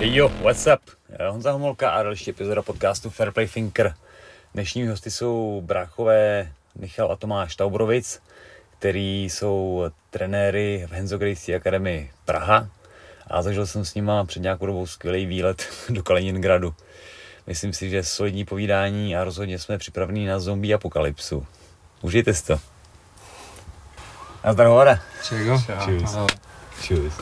Jo, what's up? Honza Homolka a další epizoda podcastu Fairplay Thinker. Dnešní hosty jsou bráchové Michal a Tomáš Taubrovic, který jsou trenéry v Henzo Gracie Academy Praha a zažil jsem s nima před nějakou dobou skvělý výlet do Kaliningradu. Myslím si, že solidní povídání a rozhodně jsme připraveni na zombie apokalypsu. Užijte si to. Nazdar Hovada. Čego? Čus. Ahoj. Čus.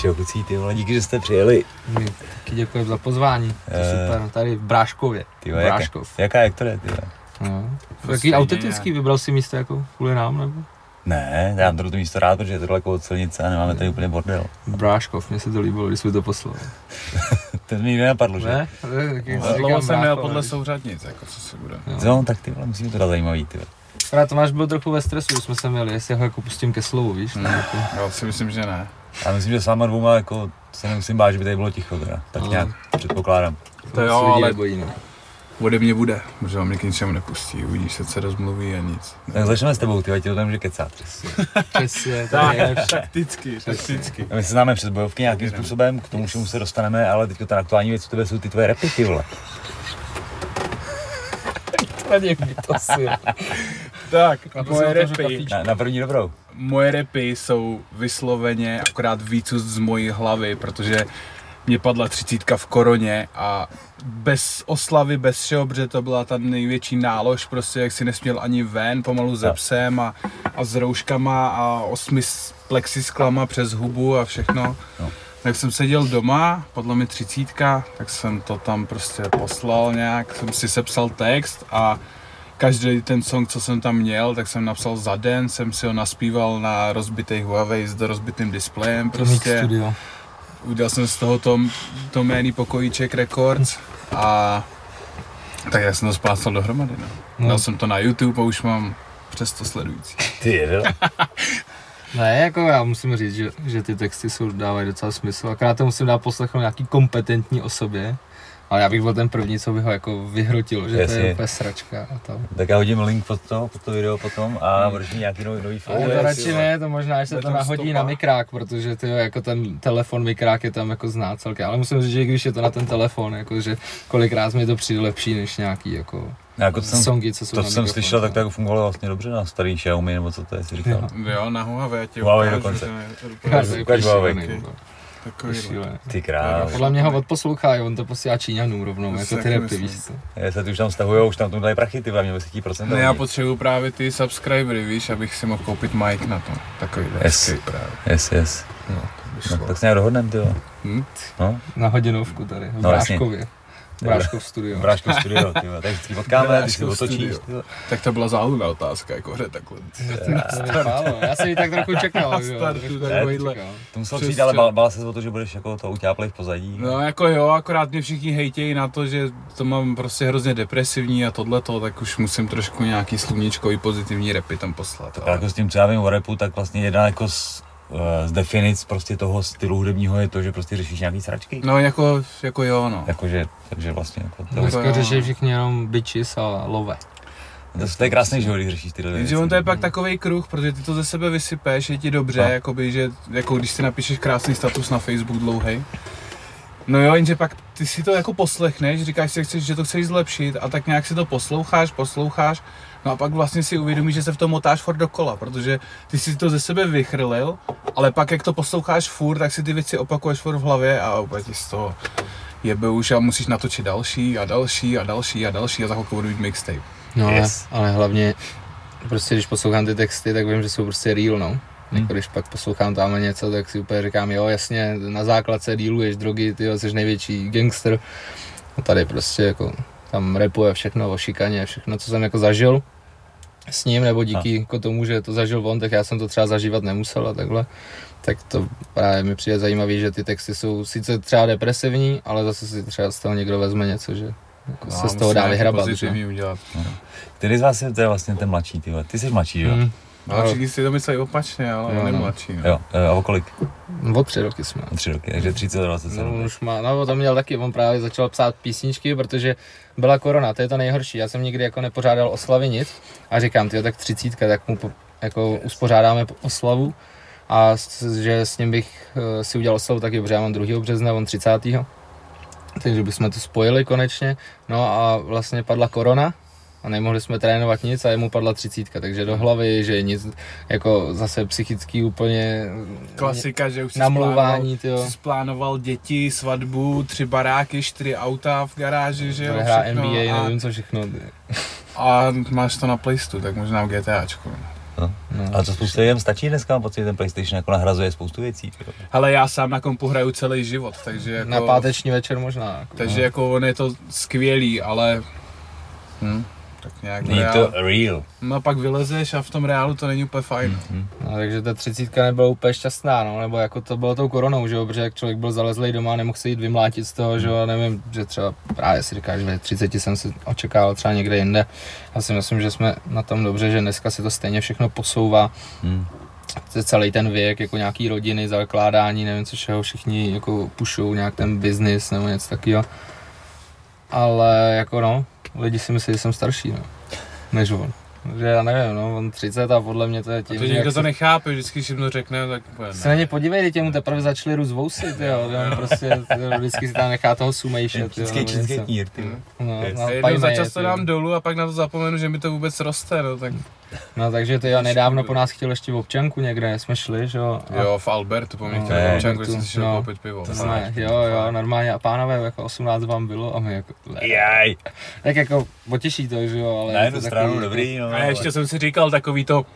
Čau kucí, ty vole, díky, že jste přijeli. My taky děkujeme za pozvání. To je Eh. super, tady v Bráškově. Ty vole, jaká, Bráškov. jaká, jak to je, ty vole? No. Taký stejně autentický, vybral si místo jako kvůli nám, nebo? Ne, já mám to místo rád, protože je to daleko od silnice a nemáme tady úplně bordel. Bráškov, mně se to líbilo, když jsme to poslali. To mi nenapadlo, že? Ne? Ne, taky jsem měl podle souřadnic, jako co si bude. Jo. No, tak ty vole, musíme to dát zajímavý, ty vole. Právě Tomáš byl trochu ve stresu, když jsme se měli, jestli ho jako pustím ke slovu, víš? Tak jako, Já si myslím, že ne. Já myslím, že s váma dvouma jako se nemusím bát, že by tady bylo ticho teda. Tak No. nějak předpokládám. To jo, se lidi ale- nebojí, no. Ode mě bude, protože vám mě k ničemu nepustí, uvidíš se, co rozmluví a nic. Tak začneme s tebou, ty ať ti o tom může kecat. Přesně, to je nejlepší. takticky, takticky. My se známe přes bojovky nějakým způsobem, k tomu všemu se dostaneme, ale teď ta aktuální věc u tebe jsou ty tvoje repy, ty vole. To si. Tak, to moje repy. Na, na první dobrou. moje repy jsou vysloveně akorát víc z mojí hlavy, protože mě padla třicítka v koroně a bez oslavy, bez všeho, protože to byla ta největší nálož, prostě jak si nesměl ani ven, pomalu ze psem a, a s rouškama a osmi plexisklama přes hubu a všechno. No. Tak jsem seděl doma, podle mě třicítka, tak jsem to tam prostě poslal nějak, jsem si sepsal text a každý ten song, co jsem tam měl, tak jsem napsal za den, jsem si ho naspíval na rozbitých Huawei s rozbitým displejem prostě. studio. Udělal jsem z toho tom, domény Pokojíček Records a tak já jsem to splácal dohromady, no. No. Dal jsem to na YouTube a už mám přes to sledující. Ty jedel. Ne, jako já musím říct, že, že ty texty jsou, dávají docela smysl, akorát to musím dát poslechnout nějaký kompetentní osobě, ale já bych byl ten první, co by ho jako vyhrotil, že to Jasně. je úplně sračka a to. Tak já hodím link pod to, pod to video potom a budeš mít nějaký nový, nový flow. Ale to radši ne, to možná, že se to nahodí stopa. na mikrák, protože ty jako ten telefon mikrák je tam jako zná celkem, ale musím říct, že když je to na ten telefon, jako že kolikrát mi to přijde lepší než nějaký jako Jako to jsem, songy, co jsou to na jsem slyšel, tak to jako fungovalo vlastně dobře na starý Xiaomi, nebo co to je, si říkal. Jo, na Huawei já ti Huawei dokonce. to to to Ukaž Huawei. Takový. Ty král. Podle mě ho odposlouchá, on to posílá Číňanům rovnou, To jako ty myslím. víš co. Je, se ty už tam stahujou, už tam tomu dají prachy, ty mě 10%. Ne, já potřebuju právě ty subscribery, víš, abych si mohl koupit mic na to. Takový Yes. právě. Yes, yes. No, to by No, tak se nějak dohodneme, ty jo. Hm? No, Na hodinovku tady, v No, jasně. Bráškov studio. Bráško studio, ty jo. Tak vždycky potkáme, si Bráškov otočíš. Tak to byla záhodná otázka, jako hře takhle. Málo, Já jsem ji tak trochu čekal. Startu takovýhle. To musel přijít, ale bál, bál se o to, že budeš jako to utáplej v pozadí. No jako jo, akorát mě všichni hejtějí na to, že to mám prostě hrozně depresivní a tohleto, tak už musím trošku nějaký sluníčkový pozitivní repy tam poslat. Tak Ale... jako s tím, co já vím o repu, tak vlastně jedna jako z, z definic prostě toho stylu hudebního je to, že prostě řešíš nějaký sračky. No jako, jako jo no. Jakože, takže vlastně jako to, No, Dneska jo. řeší všichni jenom bitches a love. to, to je krásný život, když řešíš tyhle Jenže on to je pak takový kruh, protože ty to ze sebe vysypeš, je ti dobře, No. jakoby, že, jako když si napíšeš krásný status na Facebook dlouhý. No jo, jenže pak ty si to jako poslechneš, říkáš si, chceš, že to chceš zlepšit a tak nějak si to posloucháš, posloucháš, no a pak vlastně si uvědomíš, že se v tom motáš furt dokola, protože ty si to ze sebe vychrlil, ale pak jak to posloucháš furt, tak si ty věci opakuješ furt v hlavě a úplně ti z toho jebe už a musíš natočit další a další a další a další a za chvilku budu mít mixtape. No Yes. ale, ale hlavně, prostě když poslouchám ty texty, tak vím, že jsou prostě real, no. Hmm. Jako když pak poslouchám tam něco, tak si úplně říkám, jo jasně, na základce díluješ drogy, ty jsi největší gangster. A tady prostě jako, tam repuje všechno o šikaně, všechno, co jsem jako zažil s ním, nebo díky jako tomu, že to zažil on, tak já jsem to třeba zažívat nemusel a takhle. Tak to právě mi přijde zajímavé, že ty texty jsou sice třeba depresivní, ale zase si třeba z toho někdo vezme něco, že jako se z toho dá vyhrabat. že? Pozitivní udělat. Který z vás je, to je vlastně ten mladší, ty vole? Ty jsi mladší, jo? Mm. Ale všichni si to myslí opačně, ale Jo, on je no. mladší. No. Jo, eh, a o kolik? O tři roky jsme. O tři roky, takže 30 No, 27. už má, no to měl taky, on právě začal psát písničky, protože byla korona, to je to nejhorší, já jsem nikdy jako nepořádal oslavy nic a říkám, ty tak třicítka, tak mu po, jako uspořádáme oslavu a s, že s ním bych eh, si udělal oslavu taky, protože já mám 2. března, on 30. takže bychom to spojili konečně. No a vlastně padla korona a nemohli jsme trénovat nic a jemu padla třicítka, takže do hlavy, že nic jako zase psychický úplně Klasika, že už si namlouvání, splánoval, si splánoval děti, svatbu, tři baráky, čtyři auta v garáži, že jo, všechno NBA, a, nevím co všechno. a máš to na Playstu, tak možná v GTAčku. No. Ale to spoustu lidem stačí dneska, mám pocit, že ten PlayStation jako nahrazuje spoustu věcí. Ale já sám na kompu hraju celý život, takže jako, Na páteční večer možná. Jako, takže jako on je to skvělý, ale hm, tak nějak Není reál- to real. No a pak vylezeš a v tom reálu to není úplně fajn. Hm. No, takže ta třicítka nebyla úplně šťastná, no, nebo jako to bylo tou koronou, že jo, protože jak člověk byl zalezlej doma, nemohl se jít vymlátit z toho, že jo, a nevím, že třeba právě si říkáš, že ve 30 jsem si očekával třeba někde jinde. Já si myslím, že jsme na tom dobře, že dneska se to stejně všechno posouvá, Hm. že celý ten věk, jako nějaký rodiny, zakládání, nevím co všeho, všichni jako pušou nějak ten biznis nebo něco takového. Ale jako no, lidi si myslí, že jsem starší, no, než on. že já nevím, no, on 30 a podle mě to je A tím, to že někdo to se, nechápe, vždycky, když jim to řekne, tak úplně se na ně podívej, těmu teprve začaly růst vousy, ty jo, on prostě tyjo, vždycky si tam nechá toho sumejše, ty jo, nebo čínský knír, ty. No, no, A za čas to ty jo. dám dolů a pak na to zapomenu, že mi to vůbec roste, no tak No takže ty jo, nedávno po nás chtěl ještě v občanku někde, jsme šli, že jo. a- jo, v Albertu, po mě No, chtěl v občanku, když jsi šel no. koupit pivo. To No. jsme, jo, jo, normálně a pánové, jako 18 vám bylo a my jako. Jaj, tak jako potěší to, že jo, ale na je jednu to stranu takový, dobrý, no. A ještě jsem si říkal takový to,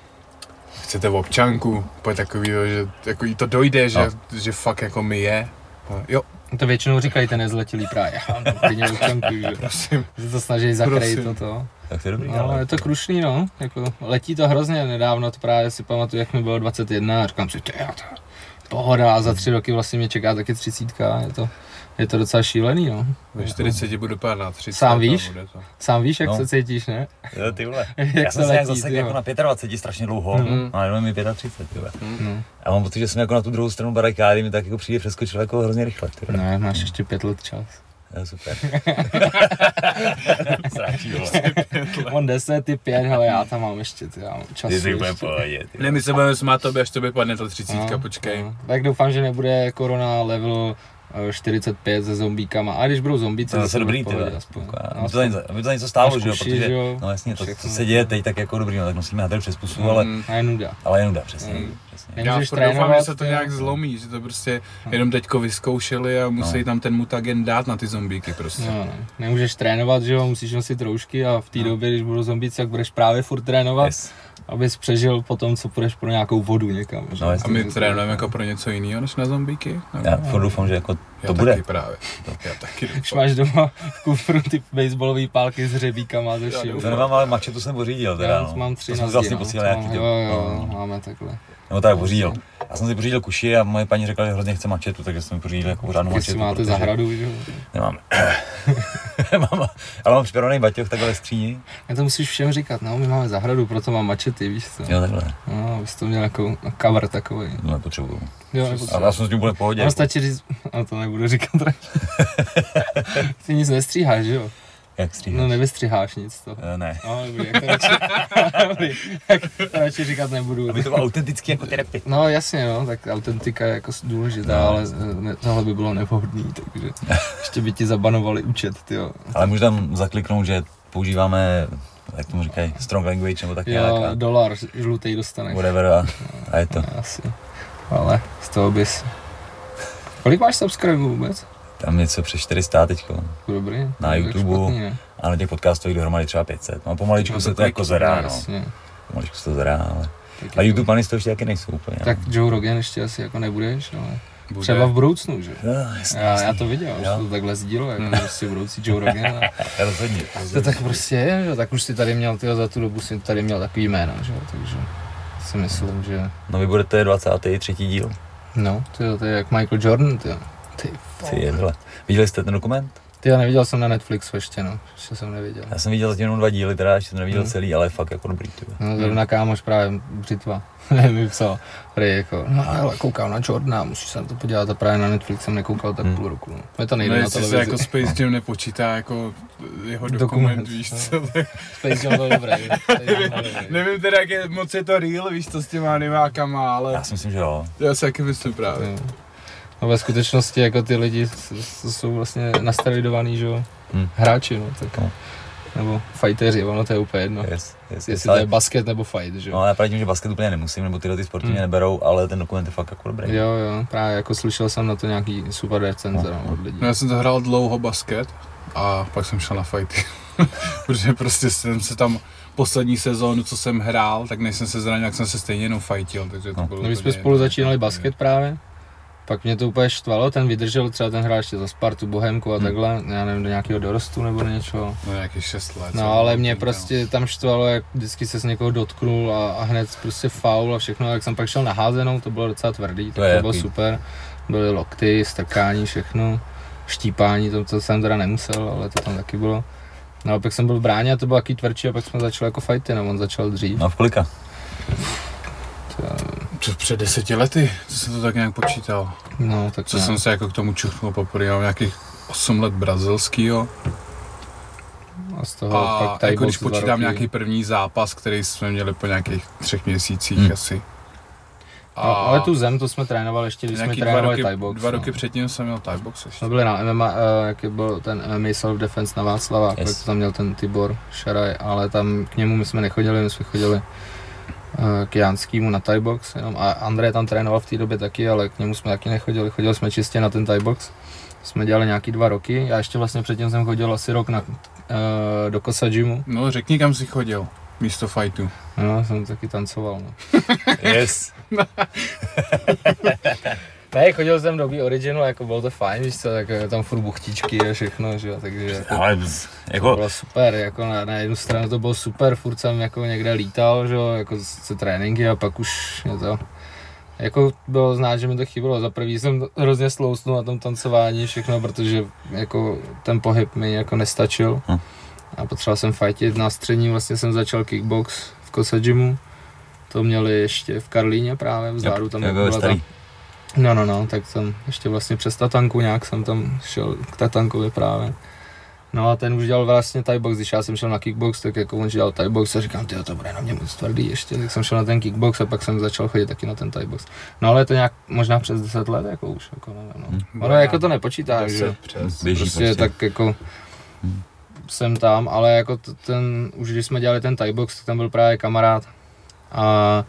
chcete v občanku, pojď takový to, že jako jí to dojde, že, že fakt jako mi je. No, Jo, to většinou říkají ten nezletilý právě, já klidně že prosím. že to snaží zakrýt toto. Tak to je dobrý, No, ale je to krušný, no, jako letí to hrozně, nedávno to právě si pamatuju, jak mi bylo 21 a říkám si, ty, to pohoda a za tři roky vlastně mě čeká taky třicítka, je to, je to docela šílený, no. Ve 40 budu pát na 30. Sám a víš? Sám víš, jak No. se cítíš, ne? Jo, ty vole. jak Já jsem se nějak zase jako na 25 strašně dlouho, Mhm. ale jenom mi 35, ty vole. No. A mám pocit, že jsem jako na tu druhou stranu barikády mi tak jako přijde přeskočil jako hrozně rychle, ty vole. Ne, máš ještě pět let čas. Jo, super. Sráčí, vole. On 10, ty 5, ale já tam mám ještě, ty, já mám čas. Ty v pohodě. Ne, my se budeme smát tobě, až tobě padne ta 30, No, počkej. no. Tak doufám, že nebude korona level eh, 45 se zombíkama. A když budou zombíci, To je zase bude dobrý, ty aspoň. Jako, No, Aby to za něco- aby to za něco stálo, že jo, protože, jo, no jasně, to, všechno. co se děje teď, tak jako dobrý, no tak nosíme hadr přes pusu, ale, Mm. A je nuda. ale jen dá, přesně, Mm. Přesně. Ne- Já Nemůžeš furt doufám, že trénovat, se to nějak zlomí, že to prostě jenom teďko vyzkoušeli a musí No. tam ten mutagen dát na ty zombíky prostě. No, no. Nemůžeš trénovat, že jo, musíš nosit roušky a v té No. době, když budou zombíci, tak budeš právě furt trénovat, Yes. abys přežil potom, co půjdeš pro nějakou vodu někam. že? No, jasně. A my trénujeme jako pro něco jiného než na zombíky? No. Já furt doufám, že jako Já to taky bude. právě. Já taky Když doufám. máš doma v kufru ty baseballové pálky s hřebíkama ze Já šilu. To nemám, ale mačetu jsem pořídil teda, Já no. mám tři to si vlastně zdi, no. posílal To nějaký to, Jo, jo, no. máme takhle. Nebo tak pořídil. Já jsem si pořídil kuši a moje paní řekla, že hrozně chce mačetu, takže jsem pořídil jako pořádnou Když mačetu. máte protože zahradu, že jo. Nemám. mám, ale mám připravený baťoch takhle skříni. Já to musíš všem říkat, no, my máme zahradu, proto mám mačety, víš co. Jo, takhle. No, abys to měl jako cover takový. No, nepotřebuju. Jo, Ale nepotřebuji. já jsem s tím úplně v pohodě. Ono stačí říct, a to nebudu říkat. Ty nic nestříháš, že jo? Jak stříháš? No nevystřiháš nic z toho. Eh, Ne. No, dobrý, jak to radši, dobrý, jak to radši říkat nebudu. Aby to bylo autentický jako ty repy. No jasně, no, tak autentika je jako důležitá, No, ale jasně. eh, ne, tohle by bylo nevhodný, takže ještě by ti zabanovali účet, tyjo. Ale můžu tam zakliknout, že používáme, jak tomu říkají, strong language nebo tak nějak Jo, dolar žlutý dostaneš. whatever a, a je to. Asi. Ale z toho bys... Kolik máš subscribů vůbec? Tam něco přes 400 teďko. Jako Dobrý. Na YouTube. špatný? A na těch podcastových dohromady třeba 500. No pomaličku No se to jako zerá, no. Pomaličku se to zerá, ale... Tak A YouTube ani to ještě taky nejsou úplně. no. Tak Joe Rogan ještě asi jako nebudeš, ale Bude. třeba v budoucnu, že? Jo, jasně, Já, já to viděl, že Jo. to takhle sdílo, jako prostě budoucí Joe Rogan. A Rozhodně. to tak prostě je, že? tak už si tady měl, tyjo, za tu dobu si tady měl takový jméno, že? jo, takže si myslím, že No vy budete 23. díl. no, tyjo, to je jak Michael Jordan, tyjo. Ty, Ty jedle. Viděli jste ten dokument? ty já neviděl jsem na Netflixu ještě, no, ještě jsem neviděl. Já jsem viděl zatím jenom dva díly, teda ještě to neviděl Hmm. celý, ale je fakt jako dobrý. Ty. No, zrovna kámoš právě břitva mi psal, prý jako, no ale koukám na Jordana, musíš se na to podívat a právě na Netflix jsem nekoukal tak Hmm. půl roku. No. Je to No nejde na jestli se televizi. jako Space Jam nepočítá jako jeho Dokument, dokument, víš no. co, tak Space Jam byl dobrý. Dobrý. nevím teda, jak je, moc je to real, víš co s těma animákama, ale Já si myslím, že jo. já si taky myslím právě. Jo. No ve skutečnosti jako ty lidi jsou vlastně nasteroidovaný, že jo, Hmm. hráči, no, tak, No. nebo fighteři, ono to je úplně jedno. Yes, yes, Jestli yes. to je basket nebo fight, že jo. No, já právě tím, že basket úplně nemusím, nebo tyhle ty sporty mě Hmm. neberou, ale ten dokument je fakt jako dobrý. Jo, jo, právě jako slyšel jsem na to nějaký super recenze no, od lidí. No, já jsem to hrál dlouho basket a pak jsem šel na fighty. Protože prostě jsem se tam poslední sezónu, co jsem hrál, tak než jsem se zranil, jak jsem se stejně jenom fightil, takže to No. bylo No, my jsme spolu začínali basket právě, pak mě to úplně štvalo, ten vydržel, třeba ten hrál ještě za Spartu, Bohemku a Hmm. takhle, já nevím, do nějakého dorostu nebo do něčeho. No nějakých 6 let. No ale mě prostě tam štvalo, jak vždycky se s někoho dotknul a, a hned prostě faul a všechno, jak jsem pak šel na házenou, to bylo docela tvrdý, To to, to bylo super, byly lokty, strkání, všechno, štípání, to, to jsem teda nemusel, ale to tam taky bylo. No a pak jsem byl v bráně a to bylo taky tvrdší a pak jsme začali jako fighty, no on začal dřív. No v kolika? Co před deseti lety, co jsem to tak nějak počítal. No, tak Co nějak. jsem se jako k tomu čuchnul poprvé, já mám nějakých 8 let brazilskýho. a z toho A pak jako když počítám roky. nějaký první zápas, který jsme měli po nějakých třech měsících Hmm. asi. No, ale tu zem, to jsme trénovali ještě, když jsme nějaký dva trénovali roky, Thai box. dva no. roky předtím jsem měl Thai box ještě. Jsme byli na MMA, uh, jaký byl ten MMA Self Defense na Václava, Yes. jak tam měl ten Tibor Šaraj, ale tam k němu my jsme nechodili, my jsme chodili k Janskýmu na Thai box, jenom a Andrej tam trénoval v té době taky, ale k němu jsme taky nechodili, chodili jsme čistě na ten Thai box. Jsme dělali nějaký dva roky, já ještě vlastně předtím jsem chodil asi rok na, uh, do Kosa Gymu, No řekni kam jsi chodil místo fightu. no, jsem taky tancoval. No. Yes. Ne, chodil jsem do B Original, jako bylo to fajn, víš co, tak eh, tam furt buchtičky a všechno, že jo, takže jako, Ale bz, to jako, bylo super, jako na, na, jednu stranu to bylo super, furt jsem jako někde lítal, že jo, jako se tréninky a pak už mě to, jako bylo znát, že mi to chybělo, za prvý jsem hrozně slousnul na tom tancování všechno, protože jako ten pohyb mi jako nestačil Hm. a potřeboval jsem fightit, na střední vlastně jsem začal kickbox v Kosa Gymu, to měli ještě v Karlíně právě, vzadu tam jako byla ta. No, no, no, tak jsem ještě vlastně přes Tatanku nějak jsem tam šel k Tatankovi právě. No a ten už dělal vlastně Thai box, když já jsem šel na kickbox, tak jako on dělal Thai box a říkám, ty to bude na mě moc tvrdý ještě, tak jsem šel na ten kickbox a pak jsem začal chodit taky na ten Thai box. No ale je to nějak možná přes 10 let, jako už, jako nevím, no. Hmm. Ono jako to nepočítá, že přes. Běží prostě, prostě. tak jako Hmm. jsem tam, ale jako ten, už když jsme dělali ten Thai box, tak tam byl právě kamarád a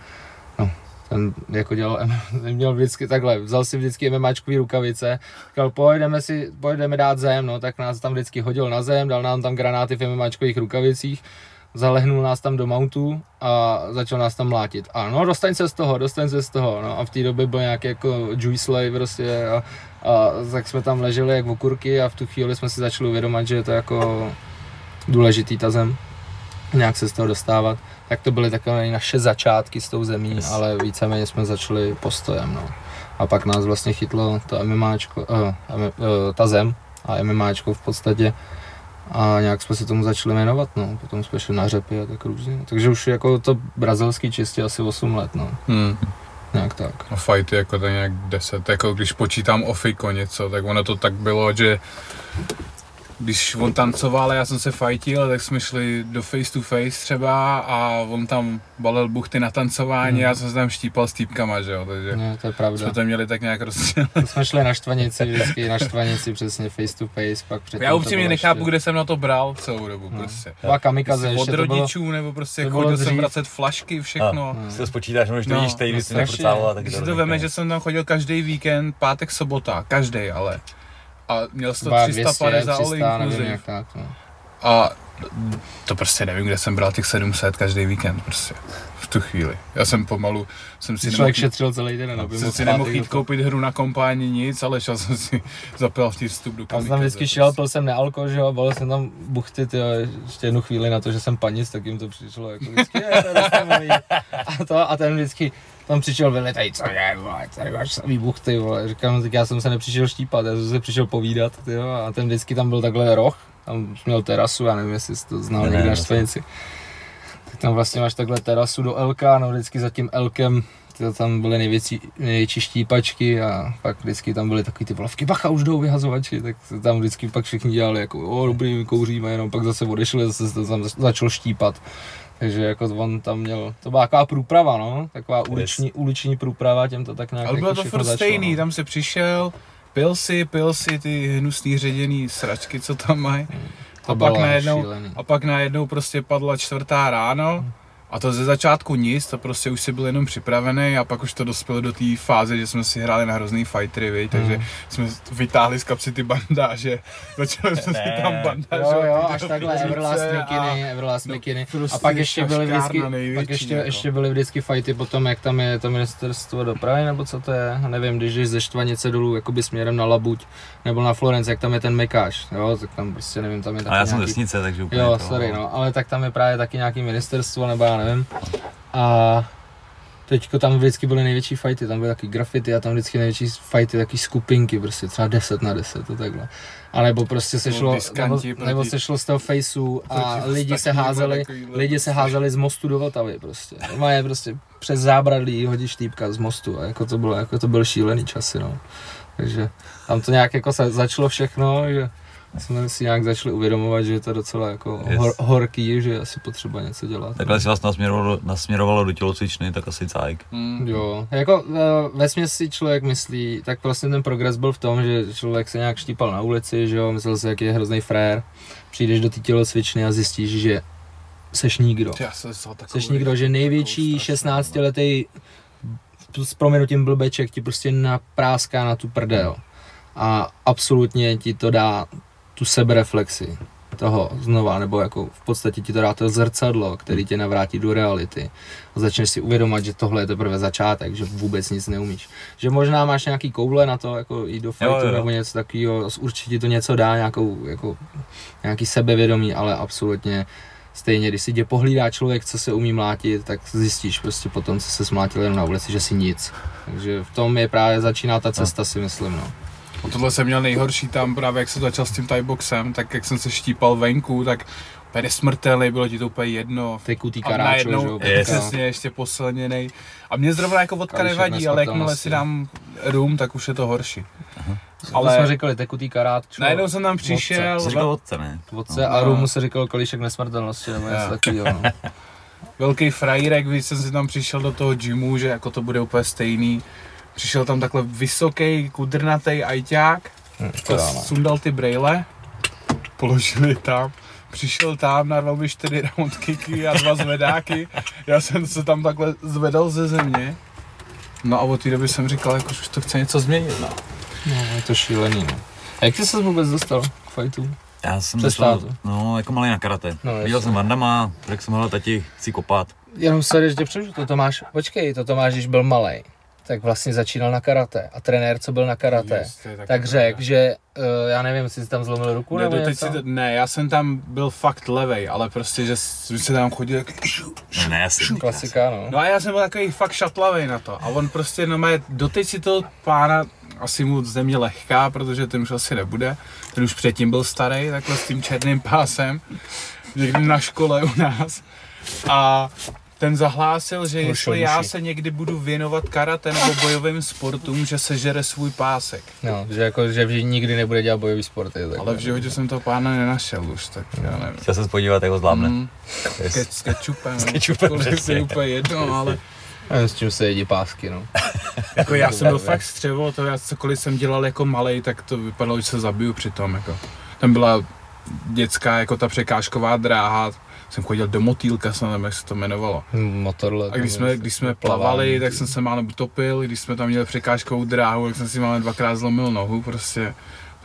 ten jako dělal, měl vždycky takhle, vzal si vždycky MMAčkový rukavice, říkal, pojedeme si, pojedeme dát zem, no, tak nás tam vždycky hodil na zem, dal nám tam granáty v MMAčkových rukavicích, zalehnul nás tam do mountu a začal nás tam mlátit. A no, dostaň se z toho, dostaň se z toho, no a v té době byl nějaký jako Juice Lay prostě a, a tak jsme tam leželi jak okurky a v tu chvíli jsme si začali uvědomit, že je to jako důležitý ta zem, nějak se z toho dostávat. Tak to byly takové naše začátky s tou zemí, Yes. ale víceméně jsme začali postojem, no. A pak nás vlastně chytlo to MMAčko, uh, uh, ta zem a MMAčko v podstatě a nějak jsme se tomu začali jmenovat, no. Potom jsme šli na řepy a tak různě. Takže už jako to brazilský čistě asi 8 let, no. Hmm. Nějak tak. A fighty jako to nějak 10, jako když počítám o fiko něco, tak ono to tak bylo, že když on tancoval a já jsem se fajtil, tak jsme šli do face to face třeba a on tam balil buchty na tancování Hmm. a já jsem se tam štípal s týpkama, že jo, takže No, to je pravda. jsme to měli tak nějak rozdělené. To jsme šli na štvanici, vždycky na štvanici, přesně face to face, pak předtím Já upřímně nechápu, ještě- kde jsem na to bral celou dobu No. prostě. Byla kamikaze, Jestli od ještě to bylo, rodičů, nebo prostě to bylo chodil jsem dřív. vracet flašky, všechno. No. si to spočítáš, no, že to No, vidíš tady, když si neprocával, tak Když to si to veme, že jsem tam chodil každý víkend, pátek, sobota, každý, ale. A měl jsi to Byla 350 za all 300, nevím inclusive. no. A to prostě nevím, kde jsem bral těch 700 každý víkend prostě. V tu chvíli. Já jsem pomalu, jsem si nemohl, člověk šetřil celý den, aby jsem si nemohl jít koupit hru na kompáni nic, ale šel jsem si zaplatil vstup do Já jsem tam kamikaze. vždycky šel, pil jsem nealko, že jo, balil jsem tam buchty, tyjo, ještě jednu chvíli na to, že jsem panic, tak jim to přišlo jako vždycky, je, to a, to, a ten vždycky tam přišel vyle, tady co je, vole, tady máš samý buchty, vole. Říkám, tak já jsem se nepřišel štípat, já jsem se přišel povídat, tyjo, a ten vždycky tam byl takhle roh, tam měl terasu, já nevím, jestli jsi to znal Ne, někde na ne, Štvanici. Tak tam vlastně máš takhle terasu do LK, no vždycky za tím Lkem to tam byly největší, největší štípačky a pak vždycky tam byly takový ty volavky, bacha, už jdou vyhazovači, tak se tam vždycky pak všichni dělali jako, o dobrý, kouříme, jenom pak zase odešli, zase se tam začalo štípat. Takže jako on tam měl, to byla taková průprava, no, taková uliční, uliční průprava, těm to tak nějak Ale bylo jako to všechno furt začalo, stejný, no. tam se přišel, pil si, pil si ty hnusný ředěný sračky, co tam mají. To A pak, bylo najednou, šílený. a pak najednou prostě padla čtvrtá ráno a to ze začátku nic, to prostě už si byl jenom připravený a pak už to dospělo do té fáze, že jsme si hráli na hrozný fightery, viď? takže Mhm. jsme vytáhli z kapsy ty bandáže, začali jsme si Ne. tam Jo, bandážovat. jo, ty až takhle, Everlast a- Mikiny, Everlast no, Mikiny. prostě A pak ještě byly vždycky, největší, pak ještě, jako. ještě byly vždycky fighty potom, jak tam je, tam to ministerstvo dopravy, nebo co to je, nevím, když jdeš ze Štvanice dolů, jakoby směrem na Labuť, nebo na Florence, jak tam je ten Mekáš, jo, tak tam prostě nevím, tam je taky A já jsem z nějaký, vesnice, takže úplně jo, to, sorry, no, ale tak tam je právě taky nějaký ministerstvo, nebo já nevím. A teďko tam vždycky byly největší fighty, tam byly taky graffiti a tam vždycky největší fighty, taky skupinky, prostě třeba 10 na 10, to takhle. A nebo prostě se šlo, nebo, nebo se šlo z toho faceu a lidi se házeli, lidi se prostě. házeli z mostu do Vltavy prostě. Normálně prostě přes zábradlí hodíš týpka z mostu a jako to bylo, jako to byl šílený časy, no. Takže tam to nějak jako se začalo všechno, že jsme si nějak začali uvědomovat, že je to docela jako Yes. hor, horký, že je asi potřeba něco dělat. Takhle si vás nasměrovalo, nasměrovalo do tělocvičny, tak asi cajk. Mm. Jo, jako ve směs si člověk myslí, tak vlastně ten progres byl v tom, že člověk se nějak štípal na ulici, že jo, myslel si, jak je hrozný frér, přijdeš do té tělocvičny a zjistíš, že seš nikdo. Já jsem Seš nikdo, že největší takovou strašnou, 16 letý s proměnutím blbeček ti prostě napráská na tu prdel. A absolutně ti to dá tu sebereflexi toho znova, nebo jako v podstatě ti to dá to zrcadlo, který tě navrátí do reality. A začneš si uvědomovat, že tohle je teprve začátek, že vůbec nic neumíš. Že možná máš nějaký koule na to, jako jít do fightu Jo, jo. nebo něco takového, určitě to něco dá, nějakou, jako, nějaký sebevědomí, ale absolutně stejně, když si tě pohlídá člověk, co se umí mlátit, tak zjistíš prostě potom, co se smlátil jenom na ulici, že si nic. Takže v tom je právě začíná ta cesta, si myslím, no. A tohle jsem měl nejhorší tam právě, jak jsem začal s tím Thai boxem, tak jak jsem se štípal venku, tak úplně smrtelný, bylo ti to úplně jedno. Ty kutý A karáčo, že jo, přesně, ještě posilněný. A mě zrovna jako vodka nevadí, ale jakmile si dám rum, tak už je to horší. Ale... Ale jsme říkali, tekutý karát, čo, najednou jsem tam přišel, Jsi říkal otce, ne? vodce a No. rumu se říkal kalíšek nesmrtelnosti, nebo něco takového, no. velký frajírek, když jsem si tam přišel do toho gymu, že jako to bude úplně stejný. Přišel tam takhle vysoký, kudrnatý ajťák, Hm, ano. sundal ty brejle, položili tam, přišel tam, narval mi čtyři round kicky a dva zvedáky. Já jsem se tam takhle zvedal ze země. No a od té doby jsem říkal, jako, že už to chce něco změnit. No. no, je to šílený, no. A jak jsi se vůbec dostal k fajtu? Já jsem začal, tátu. no, jako malý na karate. No. Viděl jsem Vandama, řekl jsem, hele, tati, chci kopat. Jenom se že tě přežu, to Tomáš, počkej, to Tomáš, když byl malý, tak vlastně začínal na karate a trenér, co byl na karate, Yes, tak řekl, že uh, já nevím, jestli jsi tam zlomil ruku Ne, nebo doteď něco. si to, ne, já jsem tam byl fakt levej, ale prostě, že jsme se tam chodil jak... No, ne, asi. Klasika, no. No a já jsem byl takový fakt šatlavej na to. A on prostě, no mé, doteď si to pána, asi mu země lehká, protože ten už asi nebude. Ten už předtím byl starý, takhle s tím černým pásem, někdy na škole u nás. A ten zahlásil, že jestli já se někdy budu věnovat karate nebo bojovým sportům, že sežere svůj pásek. No, že jako, že vždy nikdy nebude dělat bojový sporty. Tak Ale v životě jsem toho pána nenašel už, tak já nevím. Chtěl jsem se podívat, jak ho zvládne. Mm, ke, s kečupem. S kečupem, To je úplně jedno, ale Nevím, s čím se jedí pásky, no. Jako já jsem byl fakt střevo, to já cokoliv jsem dělal jako malej, tak to vypadalo, že se zabiju při tom, jako. Tam byla dětská, jako ta překážková dráha, jsem chodil do motýlka, jsem nevím, jak se to jmenovalo. Motorle. A když jsme, když jsme plavali, tak jsem se málem utopil, když jsme tam měli překážkovou dráhu, tak jsem si málem dvakrát zlomil nohu, prostě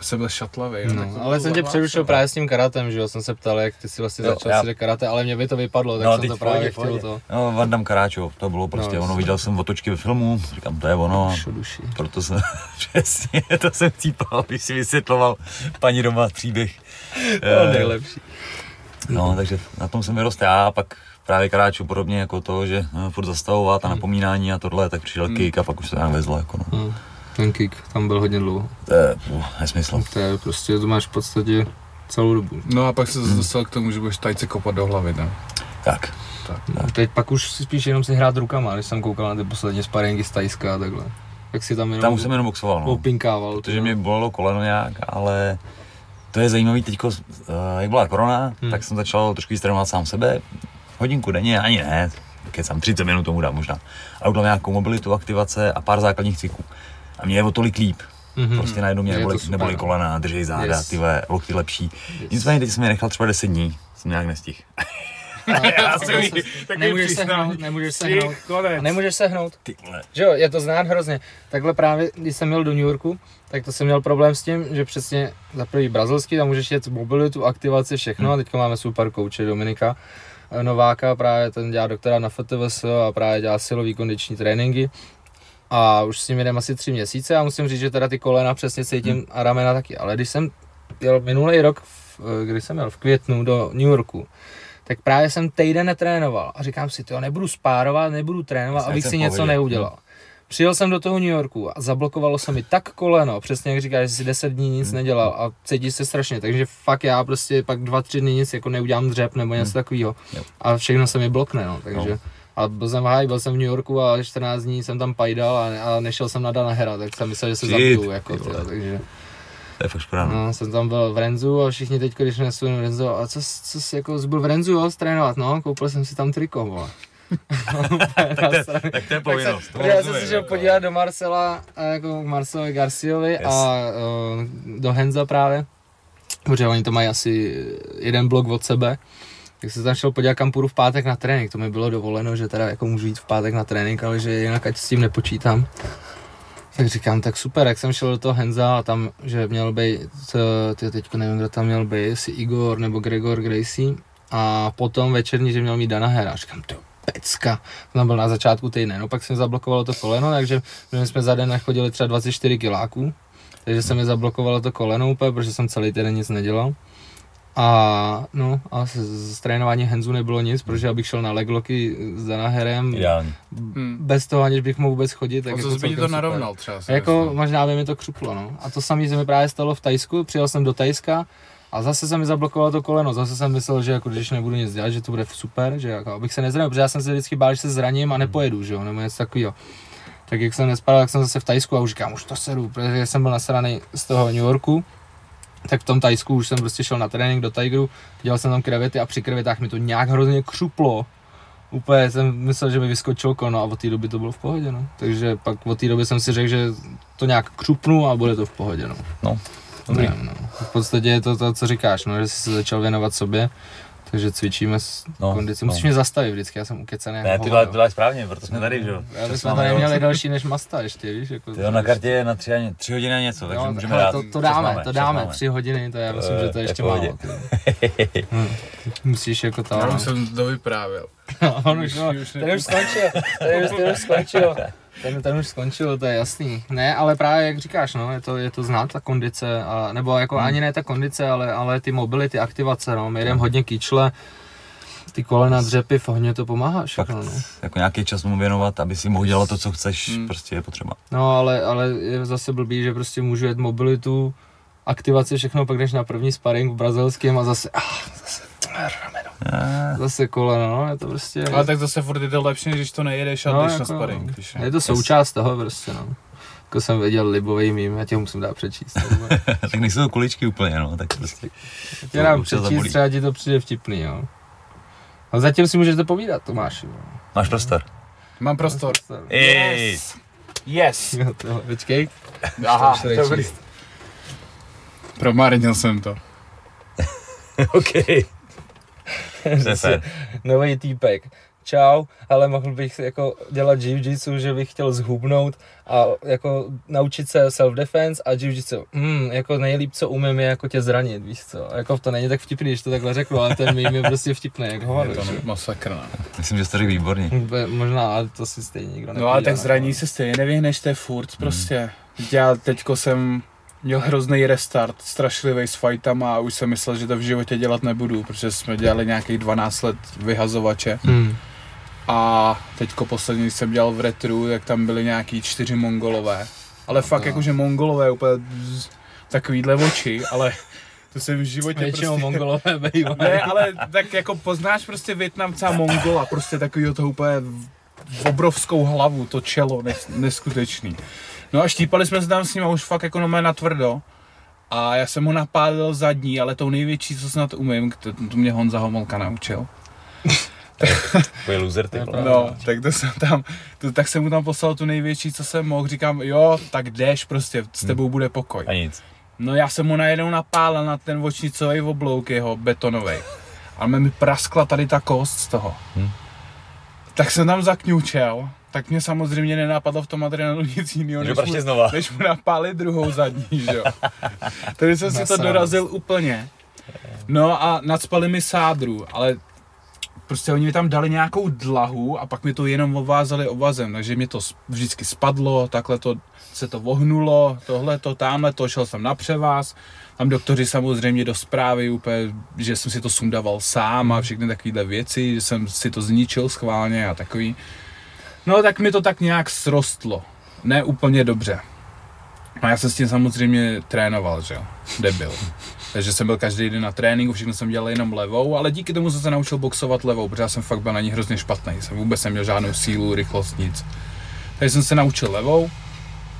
jsem byl šatlavý. No, ale jsem tě přerušil právě s tím karatem, že jo, jsem se ptal, jak ty si vlastně Jo, začal já- si karate, ale mě by to vypadlo, tak No, jsem to právě chtěl to. No, Vandam Karáčo, to bylo prostě No, ono, viděl jsem otočky ve filmu, říkám, to je ono. a Šuduši. Proto jsem, přesně, to jsem cípal, aby si vysvětloval paní doma příběh. No, Eh, nejlepší. No, takže na tom jsem vyrost já, a pak právě Karáču podobně jako to, že no, furt zastavovat a napomínání a tohle, tak přišel Hmm. kick a pak už to nějak vezlo, jako no. Hmm. Ten kick tam byl hodně dlouho. To je uh, nesmysl. To je prostě, to máš v podstatě celou dobu. No a pak se zase dostal k tomu, že budeš tajce kopat do hlavy, no. Tak, No, teď pak už si spíš jenom si hrát rukama, když jsem koukal na ty poslední sparingy z Tajska a takhle. Jak si tam jenom tam už jsem jenom boxoval, no. opinkával. Protože mě bolelo koleno nějak, ale to je zajímavý teďko, uh, jak byla korona, Hmm. tak jsem začal trošku víc trénovat sám sebe. hodinku denně, ani ne, kecám 30 minut tomu dám možná. A udělám nějakou mobilitu, aktivace a pár základních cviků. A mě je o tolik líp. Mhm. Prostě najednou mě neboli, neboli no. kolena, držej záda, Yes. ty vole, lokty lepší. Nicméně teď jsem je nechal třeba 10 dní, jsem nějak nestihl. Já jsem jí- Nemůžeš se hnout, nemůžeš se hnout. Nemůžeš se hnout. Ty. Že jo, je to znát hrozně. Takhle právě, když jsem měl do New Yorku, tak to jsem měl problém s tím, že přesně za prvý brazilský, tam můžeš jet mobilitu, aktivaci, všechno. A teďka máme super kouče Dominika eh, Nováka, právě ten dělá doktora na FTVS a právě dělá silový kondiční tréninky. A už s ním jedem asi tři měsíce a musím říct, že teda ty kolena přesně cítím a ramena taky. Ale když jsem jel minulý rok, v, eh, kdy jsem jel v květnu do New Yorku, tak právě jsem týden netrénoval a říkám si, to nebudu spárovat, nebudu trénovat, Jsem abych si něco pohodě. neudělal. Přijel jsem do toho New Yorku a zablokovalo se mi tak koleno, přesně jak říkáš, že jsi 10 dní nic nedělal a cítíš se strašně, takže fakt já prostě pak 2-3 dny nic jako neudělám dřep nebo něco takového Jo. a všechno se mi blokne, no, takže. No. A byl jsem v háji, byl jsem v New Yorku a 14 dní jsem tam pajdal a, a nešel jsem na Dana Hera, tak jsem myslel, že se zabiju, jako, takže. To je fakt škoda. no. No, jsem tam byl v Renzu a všichni teď, když nesu v Renzu, a co, co jsi jako byl v Renzu, jo, trénovat, no, koupil jsem si tam triko, vole. Tak to je povinnost. to Já jsem se šel jako. podívat do Marcela, jako k Marcelovi Garciovi Yes. a uh, do Henza právě, protože oni to mají asi jeden blok od sebe. Tak jsem se tam šel podívat, kam půjdu v pátek na trénink. To mi bylo dovoleno, že teda jako můžu jít v pátek na trénink, ale že jinak ať s tím nepočítám. Tak říkám, tak super, jak jsem šel do toho Henza a tam, že měl být, ty teďko nevím, kdo tam měl být, jestli Igor nebo Gregor Gracie. A potom večerní, že měl mít Dana Hera. Říkám, to pecka. To byl na začátku týdne. No pak jsem zablokovalo to koleno, takže my jsme za den nachodili třeba 24 kiláků. Takže se mi zablokovalo to koleno úplně, protože jsem celý týden nic nedělal. A no, a z, z trénování Henzu nebylo nic, protože abych šel na legloky s Danaherem, Ideální. Hmm. bez toho, aniž bych mohl vůbec chodit. Tak Tak jako by to super. narovnal třeba? Jako myslím. možná by mi to křuplo, no. A to samé se mi právě stalo v Tajsku, přijel jsem do Tajska a zase se mi zablokovalo to koleno, zase jsem myslel, že jako když nebudu nic dělat, že to bude super, že jako abych se nezranil, protože já jsem se vždycky bál, že se zraním a nepojedu, že jo, nebo něco takového. Tak jak jsem nespadal, tak jsem zase v Tajsku a už říkám, už to sedu, protože jsem byl nasraný z toho New Yorku, tak v tom Tajsku už jsem prostě šel na trénink do Tigeru, dělal jsem tam krevety a při krevetách mi to nějak hrozně křuplo. Úplně jsem myslel, že mi vyskočilo kono a od té doby to bylo v pohodě, no. Takže pak od té doby jsem si řekl, že to nějak křupnu a bude to v pohodě, no. No, dobrý. Ne, no. V podstatě je to to, co říkáš, no, že jsi se začal věnovat sobě, takže cvičíme s No, no, kondici. no. Musíš mě zastavit vždycky, já jsem ukecaný. Ne, jako ty hovado. děláš, správně, proto jsme tady, že jo. Já máme tady měli další než Masta ještě, víš? Jako, Ty jo, na kartě je na tři, tři hodiny a něco, takže Jo, můžeme hele, dát. to, to dáme, máme, to dáme, máme. tři hodiny, to já myslím, že to je je ještě málo. Hm. Musíš jako to, Já no. už jsem to vyprávěl. On už, no, Už- už skončil, ten už, ten už skončil. Ten, ten už skončil, to je jasný. Ne, ale právě jak říkáš, no, je to, je to znát ta kondice, a, nebo jako Hmm. ani ne ta kondice, ale, ale ty mobility, aktivace, no, my jdeme hodně kýčle, ty kolena, dřepy, hodně to pomáhá Fakt, všechno, no. jako nějaký čas mu věnovat, aby si mohl dělat to, co chceš, Hmm. prostě je potřeba. No, ale, ale je zase blbý, že prostě můžu jet mobilitu, aktivace, všechno, pak jdeš na první sparring v brazilském a zase, ah, zase, zase koleno, no, je to prostě... Ale tak zase furt je to lepší, než když to nejedeš a No, jdeš na jako, sparring. Když Je to součást toho prostě, no. Jako jsem věděl libový mým, já tě ho musím dát přečíst. tak nejsou to kuličky úplně, no, tak prostě. Já tě dám přečíst, zabolí. třeba ti to přijde vtipný, jo. A zatím si můžete povídat, Tomáši. Jo. Máš prostor. Mám prostor. Ej, Yes. Jo, tohle, počkej. Aha, jde dobrý. Promarnil jsem to. OK. Fér. Nový týpek. Čau, ale mohl bych jako dělat jiu-jitsu, že bych chtěl zhubnout a jako naučit se self-defense a jiu-jitsu. Hmm, jako nejlíp, co umím, je jako tě zranit, víš co. Jako to není tak vtipný, když to takhle řeknu, ale ten mým je prostě vtipný, jak hovado. Je to že? masakr, ne? Myslím, že jsi to řekl výborně. Be- Možná, ale to si stejně nikdo No ale tak zraní se stejně nevyhneš, to je furt prostě. Já teďko jsem měl hrozný restart, strašlivý s fightama a už jsem myslel, že to v životě dělat nebudu, protože jsme dělali nějakých 12 let vyhazovače. Hmm. A teďko poslední, jsem dělal v retru, jak tam byly nějaký čtyři mongolové. Ale fakt No. jakože mongolové úplně bzz, takovýhle oči, ale to jsem v životě Většinou prostě... mongolové bývají. Ne, ale tak jako poznáš prostě Větnamce a Mongola, prostě takovýho toho úplně v obrovskou hlavu, to čelo, nes, neskutečný. No a štípali jsme se tam s ním a už fakt jako na tvrdo. A já jsem ho napálil zadní, ale tou největší, co snad umím, to, to mě Honza Homolka naučil. Loser ty To je vole. pravda. No, tak to jsem tam, to, tak jsem mu tam poslal tu největší, co jsem mohl. Říkám, jo, tak jdeš prostě, s tebou bude pokoj. A nic. No já jsem mu najednou napálil na ten očnicový oblouk jeho betonový. A mi praskla tady ta kost z toho. Hm. Tak jsem tam zakňučel, tak mě samozřejmě nenapadlo v tom adrenalinu nic jiného, než, prostě mu, znova. než mu napálit druhou zadní, že jo. Takže jsem si to dorazil úplně. No a nadspali mi sádru, ale prostě oni mi tam dali nějakou dlahu a pak mi to jenom obvázali obvazem, takže mě to vždycky spadlo, takhle to se to vohnulo, tohle to, tamhle to, šel jsem na převáz, tam doktoři samozřejmě do zprávy úplně, že jsem si to sundaval sám a všechny takovéhle věci, že jsem si to zničil schválně a takový. No tak mi to tak nějak srostlo, ne úplně dobře. A já jsem s tím samozřejmě trénoval, že jo, debil. Takže jsem byl každý den na tréninku, všechno jsem dělal jenom levou, ale díky tomu jsem se naučil boxovat levou, protože já jsem fakt byl na ní hrozně špatný. Jsem vůbec neměl žádnou sílu, rychlost, nic. Takže jsem se naučil levou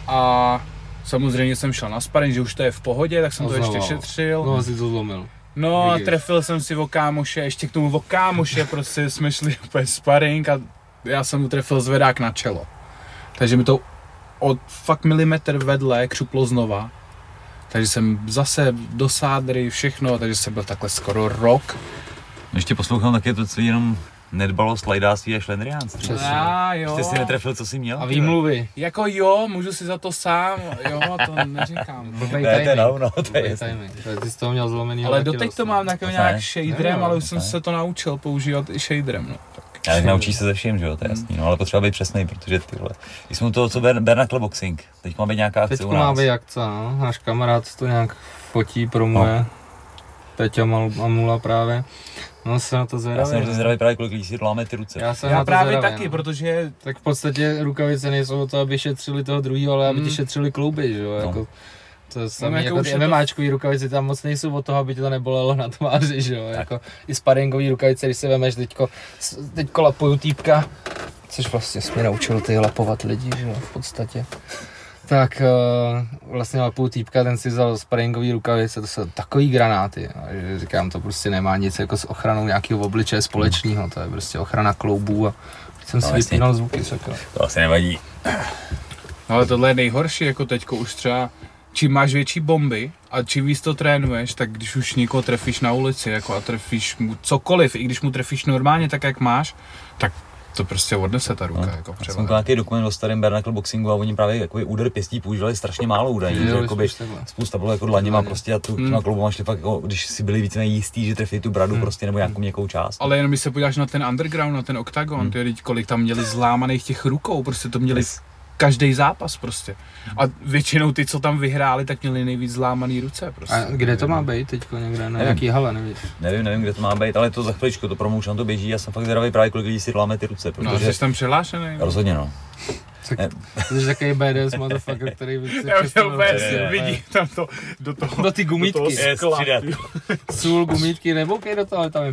a samozřejmě jsem šel na sparring, že už to je v pohodě, tak jsem to ještě šetřil. No, asi to zlomil. No a Vidíš. trefil jsem si o kámoše, ještě k tomu o kámoše, prostě jsme šli úplně sparring a já jsem mu trefil zvedák na čelo. Takže mi to od fakt milimetr vedle křuplo znova. Takže jsem zase do sádry, všechno, takže jsem byl takhle skoro rok. Ještě poslouchám taky to, co jenom nedbalost, lajdáctví a šlendriánství. Přesně. A jo. Jste si netrefil, co jsi měl? A výmluvy. Jako jo, můžu si za to sám, jo, to neříkám. No. Blbej Ne, to je no, no, to je Ty jsi toho měl zlomený. Ale doteď to no. mám Ne. nějak shaderem, ale už jsem se to naučil používat i shaderem, no. Tak. Já naučíš se ze vším, že jo, to je jasný, no, ale potřeba být přesný, protože ty vole. Když jsme u toho, co Ber- Bernacle Boxing, teď má být nějaká akce Teď u má být akce, no. Náš kamarád to nějak fotí, promuje. No. Peťa Mal- Amula právě. No se na to Já zvědavý. jsem hrozně no. zvědavý právě, kolik lidí si láme ty ruce. Já jsem Já na to právě zvědavý, taky, no. protože Tak v podstatě rukavice nejsou o to, aby šetřili toho druhého, ale aby ti Mm. šetřili klouby, že jo, No. jako to je samý, jako jako, ty je to- MMAčkový rukavice tam moc nejsou o toho, aby ti to nebolelo na tváři, že jo, jako i sparingový rukavice, když si vemeš teďko, teďko lapuju týpka, což vlastně jsi mě naučil ty lapovat lidi, že jo, v podstatě. Tak uh, vlastně lapuju týpka, ten si vzal sparingový rukavice, to jsou takový granáty, že říkám, to prostě nemá nic jako s ochranou nějakého obličeje společného, to je prostě ochrana kloubů a jsem No, si jasně. vypínal zvuky, sakra. To asi nevadí. No ale tohle je nejhorší, jako teďko už třeba, čím máš větší bomby a čím víc to trénuješ, tak když už někoho trefíš na ulici jako a trefíš mu cokoliv, i když mu trefíš normálně tak, jak máš, tak to prostě odnese ta ruka, No, jako Já jsem nějaký dokument o starém Bernacle Boxingu a oni právě jakoby úder pěstí používali strašně málo údajů, že jakoby takhle. spousta bylo jako dlaněma Dlaně. prostě a tu, Hmm. kloubama šli fakt, jako, když si byli více jistý, že trefí tu bradu Hmm. prostě nebo nějakou měkkou část. Ale jenom když se podíváš na ten underground, na ten oktagon, Hmm. ty kolik tam měli zlámaných těch rukou, prostě to měli Yes. Každý zápas prostě. A většinou ty, co tam vyhráli, tak měli nejvíc zlámaný ruce prostě. A kde to má být teďko někde? Na Nevím. jaký hale, nevíš? Nevím, nevím, kde to má být, ale to za chviličku, to už nám to běží, já jsem fakt zvědavý právě, kolik lidí si láme ty ruce, No, protože jsi tam přihlášený? rozhodně no. Tak, to je takový BDS motherfucker, který by si Já už představil úplně vidí tam to, do toho, Do ty do toho gumítky. Skla. Sůl, gumítky, neboukej do toho, ale tam je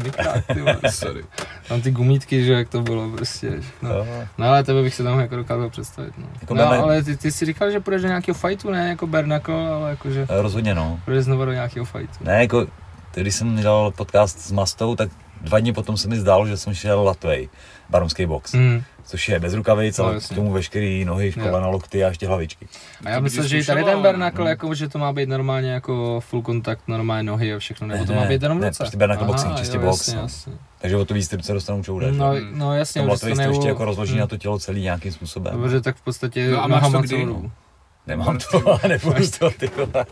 vole. Sorry. Tam ty gumítky, že jak to bylo prostě. No, no ale tebe bych se tam jako dokázal představit. No, Jako no ale ty, ty jsi říkal, že půjdeš do nějakého fightu, ne jako Bernacle, ale jakože Eh, Rozhodně no. půjdeš znovu do nějakého fightu. Ne, jako, když jsem dělal podcast s Mastou, tak dva dny potom se mi zdálo, že jsem šel Latvej, baromský box, Hmm. což je bez rukavic, No, ale k tomu veškerý nohy, kolena, lokty a ještě hlavičky. A já To myslím, že i tady ten Bernacle, no. jako, že to má být normálně jako full kontakt, normálně nohy a všechno, nebo to má být jenom ne, ruce. prostě Bernacle Aha, boxing, čistě jo, box. Jasně, no. jasně. Takže o to víc ruce dostanou čoude. že? No, no jasně, to nebo- ještě jako rozloží Hmm. na to tělo celý nějakým způsobem. Dobře, tak v podstatě No a máš to kdy? No. Nemám to, ale nebudu to, ty vole.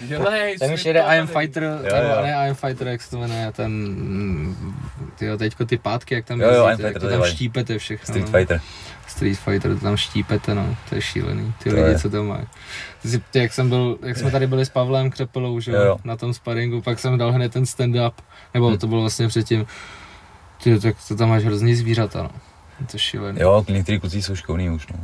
Dělej, Ten už jede to I am. Fighter, Jo, jo. ne I am Fighter, jak se to jmenuje, ten, mm, tyjo, teďko ty pátky, jak tam Jo, jo, jezdíte, jak Fighter, to tam štípete všechno. Street no. Fighter. Street Fighter, to tam štípete, no, to je šílený, ty To lidi, je. co to mají. Jak jsem byl, jak jsme tady byli s Pavlem Křepelou, že Jo, jo. na tom sparingu, pak jsem dal hned ten stand-up, nebo Hm. to bylo vlastně předtím, ty, tak to tam máš hrozný zvířata, no. To je šílený. Jo, některý kluci jsou šikovní už, no.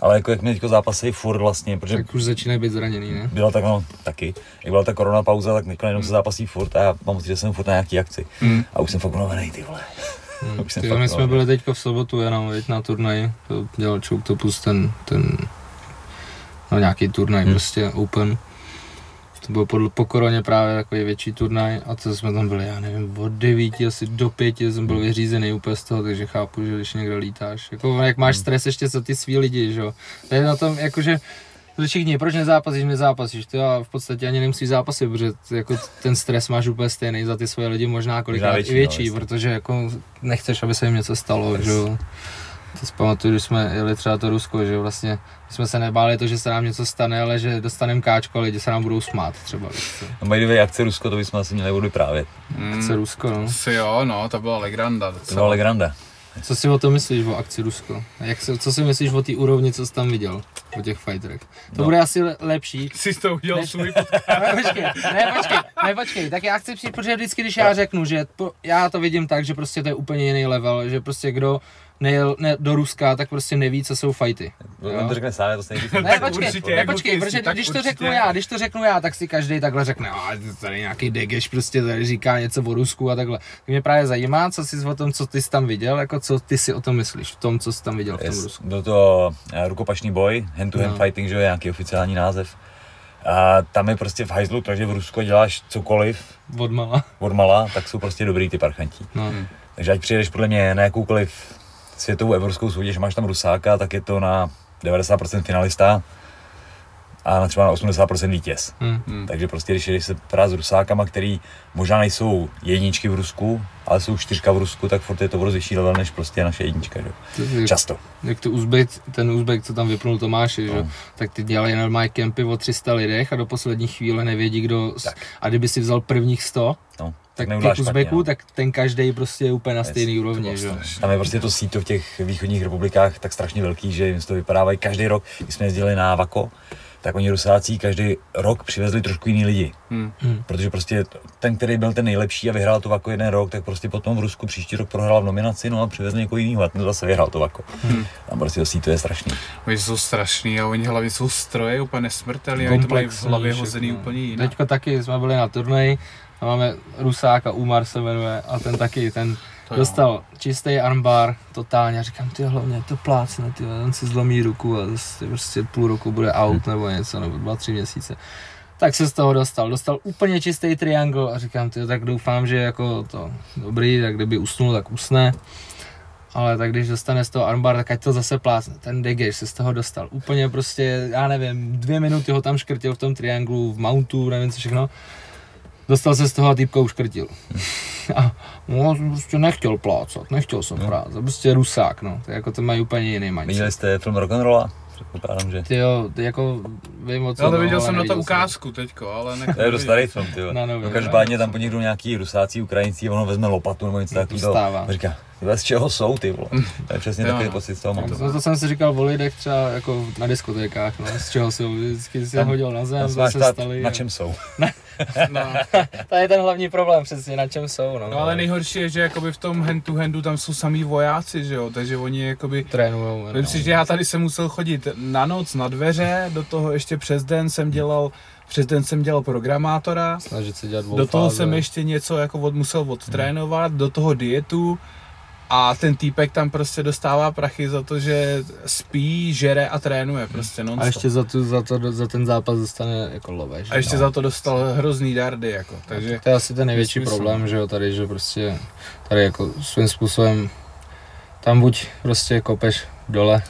Ale jako jak mě teďko zápasejí furt vlastně, protože Tak už začínají být zraněný, ne? byla tak, no, taky. Jak byla ta korona pauza, tak teďka jenom se zápasí furt a já mám pocit, že jsem furt na nějaký akci. Hmm. A už jsem fakt unavený, ty vole. Hmm. Už jsem Ty, fakt my jsme byli teďko v sobotu jenom veď, na turnaji, to dělal Choctopus ten, ten, no nějaký turnaj Hmm. prostě open. To bylo po, po koroně právě takový větší turnaj a to jsme tam byli, já nevím, od 9 asi do 5 jsem byl vyřízený úplně z toho, takže chápu, že když někde lítáš. Jako jak máš stres ještě za ty svý lidi, že jo. To je na tom, jakože všichni, proč nezápasíš, nezápasíš, ty a v podstatě ani nemusíš zápasit, protože jako ten stres máš úplně stejný za ty svoje lidi, možná kolikrát větší, i větší, no, protože jako nechceš, aby se jim něco stalo, že jo. To si pamatuju, když jsme jeli třeba to Rusko, že vlastně my jsme se nebáli to, že se nám něco stane, ale že dostaneme káčko a lidi se nám budou smát třeba. No by the way, akce Rusko, to bychom asi měli vyprávět. Akce Rusko, no. Si jo, no, to byla legranda. To docela. byla legranda. Co si o tom myslíš o akci Rusko? A Jak se, co si myslíš o té úrovni, co jsi tam viděl? O těch fighterech? To No. bude asi le- lepší. Jsi to udělal Ne- svůj Ne, počkej, ne, počkej, ne, počkej, tak já chci přijít, protože vždycky, když já řeknu, že po, já to vidím tak, že prostě to je úplně jiný level, že prostě kdo nejel ne, do Ruska, tak prostě neví, co jsou fighty. Jo. On to řekne sám, to se nejvíc. Ne, počkej, určitě, ne, počkej, ty protože když to určitě. řeknu já, když to řeknu já, tak si každý takhle řekne, a tady nějaký degeš prostě tady říká něco o Rusku a takhle. Tak mě právě zajímá, co jsi o tom, co ty jsi tam viděl, jako co ty si o tom myslíš, v tom, co jsi tam viděl v tom Yes. Rusku. Byl to eh, rukopašný boj, hand-to-hand No. fighting, že jo, je nějaký oficiální název. A tam je prostě v hajzlu to, že v Rusku děláš cokoliv Odmala. od mala, tak jsou prostě dobrý ty parchanti. No. Takže ať přijedeš podle mě na jakoukoliv světovou evropskou soutěž, máš tam Rusáka, tak je to na 90% finalista a na třeba na 80% vítěz. Hm. Hmm. Takže prostě, když jdeš se prát s Rusákama, který možná nejsou jedničky v Rusku, ale jsou čtyřka v Rusku, tak furt je to vyšší level než prostě naše jednička, že? jo. To- Často. jak to Uzbek, ten Uzbek, co tam vypnul Tomáši, že? No. tak ty dělají normální kempy o 300 lidech a do poslední chvíle nevědí, kdo... Tak. A kdyby si vzal prvních 100, No, tak neuděláš těch Uzbeků, no. tak ten každý prostě je úplně na stejný to úrovni, že? Tam je prostě to síto v těch východních republikách tak strašně velký, že jim z toho vypadávají každý rok. Když jsme jezdili na Vako, tak oni Rusáci každý rok přivezli trošku jiný lidi. Hmm. Protože prostě ten, který byl ten nejlepší a vyhrál to Vako jeden rok, tak prostě potom v Rusku příští rok prohrál v nominaci, no a přivezli někoho jiného a ten zase vyhrál to Vako. Hmm. Tam prostě to síto je strašný. Oni jsou strašný a oni hlavně jsou stroje úplně nesmrtelní, oni to mají v hlavě hozený úplně jinak. Teďko taky jsme byli na turnaji a máme Rusáka, Umar se jmenuje a ten taky, ten To jo. dostal čistý armbar, totálně a říkám, ty hlavně to plácne, ty on si zlomí ruku a zase prostě půl roku bude out nebo něco, nebo dva, tři měsíce. Tak se z toho dostal, dostal úplně čistý triangle a říkám, ty tak doufám, že jako to dobrý, tak kdyby usnul, tak usne. Ale tak když dostane z toho armbar, tak ať to zase plácne. Ten Degeš se z toho dostal. Úplně prostě, já nevím, dvě minuty ho tam škrtil v tom trianglu, v mountu, nevím co všechno. Dostal se z toho a týpka uškrtil. A no, jsem prostě nechtěl plácat, nechtěl jsem No. no. plácat, prostě rusák, no. To, jako to mají úplně jiný mindset. Viděli jste film Rock'n'Rolla? Předpokládám, že. Ty jo, ty jako vím o co, Já to no, viděl ale jsem na to ukázku teďko, ale ne. To je dost starý film, ty jo. Nově, No, každopádně no. tam po někdo nějaký rusáci, Ukrajinci, ono vezme lopatu nebo něco No, to takového. říká, z čeho jsou ty vole? To je přesně takový no. pocit z toho mám. No, to jsem si říkal o lidech třeba jako na diskotékách, no, z čeho jsou, vždycky si hodil na zem, zase stali. na čem jsou. No. To je ten hlavní problém přesně, na čem jsou, no. no ale nejhorší je, že jakoby v tom hand to handu tam jsou samý vojáci, že jo, takže oni jakoby Trénujou. no. Vím si, že já tady jsem musel chodit na noc na dveře, do toho ještě přes den jsem dělal, přes den jsem dělal programátora, Snažit se dělat do toho dvoufáze. jsem ještě něco jako od, musel odtrénovat, do toho dietu a ten týpek tam prostě dostává prachy za to, že spí, žere a trénuje prostě non A ještě za, tu, za, to, za ten zápas dostane jako love, že? a ještě za to dostal hrozný dardy, jako, takže To je asi ten největší Smysl. problém, že jo, tady, že prostě tady jako svým způsobem tam buď prostě kopeš dole,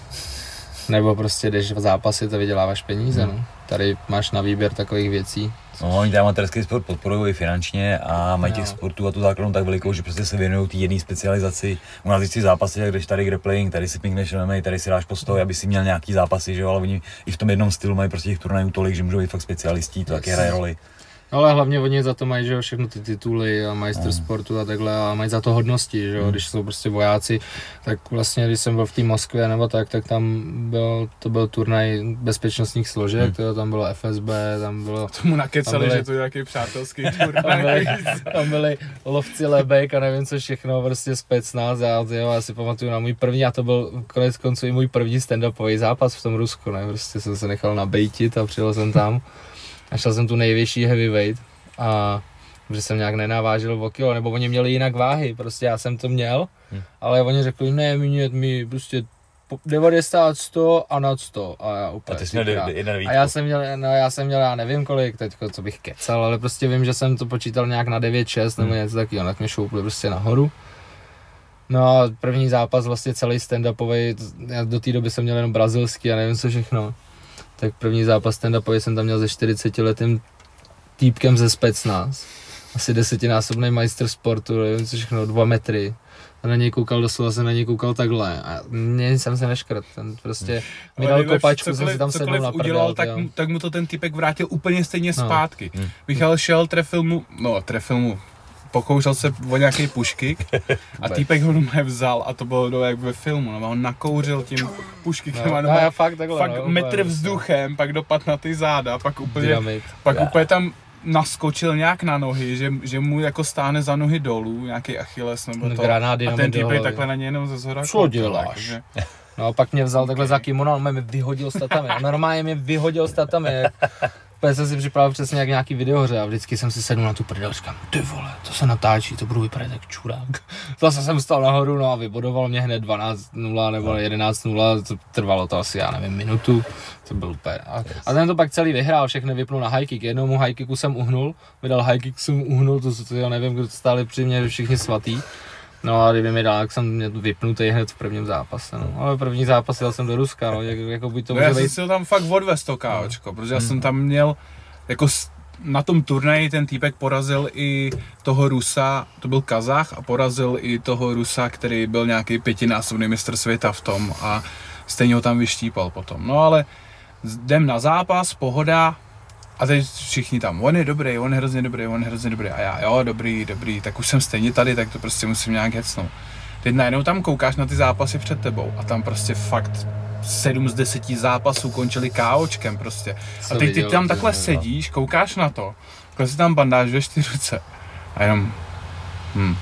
nebo prostě jdeš v zápasy a vyděláváš peníze, Hmm. no. Tady máš na výběr takových věcí. No, oni ten amatérský sport podporují i finančně a mají těch sportů a tu základnu tak velikou, že prostě se věnují té jedné specializaci. U nás si zápasy, jak jdeš tady grappling, tady si pinkneš MMA, tady si dáš postoj, aby si měl nějaký zápasy, že jo, ale oni i v tom jednom stylu mají prostě těch turnajů tolik, že můžou být fakt specialistí, to taky Yes. hraje roli. Ale hlavně oni za to mají, že jo, všechno ty tituly a majstr Mm. sportu a takhle a mají za to hodnosti, že jo, Mm. když jsou prostě vojáci, tak vlastně, když jsem byl v té Moskvě nebo tak, tak tam byl, to byl turnaj bezpečnostních složek, Mm. to tam bylo FSB, tam bylo tomu nakecali, Tam byly- že to je nějaký přátelský tam turnaj. byli, tam byli lovci lebek a nevím co všechno, prostě specnaz, já, jo, já si pamatuju na můj první, a to byl konec konců i můj první stand-upový zápas v tom Rusku, ne, prostě jsem se nechal nabejtit a přijel jsem tam a šel jsem tu nejvyšší heavyweight a že jsem nějak nenavážil o kilo, nebo oni měli jinak váhy, prostě já jsem to měl, Hm. ale oni řekli, ne, ne, my prostě po- 90, 100 a nad 100. A já A úplně, ty jsi měl jeden a já jsem měl, no já jsem měl, já nevím kolik teďko, co bych kecal, ale prostě vím, že jsem to počítal nějak na 9-6 nebo Hmm. něco takového, tak mě šoupli prostě nahoru. No a první zápas vlastně celý stand-upový, já do té doby jsem měl jenom brazilský a nevím co všechno. Tak první zápas stand-upový jsem tam měl ze 40 letým týpkem ze Specnaz. Asi desetinásobný majster sportu, nevím co všechno, dva metry. A na něj koukal, doslova jsem na něj koukal takhle. A mě jsem se neškrt, ten prostě mi dal kopačku, jsem si tam sednul cokoliv na udělal, tak, jo. tak mu to ten typek vrátil úplně stejně No. zpátky. Hmm. Michal šel, trefil mu, no trefil mu, pokoušel se o nějaký puškyk a týpek ho normálně vzal a to bylo do, jak ve filmu, no, on nakouřil tím puškykem a No, no, já no, fakt takhle, fakt no, metr úplně vzduchem, pak dopad na ty záda, pak úplně, Dynamit. pak úplně tam naskočil nějak na nohy, že, že mu jako stáhne za nohy dolů, nějaký Achilles nebo No, to. granát a ten týpek takhle na něj jenom ze zhora Co děláš? jakože- No a pak mě vzal takhle Ok. za kimono, on mě vyhodil statami. A normálně mě vyhodil statami. Úplně jsem si připravil přesně jak nějaký videohře a vždycky jsem si sednul na tu prdel a říkám, ty vole, to se natáčí, to budu vypadat jak čurák. Zase jsem stal nahoru, no a vybodoval mě hned 12-0 nebo 11-0, to trvalo to asi, já nevím, minutu. To byl úplně. A, a ten to pak celý vyhrál, všechny vypnul na high kick. Jednomu high kicku jsem uhnul, vydal high kick, jsem uhnul, to, to já nevím, kdo stáli při mě všichni svatý. No a kdyby mi dal, tak jsem mě vypnutý hned v prvním zápase. No. Ale první zápas jel jsem do Ruska, no, jak, jako by to No já jsem být. si ho tam fakt odvez to káočko, protože já jsem tam měl, jako na tom turnaji ten týpek porazil i toho Rusa, to byl Kazach, a porazil i toho Rusa, který byl nějaký pětinásobný mistr světa v tom a stejně ho tam vyštípal potom. No ale jdem na zápas, pohoda, a teď všichni tam, on je dobrý, on je hrozně dobrý, on je hrozně dobrý. A já, jo, dobrý, dobrý, tak už jsem stejně tady, tak to prostě musím nějak hecnout. Teď najednou tam koukáš na ty zápasy před tebou a tam prostě fakt 7 z 10 zápasů končili KOčkem prostě. A teď ty tam ty takhle sedíš, koukáš na to, takhle si tam bandáž ve čtyři ruce a jenom, hm,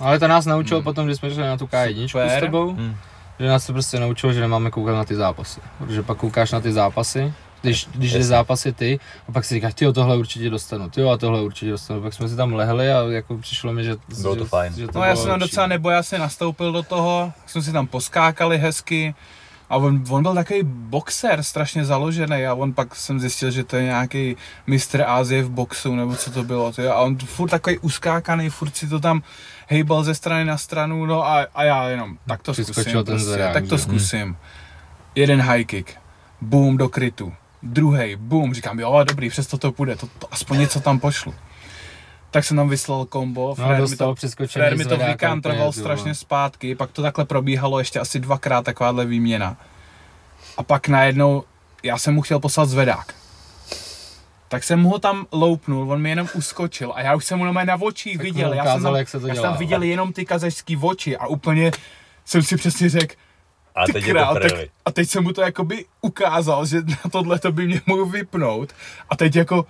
Ale to nás naučilo Hmm. potom, když jsme šli na tu K1 Super. s tebou, Hmm. že nás to prostě naučilo, že nemáme koukat na ty zápasy. Protože pak koukáš na ty zápasy, když, když jde zápasy ty, a pak si říkáš, ty tohle určitě dostanu, ty a tohle určitě dostanu. Pak jsme si tam lehli a jako přišlo mi, že, Bylo že, to fajn. Že to No já jsem tam docela nebojasně nastoupil do toho, jsme si tam poskákali hezky a on, on byl takový boxer, strašně založený a on pak jsem zjistil, že to je nějaký mistr Ázie v boxu, nebo co to bylo, tyjo. a on furt takový uskákaný, furt si to tam hejbal ze strany na stranu, no a, a já jenom, tak to Přiskočil zkusím, ten prostě, zrák, tak to že? zkusím. Jeden high kick, boom do krytu, druhý, boom, říkám, jo, dobrý, přesto to půjde, to, to aspoň něco tam pošlu. Tak jsem tam vyslal kombo, No, Frér mi to Frér mi to vykantroval strašně zpátky, pak to takhle probíhalo ještě asi dvakrát takováhle výměna. A pak najednou, já jsem mu chtěl poslat zvedák. Tak jsem mu ho tam loupnul, on mi jenom uskočil a já už jsem mu na očích Tak mu viděl. Já jsem, ukázal, tam, jak se to já jsem dělá. tam viděl jenom ty kazašský oči a úplně jsem si přesně řekl, A teď král, tak, a teď jsem mu to jakoby ukázal, že na tohle to by mě mohl vypnout. A teď jako,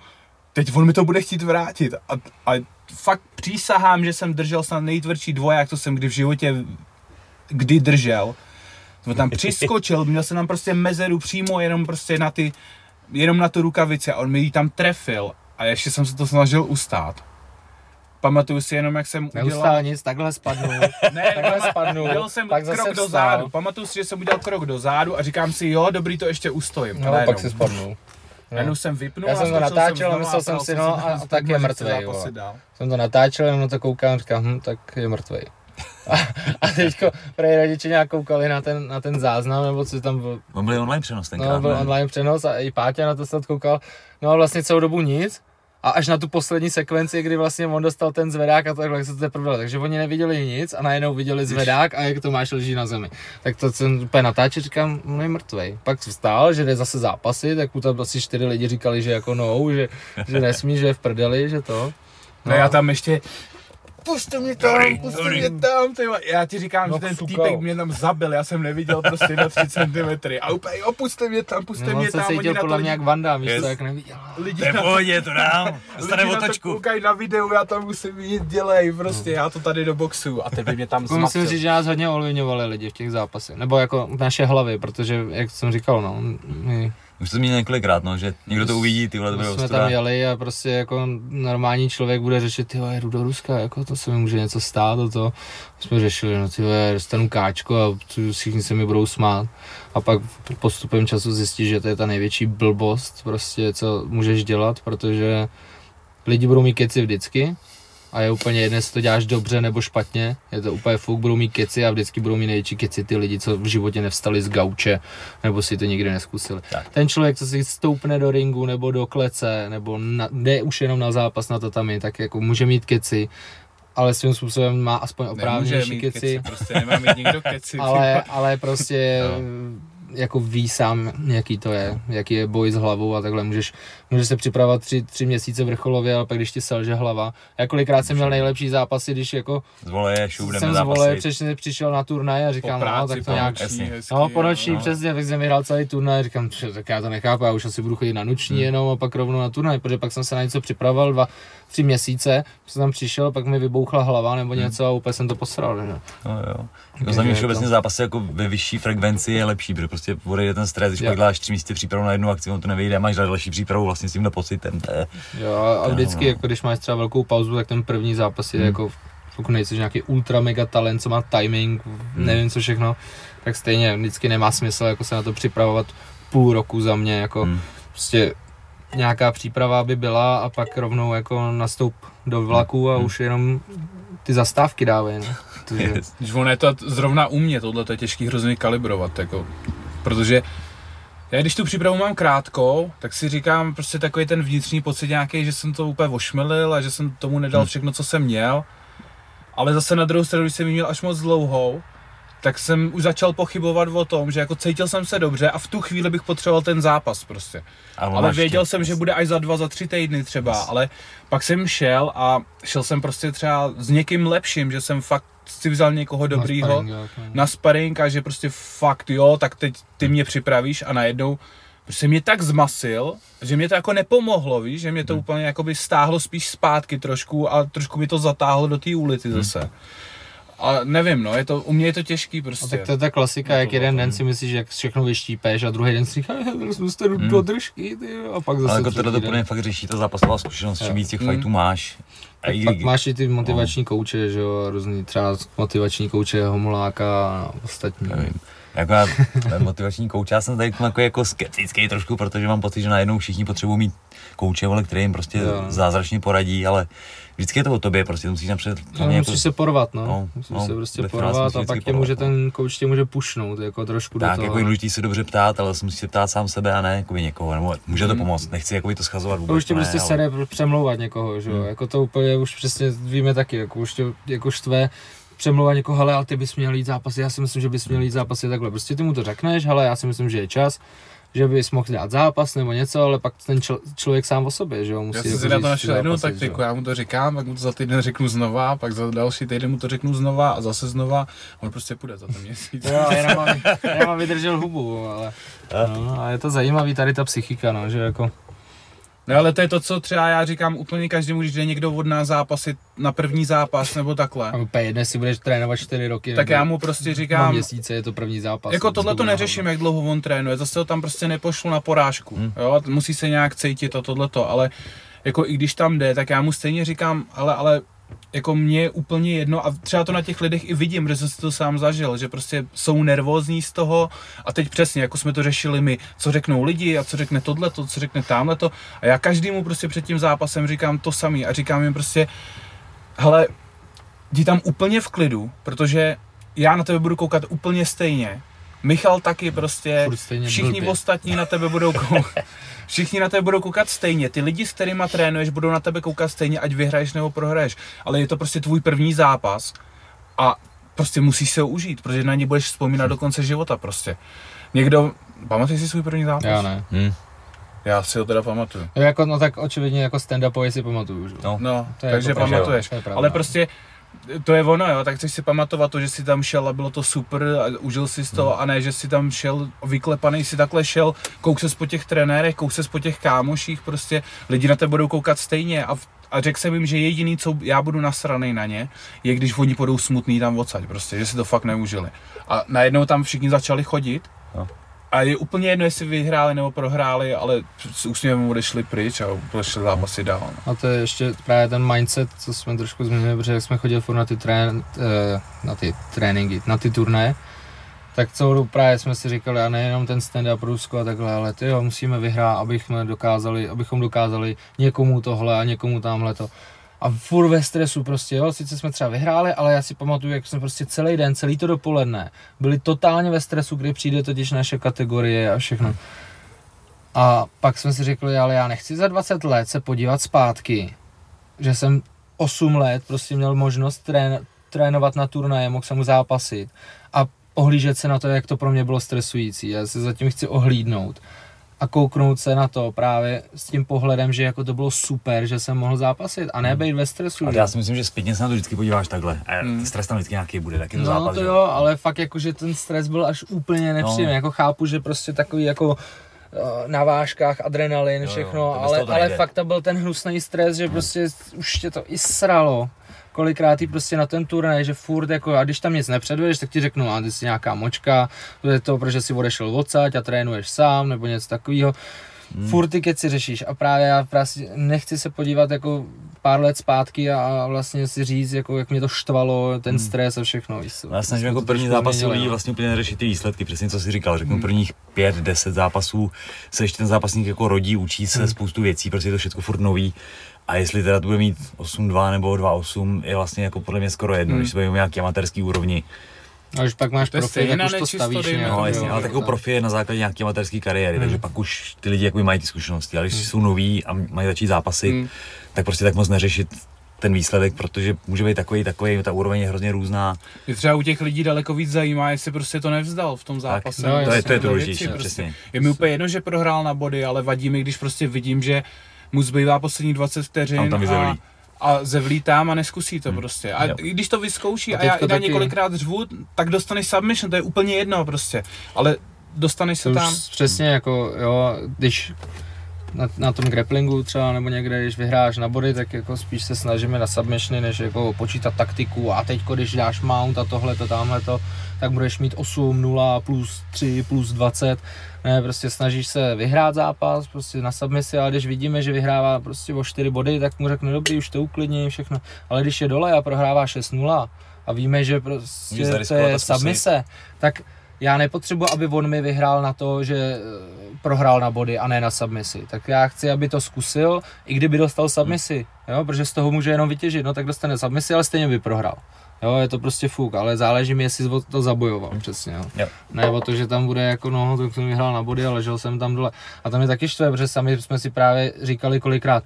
teď on mi to bude chtít vrátit. A, a fakt přísahám, že jsem držel snad nejtvrdší dvoják, co jsem kdy v životě kdy držel. On tam přiskočil, měl jsem tam prostě mezeru přímo jenom prostě na ty, jenom na tu rukavici a on mi ji tam trefil a ještě jsem se to snažil ustát. Pamatuju si jenom, jak jsem udělal... Neustál nic, takhle spadnu. Ne, takhle spadnu, udělal jsem pak zase krok do zádu. Pamatuju si, že jsem udělal krok do zádu a říkám si, jo, dobrý, to ještě ustojím. No, pak si spadnul. Najednou jsem vypnul Já jsem to natáčel a myslel jsem si, no, a- tak je mrtvej. Jsem to natáčel, jenom na to koukám, říkám, hm, tak je mrtvej. A, a teďko prej rodiče nějak koukali na ten, na ten záznam, nebo co tam byl, On byl online přenos tenkrát, no, byl ne? online přenos a i Páťa na to snad koukal. No a vlastně celou dobu nic. A až na tu poslední sekvenci, kdy vlastně on dostal ten zvedák a takhle jak se to teprve. Takže oni neviděli nic a najednou viděli zvedák a jak Tomáš leží na zemi. Tak to jsem úplně natáčel, říkám, no je mrtvej. Pak vstál, že jde zase zápasy, tak mu tam asi čtyři lidi říkali, že jako no, že, že nesmí, že je v prdeli, že to. No já tam ještě, puste mě tam, puste mě tam, ty vole. Já ti říkám, No, že ten fukal. týpek mě tam zabil, já jsem neviděl prostě na 3 cm. A úplně, jo, puste mě tam, puste No, mě se tam, oni cítil podle to mě lidi, jak Vanda, víš Yes. to, jak neviděl. lidi, To je pohodě, to dám. Dostane lidi na to otočku. koukají na videu, já tam musím jít, dělej, prostě, já to tady do boxu. A teď by mě tam Jako musím zmatil. říct, že nás hodně ovlivňovali lidi v těch zápasech. Nebo jako naše hlavy, protože, jak jsem říkal, no, my Už to měl několikrát, no, že někdo to uvidí, ty vole, to My bude jsme ostuda. tam jeli a prostě jako normální člověk bude řešit, ty jdu do Ruska, jako to se mi může něco stát a to. Jsme řešili, no ty dostanu káčko a všichni se mi budou smát. A pak postupem času zjistíš, že to je ta největší blbost, prostě, co můžeš dělat, protože lidi budou mít keci vždycky, a je úplně jedno, jestli to děláš dobře nebo špatně, je to úplně fuk, budou mít keci a vždycky budou mít největší keci ty lidi, co v životě nevstali z gauče, nebo si to nikdy neskusili. Tak. Ten člověk, co si stoupne do ringu nebo do klece, nebo na, jde už jenom na zápas na tatami, tak jako může mít keci, ale svým způsobem má aspoň oprávnější keci, keci, prostě nemá mít nikdo keci. ale, ale prostě No. Jako ví sám, jaký to je, jaký je boj s hlavou a takhle můžeš, můžeš se připravovat tři, tři měsíce vrcholově, ale pak když ti selže hlava. Já kolikrát jsem měl nejlepší zápasy, když jako Z voleje, šup, jdeme jsem z zápasit. vole přišel, přišel na turnaj a říkám, po no, práci, tak to nějak, jasně. hezky, No, po noční, no. přesně, tak jsem vyhrál celý turnaj, říkám, "Tře, tak já to nechápu, já už asi budu chodit na noční Hmm. jenom a pak rovnou na turnaj, protože pak jsem se na něco připravoval dva, tři měsíce, jsem tam přišel, pak mi vybouchla hlava nebo něco a úplně jsem to posral, že? No, jo. Jako za mě všeobecně to- zápasy jako ve vyšší frekvenci je lepší, protože prostě odejde ten stres, když pak děláš tři místě přípravu na jednu akci, on to nevyjde, máš další přípravu vlastně s tímhle pocitem. To je, Jo, a vždycky, no. jako když máš třeba velkou pauzu, tak ten první zápas je Hmm. jako, pokud nejsi nějaký ultra mega talent, co má timing, Hmm. nevím co všechno, tak stejně vždycky nemá smysl jako se na to připravovat půl roku za mě, jako Hmm. prostě nějaká příprava by byla a pak rovnou jako nastup do vlaku a Hmm. už jenom ty zastávky dávají, no. Takže, Yes. Ono je to zrovna u mě, tohle to je těžký hrozně kalibrovat, jako, protože já když tu přípravu mám krátkou, tak si říkám prostě takový ten vnitřní pocit nějaký, že jsem to úplně ošmelil a že jsem tomu nedal Hmm. všechno, co jsem měl. Ale zase na druhou stranu, když jsem ji měl až moc dlouhou, tak jsem už začal pochybovat o tom, že jako cítil jsem se dobře a v tu chvíli bych potřeboval ten zápas prostě. Ale věděl tě- jsem, že bude až za dva, za tři týdny třeba, ale pak jsem šel a šel jsem prostě třeba s někým lepším, že jsem fakt si vzal někoho dobrýho no. na sparring a že prostě fakt jo, tak teď ty mě připravíš a najednou prostě mě tak zmasil, že mě to jako nepomohlo, víš, že mě to Hmm. úplně jakoby stáhlo spíš zpátky trošku a trošku mi to zatáhlo do té ulici Hmm. A nevím, no, je to, u mě je to těžký A prostě. tak to je ta klasika, No to jak jeden to, den no. si myslíš, jak všechno vyštípeš a druhý den si říkáš, do, Hmm. do držky, ty, jo, a pak zase Ale jako tohle to podle fakt řeší ta zápasová zkušenost, čím víc těch Mm. fightů máš. A i, Pak máš i ty motivační kouče, že jo, různý třeba motivační kouče Homoláka a ostatní. nevím, jako já, motivační kouč, já jsem tady jako, jako skeptický trošku, protože mám pocit, že najednou všichni potřebují mít kouče, vole, který jim prostě Jo. zázračně poradí, ale vždycky je to o tobě, prostě musíš napřed No, musíš se porvat, no. no, musíš no, se prostě porvat a pak tě může porvat, ten kouč tě může pušnout, jako trošku tak, do toho. jako je důležitý se dobře ptát, ale musíš se ptát sám sebe a ne jako někoho, nebo může to Mm. pomoct, nechci jako to schazovat vůbec, To už tě ne, prostě ale- sere přemlouvat někoho, že jo, Hmm. jako to úplně už přesně víme taky, jako už tě jako štve přemlouvat někoho, hele, ale ty bys měl jít zápasy, já si myslím, že bys měl jít zápasy takhle, prostě ty mu to řekneš, hele, já si myslím, že je čas, že bys mohl dát zápas nebo něco, ale pak ten čl- člověk sám o sobě, že jo, musí Já jsem jako si na to našel jednu taktiku, já mu to říkám, pak mu to za týden řeknu znova, pak za další týden mu to řeknu znova a zase znova, on prostě půjde za ten měsíc. Jo, jenom mám, jenom mám vydržel hubu, ale no, a je to zajímavý tady ta psychika, no, že jako No ale to je to, co třeba já říkám úplně každému, když jde někdo od nás zápasit na první zápas nebo takhle. a úplně jedno, jestli budeš trénovat 4 roky, Tak nebo já mu prostě říkám, měsíce je to první zápas. jako tohle to neřeším, jak dlouho on trénuje, zase ho tam prostě nepošlu na porážku, Hmm. jo, musí se nějak cítit a tohleto, ale jako i když tam jde, tak já mu stejně říkám, ale, ale jako mě je úplně jedno a třeba to na těch lidech i vidím, že jsem si to sám zažil, že prostě jsou nervózní z toho a teď přesně, jako jsme to řešili my, co řeknou lidi a co řekne tohleto, co řekne tamhleto a já každému prostě před tím zápasem říkám to samý a říkám jim prostě, hele, jdi tam úplně v klidu, protože já na tebe budu koukat úplně stejně. Michal taky prostě, všichni blbě. ostatní na tebe budou koukat. Všichni na tebe budou koukat stejně. Ty lidi, s kterými trénuješ, budou na tebe koukat stejně, ať vyhraješ nebo prohraješ. Ale je to prostě tvůj první zápas a prostě musíš se ho užít, protože na ně budeš vzpomínat do konce života prostě. Někdo, pamatuješ si svůj první zápas? Já ne. Hm, Já si ho teda pamatuju. Jo, jako, no tak očividně jako stand-upově si pamatuju, že? jo. no, No, To je takže jako pamatuješ. to je pravda. Ale prostě to je ono, jo, tak chceš si pamatovat to, že jsi tam šel a bylo to super a užil si z toho Hmm. a ne, že si tam šel vyklepaný, si takhle šel, kouk ses po těch trenérech, kouk ses po těch kámoších, prostě lidi na tebe budou koukat stejně a, v- a řekl jsem jim, že jediný, co já budu nasranej na ně, je když oni budou smutný tam odsaď, prostě, že si to fakt neužili. A najednou tam všichni začali chodit No. A je úplně jedno, jestli vyhráli nebo prohráli, ale s úsměvem odešli pryč a pošli zápasy dál. No. A to je ještě právě ten mindset, co jsme trošku zmínili, protože jak jsme chodili furt na ty, trén, eh, na ty tréninky, na ty turnaje, tak celou dobu právě jsme si říkali, a nejenom ten stand-up Rusko a takhle, ale ty jo, musíme vyhrát, abychom dokázali, abychom dokázali někomu tohle a někomu tamhle to. A furt ve stresu prostě, jo, sice jsme třeba vyhráli, ale já si pamatuju, jak jsme prostě celý den, celý to dopoledne, byli totálně ve stresu, kdy přijde totiž naše kategorie a všechno. A pak jsme si řekli, ale já nechci za 20 let se podívat zpátky, že jsem 8 let prostě měl možnost trén, trénovat na turnaje, mohl jsem mu zápasit a ohlížet se na to, jak to pro mě bylo stresující. Já se zatím chci ohlídnout a kouknout se na to právě s tím pohledem, že jako to bylo super, že jsem mohl zápasit a ne být ve stresu. Ale že? já si myslím, že zpětně se na to vždycky podíváš takhle. A hmm. stres tam vždycky nějaký bude, tak je to No zápas. to že? jo, ale fakt jako, že ten stres byl až úplně nepříjemný. No. Jako chápu, že prostě takový jako eh, na vážkách, adrenalin, jo, všechno, to bez ale, to ale fakt to byl ten hnusný stres, že prostě už tě to i sralo. Kolikrát jí prostě na ten turnaj, že furt jako, a když tam nic nepředvedeš, tak ti řeknu, a ty jsi nějaká močka, to je to, protože si odešel odsaď a trénuješ sám, nebo něco takového. Hmm. Furt ty keci řešíš a právě já prostě nechci se podívat jako pár let zpátky a, a vlastně si říct, jako jak mě to štvalo, ten stres a všechno. víš. No já se snažím Jsme jako první zápas lidí no. vlastně úplně neřešit ty výsledky, přesně co jsi říkal, řeknu prvních pět, deset zápasů se ještě ten zápasník jako rodí, učí se spoustu věcí, prostě je to všechno furt nový. A jestli teda to bude mít 8-2 nebo 2-8, je vlastně jako podle mě skoro jedno, když se o nějaký amatérský úrovni. A když pak máš je profi, tak už to stavíš dejme nějak. No, jasně, ale tak jako profi je na základě nějaké amatérské kariéry, takže pak už ty lidi jako mají ty zkušenosti, ale když jsou noví a mají začít zápasy, Hmm. tak prostě tak moc neřešit ten výsledek, protože může být takový, takový, ta úroveň je hrozně různá. Mě třeba u těch lidí daleko víc zajímá, jestli prostě to nevzdal v tom zápase. no, nebo jasně. To je, to je to důležitější, prostě. přesně. Je mi úplně jedno, že prohrál na body, ale vadí mi, když prostě vidím, že mu zbývá poslední 20 vteřin Tam tam a, zevlí tam a neskusí to prostě. A Jo. i když to vyzkouší A a, já i na taky- několikrát řvu, tak dostaneš submission, to je úplně jedno prostě. Ale dostaneš se To tam, přesně jako, jo, když na, na tom grapplingu třeba nebo někde, když vyhráš na body, tak jako spíš se snažíme na submissiony, než jako počítat taktiku a teď, když dáš mount a tohle to, tamhle to, tak budeš mít 8, 0, plus 3, plus 20. Ne, prostě snažíš se vyhrát zápas, prostě na submisi, ale když vidíme, že vyhrává prostě o 4 body, tak mu řekne dobrý, už to uklidní, všechno. Ale když je dole a prohrává 6-0 a víme, že prostě to je submise, tak já nepotřebuji, aby on mi vyhrál na to, že eh, prohrál na body a ne na submisi. Tak já chci, aby to zkusil, i kdyby dostal submisi, jo, protože z toho může jenom vytěžit, no tak dostane submisi, ale stejně by prohrál. Jo, je to prostě fuk, ale záleží mi, jestli jsi to zabojoval, přesně, jo. Jo. Ne o to, že tam bude jako, no, tak jsem vyhrál na body a ležel jsem tam dole. A tam je taky štve, protože sami jsme si právě říkali kolikrát,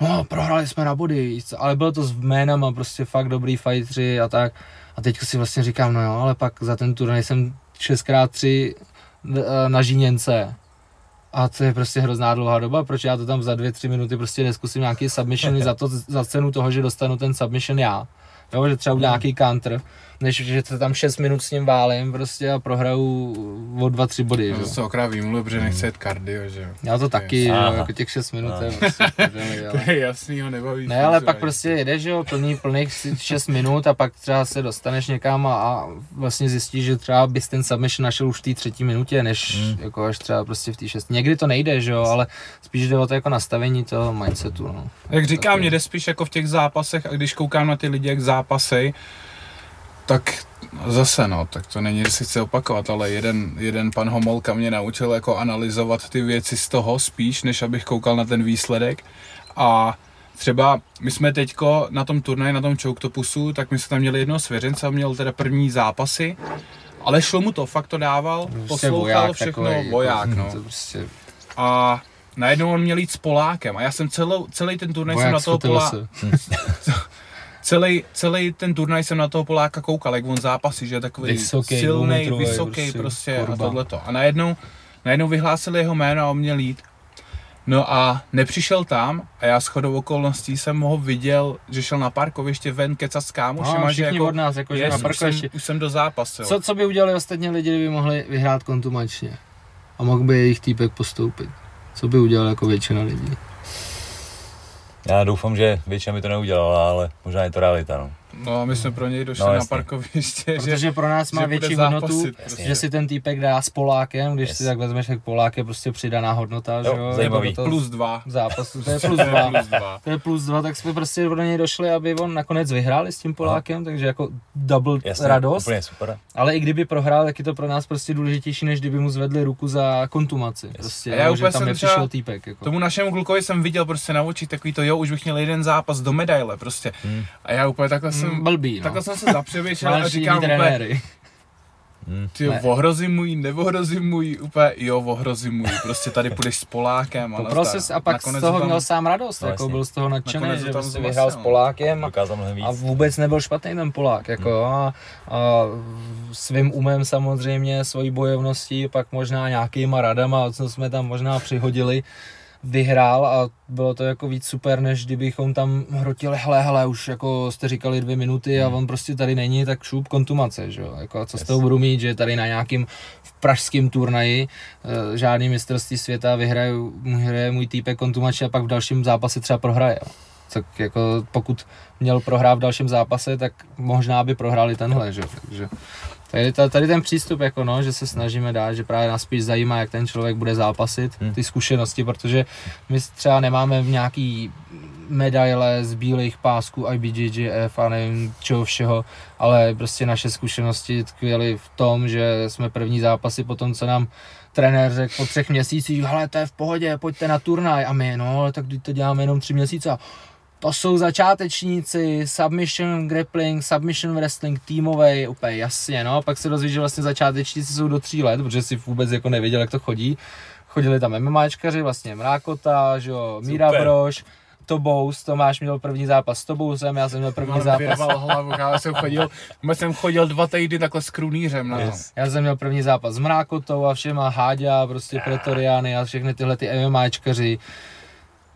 no, prohráli jsme na body, ale bylo to s jménama, prostě fakt dobrý fightři a tak. A teď si vlastně říkám, no jo, ale pak za ten turnaj jsem 6x3 eh, na Žíněnce. A to je prostě hrozná dlouhá doba, proč já to tam za dvě, tři minuty prostě neskusím nějaký submissiony za, to, za cenu toho, že dostanu ten submission já. Jo, že třeba udělám nějaký counter, než že se tam 6 minut s ním válím prostě a prohraju o 2-3 body. no, že? to se okrát výmluv, protože nechce jet kardio, že jo. Já to taky, že jo, jako těch 6 minut je prostě v prdeli, ale... To je jasný, ho nebaví. Ne, ale pak prostě jedeš, že jo, plný, plných 6 minut a pak třeba se dostaneš někam a, a vlastně zjistíš, že třeba bys ten submission našel už v té třetí minutě, než Hmm. jako až třeba prostě v té šest. Někdy to nejde, že jo, ale spíš jde o to jako nastavení toho mindsetu, no. Jak říkám, mě jde spíš jako v těch zápasech a když koukám na ty lidi, jak zápasej, tak zase no, tak to není, že si chci opakovat, ale jeden, jeden pan Homolka mě naučil jako analyzovat ty věci z toho spíš, než abych koukal na ten výsledek a třeba my jsme teďko na tom turnaji, na tom Choketopusu, tak my jsme tam měli jednoho svěřence a měl teda první zápasy, ale šlo mu to, fakt to dával, Prostě poslouchal všechno, takovej, voják, jako, no. To prostě A najednou on měl jít s Polákem a já jsem celou, celý ten turnaj jsem voják na toho Polá. celý, celý ten turnaj jsem na toho Poláka koukal, jak on zápasí, že takový Vysoký, silný, vysoký prostě prostě, a kurba. tohleto. A najednou, najednou vyhlásili jeho jméno a on měl jít. No a nepřišel tam a já s chodou okolností jsem ho viděl, že šel na parkoviště ven kecat s kámošema, No, že všichni jako, od nás, jako, že na už, parkovišti. jsem, už jsem do zápasu. Co, co by udělali ostatní lidi, kdyby mohli vyhrát kontumačně? A mohl by jejich týpek postoupit? Co by udělal jako většina lidí? Já doufám, že většina by to neudělala, ale možná je to realita, no. No a my jsme pro něj došli No, na parkoviště, že, Protože pro nás má že větší hodnotu, prostě. že si ten týpek dá s Polákem, když Yes. si tak vezmeš, tak Polák je prostě přidaná hodnota, že Jo, jo? zajímavý. Jako do toho plus dva. zápasu, to je plus To je dva. plus dva. To je plus dva, tak jsme prostě do něj došli, aby on nakonec vyhráli s tím Polákem, takže jako double Jasně, radost. úplně super. Ale i kdyby prohrál, tak je to pro nás prostě důležitější, než kdyby mu zvedli ruku za kontumaci. Prostě, A já jo, úplně že tam jsem nepřišel třeba týpek. Jako. Tomu našemu klukovi jsem viděl prostě na oči takový to, jo, už bych měl jeden zápas do medaile prostě. Hmm. A já úplně takhle jsem, Mm, blbý, no. takhle jsem se zapřevěšel a říkám úplně, trenéry. Hmm. ty jo, Ne. ohrozím můj, neohrozím můj, úplně, jo, ohrozím můj, prostě tady půjdeš s Polákem. a To nazdar. proces a pak Nakonec z toho to tam- měl sám radost, No, jako byl z toho nadšený, že tam prostě zmasil, vyhrál s. Polákem a, a vůbec nebyl špatný ten Polák, jako a, a svým umem samozřejmě, svojí bojovností, pak možná nějakýma radama, co jsme tam možná přihodili, vyhrál a bylo to jako víc super, než kdybychom tam hrotili, hele, hele, už jako jste říkali dvě minuty a on prostě tady není, tak šup kontumace, že jo, jako a co z toho budu mít, že tady na nějakým v pražském turnaji eh, žádný mistrovství světa vyhraje, vyhraje můj týpek kontumače a pak v dalším zápase třeba prohraje. jo. Tak jako pokud měl prohrát v dalším zápase, tak možná by prohráli tenhle, že? jo. Takže tady, ta- tady ten přístup, jako no, že se snažíme dát, že právě nás spíš zajímá, jak ten člověk bude zápasit, Hmm. ty zkušenosti, protože my třeba nemáme nějaký medaile z bílých pásků IBJJF a nevím čeho všeho, ale prostě naše zkušenosti tkvěly v tom, že jsme první zápasy po tom, co nám trenér řekl po třech měsících, hele, to je v pohodě, pojďte na turnaj a my, no, ale tak teď to děláme jenom tři měsíce a to jsou začátečníci, submission grappling, submission wrestling, týmový, úplně jasně, no. Pak se dozví, že vlastně začátečníci jsou do tří let, protože si vůbec jako nevěděl, jak to chodí. Chodili tam MMAčkaři, vlastně Mrákota, že jo, Míra Super. Brož, Tobous, Tomáš měl první zápas s Tobousem, já jsem měl první Mám zápas. hlavu, já jsem chodil, jsem chodil dva týdny takhle s krunýřem na. Yes. Já jsem měl první zápas s Mrákotou a všema Háďa, prostě Pretoriány a všechny tyhle ty MMAčkaři.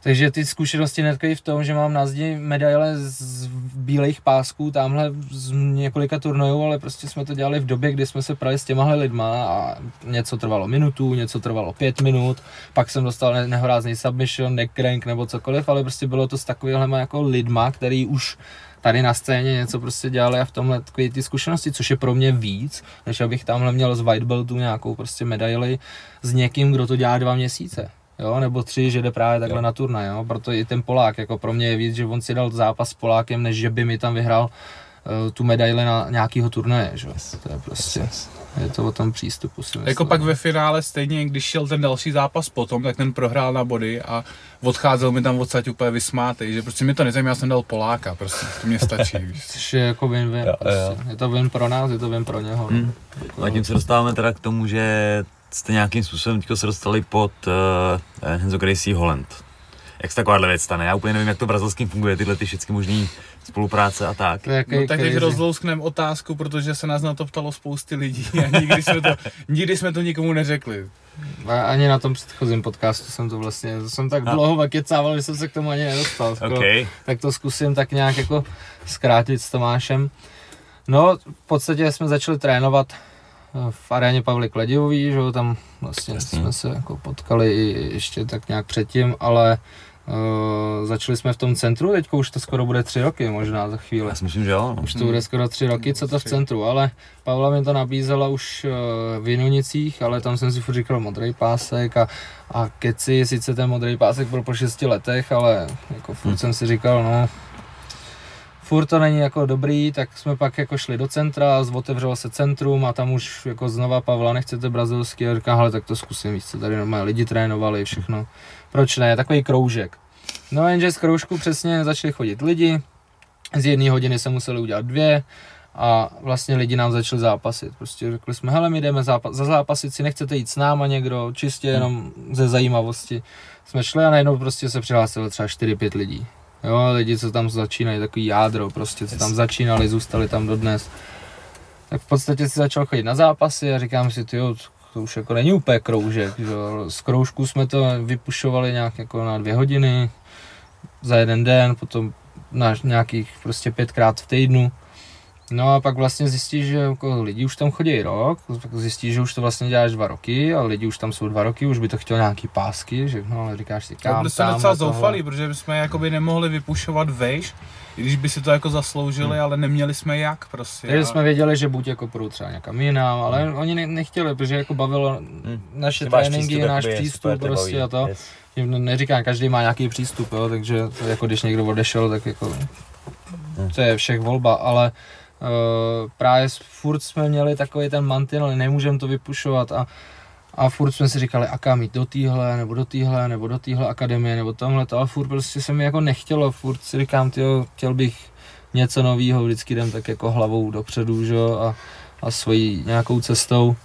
Takže ty zkušenosti netkví v tom, že mám na zdi medaile z bílých pásků, tamhle z několika turnajů, ale prostě jsme to dělali v době, kdy jsme se prali s těmahle lidma a něco trvalo minutu, něco trvalo pět minut, pak jsem dostal ne- nehorázný submission, neck crank nebo cokoliv, ale prostě bylo to s takovýhlema jako lidma, který už tady na scéně něco prostě dělali a v tomhle takový ty zkušenosti, což je pro mě víc, než abych tamhle měl z white beltu nějakou prostě medaili s někým, kdo to dělá dva měsíce. Jo, nebo tři, že jde právě takhle Jo. na turnaj, jo? proto i ten Polák, jako pro mě je víc, že on si dal zápas s Polákem, než že by mi tam vyhrál uh, tu medaili na nějakýho turnaje, že? jo. To je prostě, je to o tom přístupu si myslím. Jako pak ve finále stejně, když šel ten další zápas potom, tak ten prohrál na body a odcházel mi tam odsaď úplně vysmátej, že prostě mi to nezajímá, já jsem dal Poláka, prostě, to mě stačí, víš. Což je jako win-win, Jo, prostě. je to win pro nás, je to win pro něho. Hmm. Jako, No a tím se dostáváme teda k tomu, že jste nějakým způsobem teďko se dostali pod uh, Henzo Gracie Holland. Jak se takováhle věc stane? Já úplně nevím, jak to brazilským funguje, tyhle ty všechny možné spolupráce a tak. jaký No tak teď rozlouskneme otázku, protože se nás na to ptalo spousty lidí a nikdy jsme to, nikdy jsme to nikomu neřekli. A ani na tom předchozím podcastu jsem to vlastně, to jsem tak dlouho vakecával, že jsem se k tomu ani nedostal. Skoro. OK. tak to zkusím tak nějak jako zkrátit s Tomášem. No, v podstatě jsme začali trénovat eh, v aréně Pavly Kladivový, že jo, tam vlastně Jasně. jsme se jako potkali i ještě tak nějak předtím, ale uh, začali jsme v tom centru, teďko už to skoro bude tři roky možná za chvíli. Já si myslím, že jo. No. Už to bude skoro tři roky, co to v centru, ale Pavla mi to nabízela už eh, v Jinonicích, ale tam jsem si furt říkal modrý pásek a, a keci, sice ten modrý pásek byl po šesti letech, ale jako furt Hmm. jsem si říkal, no, furt to není jako dobrý, tak jsme pak jako šli do centra, otevřelo se centrum a tam už jako znova Pavla, nechcete brazilský, a říkám, hele, tak to zkusím, víš co, tady normálně lidi trénovali, všechno, proč ne, takový kroužek. No jenže z kroužku přesně začali chodit lidi, z jedné hodiny se museli udělat dvě a vlastně lidi nám začali zápasit. Prostě řekli jsme, hele, my jdeme zápas, za zápasit si, nechcete jít s náma někdo, čistě jenom ze zajímavosti. Jsme šli a najednou prostě se přihlásilo třeba 4-5 lidí. Jo, lidi, co tam začínají, takový jádro, prostě, co tam začínali, zůstali tam dodnes. Tak v podstatě si začal chodit na zápasy a říkám si, tyjo, to už jako není úplně kroužek, že jo. Z kroužku jsme to vypušovali nějak jako na dvě hodiny, za jeden den, potom na nějakých prostě pětkrát v týdnu. No a pak vlastně zjistíš, že jako lidi už tam chodí rok, pak zjistíš, že už to vlastně děláš dva roky a lidi už tam jsou dva roky, už by to chtěl nějaký pásky, že no, ale říkáš si kam, byli jsme tam docela zoufalí, protože my jsme jakoby nemohli vypušovat vejš, I když by si to jako zasloužili, Hmm. ale neměli jsme jak prostě. Takže a- jsme věděli, že buď jako půjdou třeba někam jinam, ale Hmm. oni ne, nechtěli, protože jako bavilo Hm. naše Ty tréninky, přístup, náš přístup super tě prostě baví. a to. Yes. Neříkám, každý má nějaký přístup, jo, takže to jako když někdo odešel, tak jako Hmm. to je všech volba, ale právě s- furt jsme měli takový ten mantinel, nemůžeme to vypušovat a, a furt jsme si říkali, a kam jít do téhle, nebo do téhle, nebo do téhle akademie, nebo tamhle to, a furt prostě se mi jako nechtělo, furt si říkám, tyjo, chtěl bych něco nového, vždycky jdem tak jako hlavou dopředu, že a, a svojí nějakou cestou.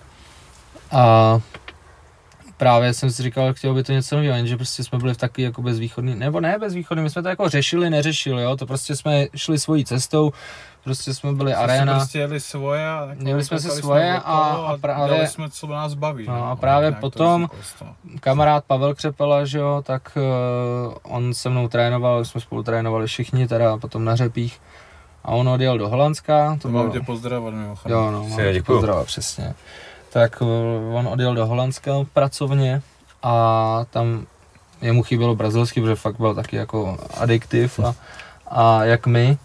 A právě jsem si říkal, chtěl by to něco nového, jenže prostě jsme byli v takový jako bezvýchodný, nebo ne bezvýchodný, my jsme to jako řešili, neřešili, jo, to prostě jsme šli svojí cestou, prostě jsme byli Jsme arena, prostě jeli svoje a jako Měli jsme si svoje okolo a- a, a právě- dělali jsme, co nás baví. No že? a právě potom- kamarád Pavel Křepela, že jo, tak uh, on se mnou trénoval, jsme spolu trénovali všichni, teda potom na řepích, a on odjel do Holandska, to To mám bylo, tě pozdravovat mimochodem. jo, no, Si mám tě přesně. Tak uh, on odjel do Holandska pracovně a tam jemu chybělo brazilsky, protože fakt byl taky jako adiktiv a, a jak my.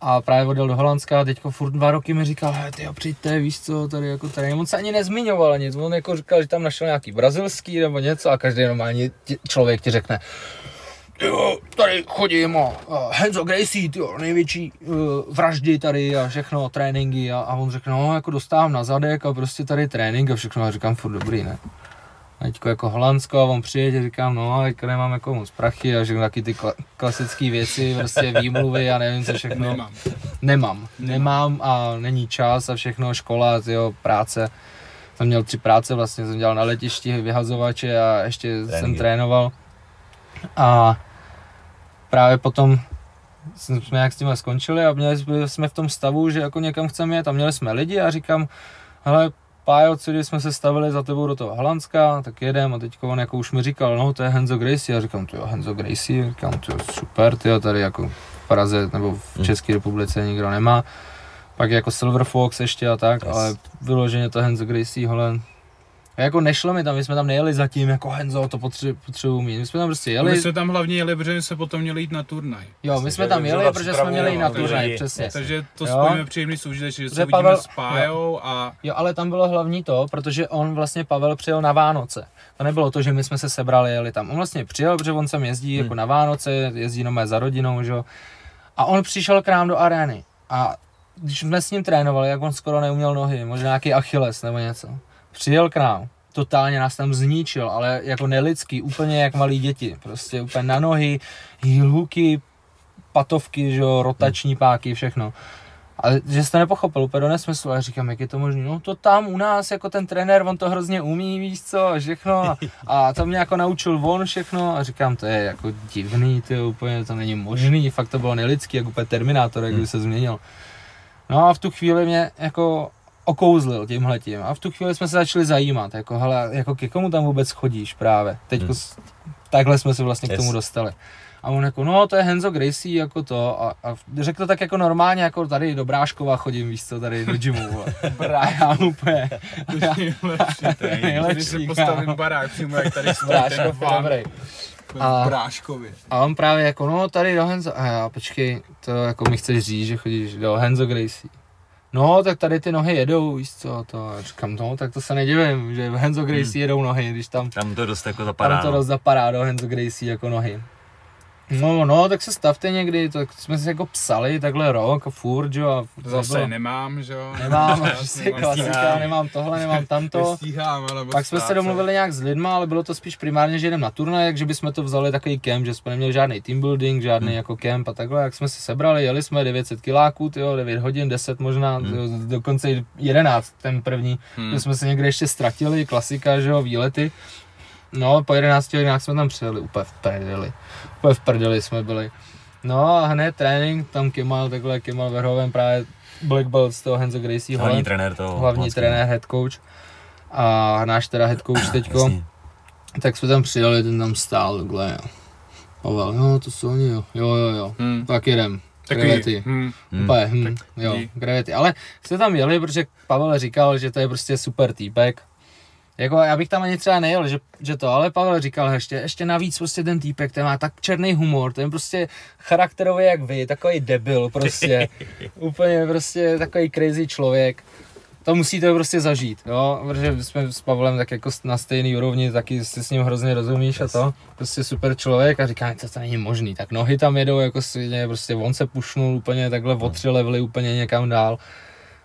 A právě odjel do Holandska a teďko furt dva roky mi říkal, ty přijďte, víš co, tady jako tady. On se ani nezmiňoval nic, on jako říkal, že tam našel nějaký brazilský nebo něco a každý normální ti- člověk ti řekne, jo, tady chodím a, Henzo Gracie, tyjo, největší uh, vraždy tady a všechno, tréninky a, a on řekne, no jako dostávám na zadek a prostě tady trénink a všechno a říkám, furt dobrý, ne? A teďko jako Holandsko a on přijede, říkám, no a teďka nemám jako moc prachy a řeknu taky ty kla- klasické věci, prostě výmluvy a nevím co všechno. Nemám. Nemám, nemám a není čas a všechno, škola, tyjo, práce. Jsem měl tři práce vlastně, jsem dělal na letišti vyhazovače a ještě jsem Tréninky. trénoval. A právě potom jsme jak s tím skončili a měli jsme- jsme v tom stavu, že jako někam chceme jet a měli jsme lidi a říkám, hele, Pájo, co když jsme se stavili za tebou do toho Holandska, tak jedem a teď on jako už mi říkal, no to je Henzo Gracie, a říkám, to jo, Henzo Gracie, říkám, to je super, ty tady jako v Praze nebo v Hmm. České republice nikdo nemá. Pak jako Silver Fox ještě a tak, Yes. ale vyloženě to Henzo Gracie, hele, a jako nešlo mi tam, my jsme tam nejeli zatím, jako Henzo, to potře- potřebuji mít. My jsme tam prostě jeli, My jsme tam hlavně jeli, protože jsme potom měli jít na turnaj. jo, my jsme tam Takže jeli, protože jsme měli jít na turnaj, přesně. Takže to Jo. spojíme příjemný soužití, že se Pavel- s Pájou a Jo, ale tam bylo hlavní to, protože on vlastně Pavel přijel na Vánoce. To nebylo to, že my jsme se sebrali, jeli tam. On vlastně přijel, protože on sem jezdí Hmm. jako na Vánoce, jezdí nomé za rodinou, že jo. A on přišel k nám do arény. A když jsme s ním trénovali, jak on skoro neuměl nohy, možná nějaký Achilles nebo něco. Přijel k nám, totálně nás tam zničil, ale jako nelidský, úplně jak malí děti. Prostě úplně na nohy, hluky, patovky, že jo, rotační páky, všechno. Ale že jste nepochopil úplně do nesmyslu, a já říkám, jak je to možné, no to tam u nás, jako ten trenér, on to hrozně umí, víš co, a všechno, a, a to mě jako naučil on všechno, a říkám, to je jako divný, ty úplně to není možný, fakt to bylo nelidský, jako úplně Terminátor, jak by se změnil. No a v tu chvíli mě jako okouzlil tímhletím a v tu chvíli jsme se začali zajímat, jako hele, jako ke komu tam vůbec chodíš právě, teď Hmm. takhle jsme se vlastně k Yes. tomu dostali. A on jako, no to je Henzo Gracie, jako to. A, a řekl to tak jako normálně, jako tady do Bráškova chodím, víš co, tady do gymu. vole. A já úplně, já, nejlepší. Když nejlepší, si postavím barák přímo, jak tady stojí ten je dobrý. A-. A on právě jako, no tady do Henzo, a já, počkej, to jako mi chceš říct, že chodíš do Henzo Gracie. No, tak tady ty nohy jedou, víš co, to, říkám, no, tak to se nedivím, že v Henzo Gracie jedou nohy, když tam Tam to dost jako zapadá. Tam to no. dost zapadá do Henzo Gracie jako nohy. No, no, tak se stavte někdy, tak jsme si jako psali takhle rok a furt, jo, a To zase nebylo- nemám, že jo? Nemám, prostě klasika, nemám tohle, nemám tamto. Nestíhám, ale Pak jsme se domluvili nějak s lidma, ale bylo to spíš primárně, že jdem na turnaj, takže bychom to vzali takový kemp, že jsme neměli žádný team building, žádný Hmm. jako kemp a takhle, jak jsme se sebrali, jeli jsme 900 kiláků, tyjo, 9 hodin, 10 možná, Hmm. tyjo, dokonce i 11 ten první, Hmm. že jsme se někde ještě ztratili, klasika, že jo, výlety. No, po 11 hodinách jsme tam přijeli, úplně v prdeli. Úplně v prdeli jsme byli. No a hned trénink, tam Kemal, takhle Kemal Verhoeven, právě Black Belt z toho Henzo Gracie Hlavní Holland, trenér toho. hlavní holandského. trenér, head coach. A náš teda head coach teďko, Jasně. tak jsme tam přijeli, ten tam stál takhle, jo. Pavel, no to jsou oni, jo, jo, jo, jo. Hmm. Tak jedem, Takový, krevety. hmm. Hmm. Úplně, hm, Tak jo, krevety. Ale jsme tam jeli, protože Pavel říkal, že to je prostě super týpek. Jako já bych tam ani třeba nejel, že, že to, ale Pavel říkal ještě, ještě navíc prostě ten týpek, ten má tak černý humor, ten prostě charakterově jak vy, takový debil prostě, úplně prostě takový crazy člověk. To musíte prostě zažít, jo, protože jsme s Pavlem tak jako na stejný úrovni, taky si s ním hrozně rozumíš a to, prostě super člověk a říká, to, to není možný, tak nohy tam jedou jako svině, prostě on se pušnul úplně takhle o tři levely úplně někam dál.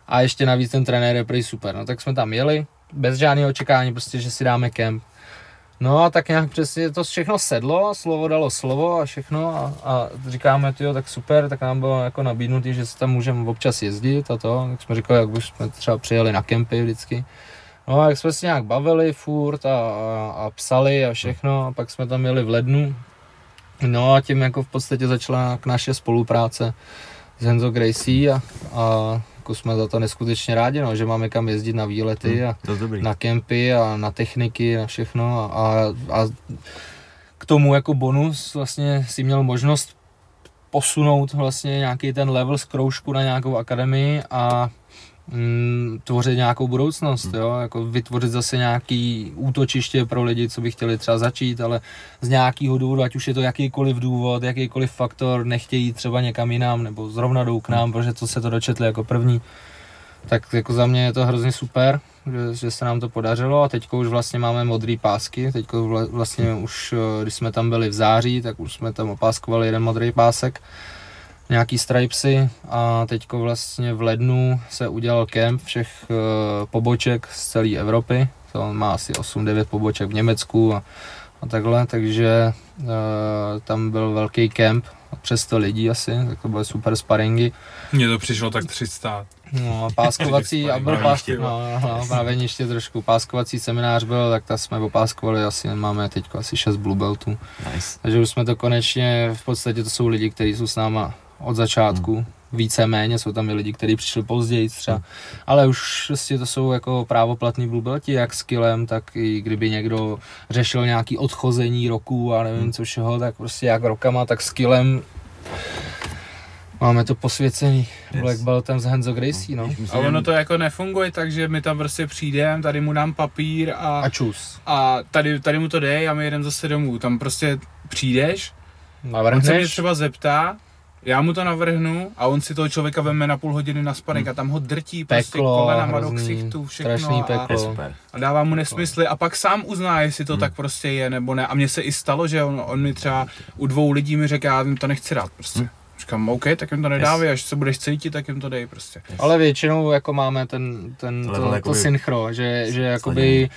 A ještě navíc ten trenér je prý super, no tak jsme tam jeli, bez žádného očekání, prostě, že si dáme kemp. No a tak nějak přesně to všechno sedlo, slovo dalo slovo a všechno a, a říkáme, jo, tak super, tak nám bylo jako nabídnutý, že se tam můžeme občas jezdit a to, tak jsme říkali, jak už jsme třeba přijeli na kempy vždycky. No a jak jsme si nějak bavili furt a, a, a psali a všechno a pak jsme tam jeli v lednu. No a tím jako v podstatě začala naše spolupráce s Henzo Gracie a, a jako jsme za to neskutečně rádi, no, že máme kam jezdit na výlety Hmm, a na kempy a na techniky, na všechno. A, a, a k tomu jako bonus vlastně si měl možnost posunout vlastně nějaký ten level z kroužku na nějakou akademii a mm, tvořit nějakou budoucnost, Hmm. jo? Jako vytvořit zase nějaký útočiště pro lidi, co by chtěli třeba začít, ale z nějakého důvodu, ať už je to jakýkoliv důvod, jakýkoliv faktor, nechtějí třeba někam jinam, nebo zrovna jdou k nám, protože to se to dočetli jako první. Tak jako za mě je to hrozně super, že, že se nám to podařilo a teď už vlastně máme modré pásky, teď vlastně už, eh, když jsme tam byli v září, tak už jsme tam opáskovali jeden modrý pásek, nějaký stripesy a teďko vlastně v lednu se udělal kemp všech uh, poboček z celé Evropy. To má asi 8-9 poboček v Německu a, a takhle, takže uh, tam byl velký kemp, přes 100 lidí asi, tak to byly super sparingy. Mně to přišlo tak 300. No, a páskovací, a byl jo. no, no, mraveniště trošku, páskovací seminář byl, tak ta jsme opáskovali, asi máme teď asi 6 blue beltů. Nice. Takže už jsme to konečně, v podstatě to jsou lidi, kteří jsou s náma od začátku, hmm. víceméně, jsou tam i lidi, kteří přišli později třeba, hmm. ale už prostě to jsou jako právoplatní blue belti, jak s killem, tak i kdyby někdo řešil nějaký odchození roku a nevím hmm. co všeho, tak prostě jak rokama, tak s killem máme to posvěcený Yes. Black Beltem z Hanzo Gracie, no. A ono to jako nefunguje tak, že my tam prostě přijdeme, tady mu dám papír a, A čus. a tady, tady mu to dej a my jedeme zase domů. Tam prostě přijdeš, on se mě Navrhneš, třeba zeptá, já mu to navrhnu a on si toho člověka veme na půl hodiny na spanek a tam ho drtí prostě Peklo, kolenama do hrozný, ksichtu, všechno a, To peklo. a dává mu nesmysly a pak sám uzná, jestli to Hmm. tak prostě je nebo ne. A mně se i stalo, že on, on mi třeba u dvou lidí mi řekl, já jim to nechci dát prostě. Hmm. Říkám, OK, tak jim to nedávej, až se budeš cítit, tak jim to dej prostě. Ale většinou jako máme ten, ten to, to jakoby synchro, že, že jakoby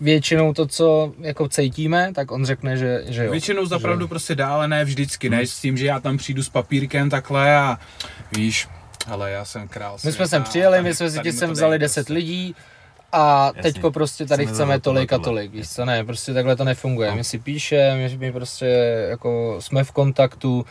většinou to, co jako cítíme, tak on řekne, že, že jo. Většinou zapravdu Že- prostě dále, ne vždycky, Hmm. ne s tím, že já tam přijdu s papírkem takhle a víš, ale já jsem král My jsme sem přijeli, my jsme si mi sem vzali dej 10 prostě. lidí a Jasně. teďko prostě tady Chceme chceme tolik a tolik, víš co, ne, prostě takhle to nefunguje. No. My si píšeme, my, my prostě jako jsme v kontaktu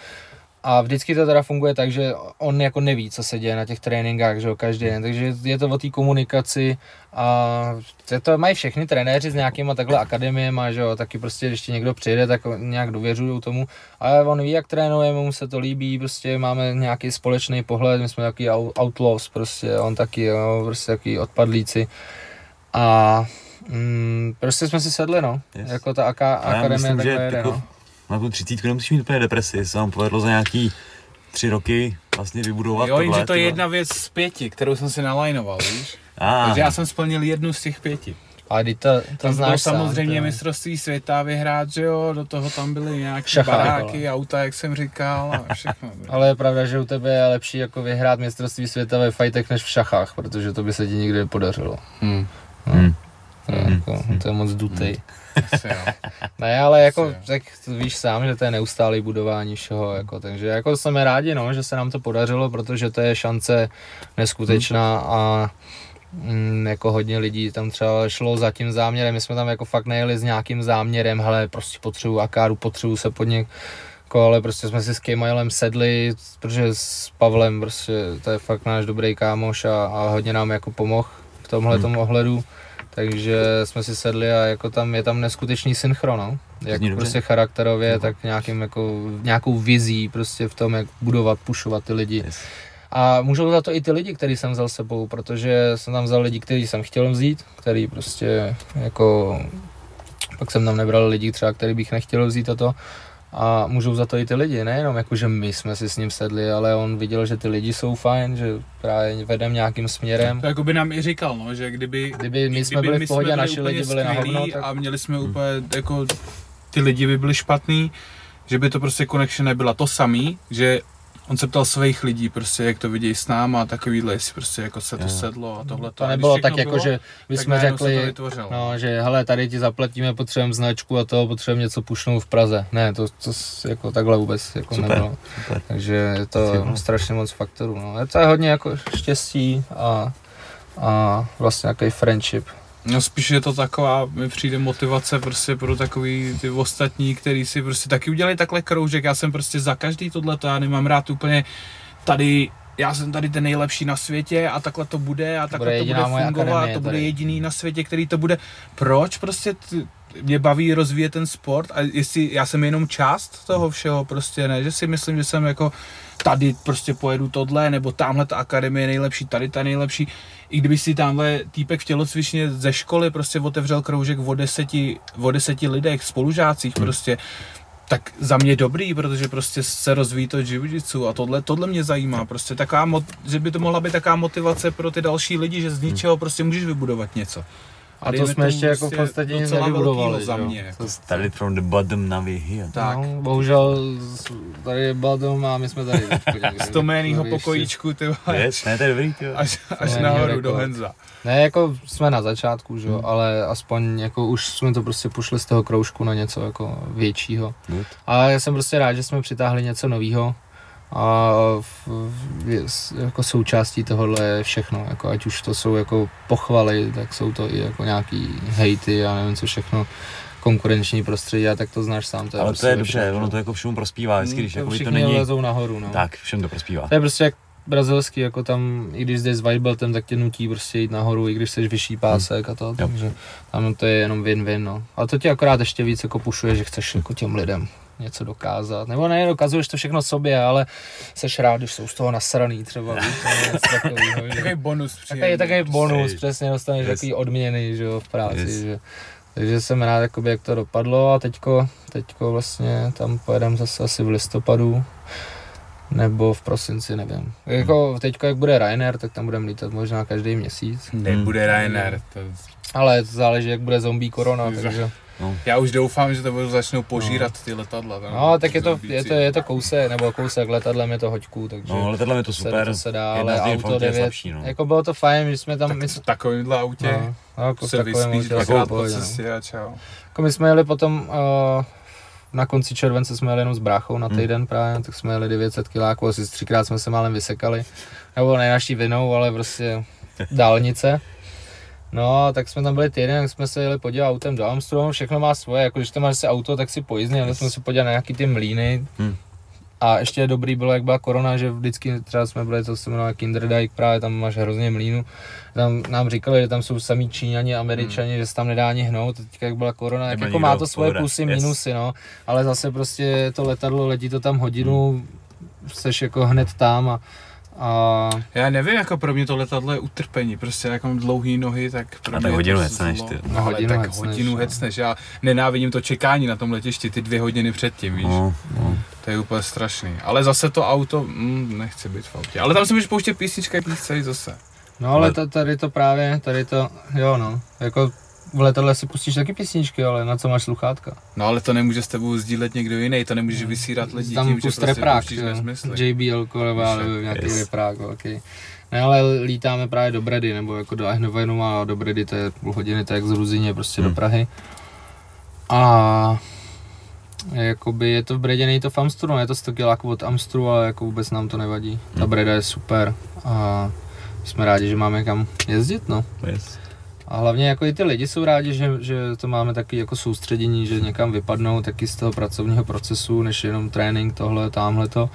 a vždycky to teda funguje tak, že on jako neví, co se děje na těch tréninkách, že jo, každý den, takže je to o té komunikaci a to, to mají všechny trenéři s nějakýma takhle akademiema, že jo, taky prostě, když ti někdo přijde, tak nějak důvěřují tomu, ale on ví, jak trénujeme, mu se to líbí, prostě máme nějaký společný pohled, my jsme taky out- outlaws, prostě, on taky, jo, prostě taky odpadlíci a mm, prostě jsme si sedli, no, Yes. jako ta AK, A já akademie myslím, že jede, jako no. Na tu třicítku nemusíš mít úplně depresi, se vám povedlo za nějaký tři roky vlastně vybudovat Jo, tohle. jenže to je jedna věc z pěti, kterou jsem si nalajnoval, víš? Ah, Takže já jsem splnil jednu z těch pěti. A ty to, to Tam bylo znáš sám, samozřejmě to- mistrovství světa vyhrát, že jo, do toho tam byly nějaké Šachář, baráky, auta, jak jsem říkal a všechno. Ale je pravda, že u tebe je lepší jako vyhrát mistrovství světa ve fightech než v šachách, protože to by se ti nikdy nepodařilo. Hmm. Hmm. To je, Hmm. jako, to je moc dutej. Asi jo. Ne, ale jako, jo. tak víš sám, že to je neustálý budování všeho, jako, takže jako jsme rádi, no, že se nám to podařilo, protože to je šance neskutečná a mm, jako hodně lidí tam třeba šlo za tím záměrem, my jsme tam jako fakt nejeli s nějakým záměrem, hele, prostě potřebuji akáru, potřebuji se pod něk, jako, ale prostě jsme si s Kejmailem sedli, protože s Pavlem prostě to je fakt náš dobrý kámoš a, a hodně nám jako pomohl v tomhle Hmm. ohledu. Takže jsme si sedli a jako tam je tam neskutečný synchron, no. Jak Zní dobře. prostě charakterově, Jo. tak nějakým jako, nějakou vizí prostě v tom, jak budovat, pušovat ty lidi. Yes. A můžou za to i ty lidi, který jsem vzal sebou, protože jsem tam vzal lidi, který jsem chtěl vzít, který prostě jako pak jsem tam nebral lidi třeba, který bych nechtěl vzít a to. A můžou za to i ty lidi, nejenom jako, že my jsme si s ním sedli, ale on viděl, že ty lidi jsou fajn, že právě vedem nějakým směrem. To jako by nám i říkal, no, že kdyby, Kdyby my jsme byli v pohodě a naši lidi byli na hovno, tak- a měli jsme úplně, jako, ty lidi by byli špatný, že by to prostě connection nebyla to samý, že on se ptal svých lidí, prostě, jak to vidějí s náma a takovýhle, jestli prostě jako se to Jo. sedlo a tohle. To nebylo tak jako, že bychom řekli, No, že hele, tady ti zaplatíme, potřebujeme značku a to, potřebujeme něco pušnout v Praze. Ne, to, to jako takhle vůbec jako Super. nebylo. Super. Takže je to Super. strašně moc faktorů. No. Je to je hodně jako štěstí a, a vlastně nějaký friendship. No spíš je to taková, mi přijde motivace prostě pro takový ty ostatní, který si prostě taky udělali takhle kroužek. Já jsem prostě za každý tohleto, já nemám rád úplně tady já jsem tady ten nejlepší na světě a takhle to bude a takhle bude to bude fungovat, akademie to bude tady. jediný na světě, který to bude. Proč prostě t- mě baví rozvíjet ten sport a jestli já jsem jenom část toho všeho prostě ne, že si myslím, že jsem jako tady prostě pojedu tohle, nebo tamhle ta akademie je nejlepší, tady ta nejlepší. I kdyby si tamhle týpek v tělocvičně ze školy prostě otevřel kroužek o deseti, o deseti lidech, spolužácích prostě, tak za mě dobrý, protože prostě se rozvíjí to jiu a tohle, tohle mě zajímá, prostě. Taková, že by to mohla být taková motivace pro ty další lidi, že z ničeho prostě můžeš vybudovat něco. A to dejme jsme ještě jako v prostě podstatě nic nevybudovali, za že jo. mě. Jako. Started from the bottom, we're here. Tak. No, bohužel tady je Badom a my jsme tady. Z toménýho pokojíčku, ty vole, Věc, ne, to je dobrý, ty. až, až nahoru do rekord. Henza. Ne, jako jsme na začátku, že jo, Hmm. ale aspoň jako už jsme to prostě pošli z toho kroužku na něco jako většího. Good. A já jsem prostě rád, že jsme přitáhli něco nového a v, je, jako součástí tohohle je všechno, jako ať už to jsou jako pochvaly, tak jsou to i jako nějaký hejty a nevím co všechno, konkurenční prostředí a tak to znáš sám. To je Ale to prostě je ve dobře, všem, ono no. to jako všemu prospívá, vždycky, když To jako to není... lezou nahoru, no. Tak, všem to prospívá. To je prostě jak brazilský, jako tam, i když jdeš s Vibeltem, tak tě nutí prostě jít nahoru, i když jsi vyšší pásek a to, Jo. takže tam to je jenom win-win, no. A to tě akorát ještě víc jako pušuje, že chceš jako těm lidem něco dokázat. Nebo ne, dokazuješ to všechno sobě, ale seš rád, když jsou z toho nasraný třeba, Takový bonus Takový, příjemný. takový bonus, Přesně. přesně dostaneš Yes. takový odměny, že jo, v práci, Yes. že, takže jsem rád, jakoby, jak to dopadlo a teďko, teďko vlastně tam pojedeme zase asi v listopadu, nebo v prosinci, nevím. Jako teďko, jak bude Ryanair, tak tam budeme lítat možná každý měsíc, Nebude Ryanair. To... ale záleží, jak bude zombie korona, Za- takže, Já už doufám, že to budou začnou požírat ty letadla. tam. no, tak je to, je to, je to kousek, nebo kousek letadlem je to hoďku, takže No, letadlem je to se, super. to se dá, Jedna ale z těch auto fakt je 9, slabší, no. jako bylo to fajn, že jsme tam, Tak my, v takovémhle autě no, no, jako se vyspíš dvakrát jako po pohodě, no. cestě a čau. Jako my jsme jeli potom uh, na konci července jsme jeli jenom s bráchou na Hmm. týden právě, tak jsme jeli 900 kiláků, asi třikrát jsme se málem vysekali. Nebo ne naší vinou, ale prostě dálnice. No, tak jsme tam byli týden, tak jsme se jeli podívat autem do Amsterdamu, všechno má svoje, jako když tam máš si auto, tak si pojízdný, ale jsme se podívat na nějaký ty mlíny. Hmm. A ještě dobrý bylo, jak byla korona, že vždycky třeba jsme byli, to se jmenuje Kinderdijk, právě tam máš hrozně mlínu. Tam nám říkali, že tam jsou samý Číňani, Američani, že se tam nedá ani hnout. Teď jak byla korona, tak jako má to svoje pohoda. plusy, Yes. minusy, no. Ale zase prostě to letadlo, letí to tam hodinu, seš jako hned tam a, a Já nevím, jako pro mě to letadlo je utrpení, prostě jak mám dlouhý nohy, tak pro A mě tak je hodinu to hecneš, ty. No, ale Hodinu tak hecneš, hodinu no. hecneš, já nenávidím to čekání na tom letišti, ty dvě hodiny předtím, víš, No, no. to je úplně strašný. Ale zase to auto, mm, nechci být v autě, ale tam si můžeš pouštět písnička, jak chceš zase. No ale Ale- to, tady to právě, tady to, jo no, jako v letadle si pustíš taky písničky, ale na co máš sluchátka? No ale to nemůže s tebou sdílet někdo jiný, to nemůžeš vysírat lidi Tam tím, že prostě reprák. JBL nebo nějaký yes. reprák, velký. Ne, ale lítáme právě do Bredy, nebo jako do Eindhovenu a do Bredy, to je půl hodiny, to je jak z Ruzině prostě Hmm. do Prahy. A jakoby je to v Bredě, není to v Amstru, no, je to 100 kiláků od Amstru, ale jako vůbec nám to nevadí. Ta Hmm. Breda je super a jsme rádi, že máme kam jezdit, no. Yes. A hlavně jako i ty lidi jsou rádi, že, že to máme taky jako soustředění, že někam vypadnou taky z toho pracovního procesu, než jenom trénink, tohle, tamhle to.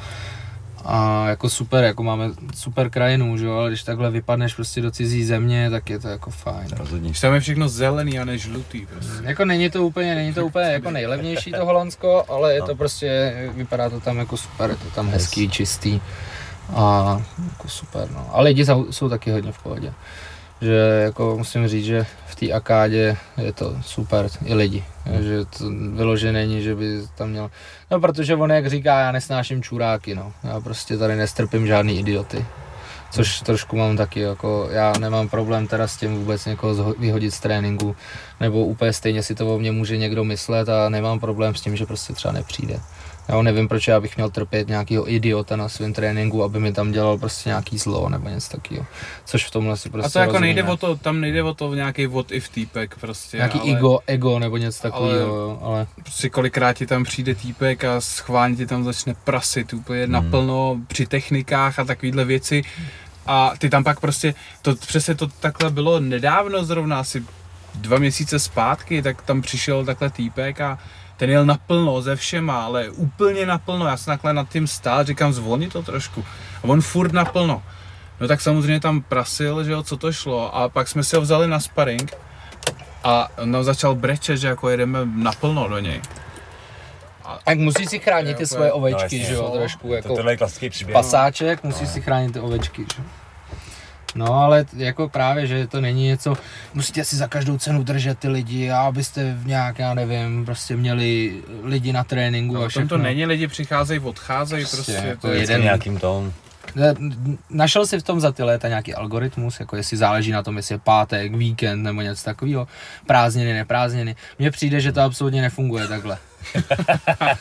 A jako super, jako máme super krajinu, že jo, ale když takhle vypadneš prostě do cizí země, tak je to jako fajn. Rozhodně. Tam je všechno zelený a ne žlutý prostě. Jako není to úplně, není to úplně jako nejlevnější to Holandsko, ale je to prostě, vypadá to tam jako super, je to tam hezký, čistý. A jako super, no. A lidi jsou taky hodně v pohodě. Že jako musím říct, že v té akádě je to super, i lidi. Že to vyložené není, že by tam měl... No protože on jak říká, já nesnáším čuráky, no. Já prostě tady nestrpím žádný idioty. Což trošku mám taky, jako já nemám problém teda s tím vůbec někoho vyhodit z tréninku, nebo úplně stejně si to o mě může někdo myslet a nemám problém s tím, že prostě třeba nepřijde. Já nevím, proč já bych měl trpět nějakého idiota na svém tréninku, aby mi tam dělal prostě nějaký zlo nebo něco takového. Což v tomhle si prostě A to jako nejde rozumíme. o to, tam nejde o to nějaký what if týpek prostě. Nějaký ale ego, ego nebo něco takového, ale- ale... Prostě kolikrát ti tam přijde týpek a schválně ti tam začne prasit úplně Hmm. naplno při technikách a takovýhle věci. A ty tam pak prostě, to přesně to takhle bylo nedávno zrovna, asi dva měsíce zpátky, tak tam přišel takhle týpek a ten jel naplno ze všema, ale úplně naplno. Já jsem takhle nad tím stál, říkám, zvolni to trošku. A on furt naplno. No tak samozřejmě tam prasil, že jo, co to šlo. A pak jsme si ho vzali na sparring a on nám začal brečet, že jako jedeme naplno do něj. tak musí si chránit ty Jo, svoje no, ovečky, jasně. že jo, No, trošku To, jako tohle je klasický příběh. pasáček, musí si chránit ty ovečky, že jo. No ale jako právě, že to není něco, musíte si za každou cenu držet ty lidi a abyste v nějak, já nevím, prostě měli lidi na tréninku No, a všechno. to není, lidi přicházejí, odcházejí, Prostě prostě, jako to je jeden- nějakým tom. Našel si v tom za ty léta nějaký algoritmus, jako jestli záleží na tom, jestli je pátek, víkend nebo něco takového, prázdniny, neprázdniny. Mně přijde, že to absolutně nefunguje takhle.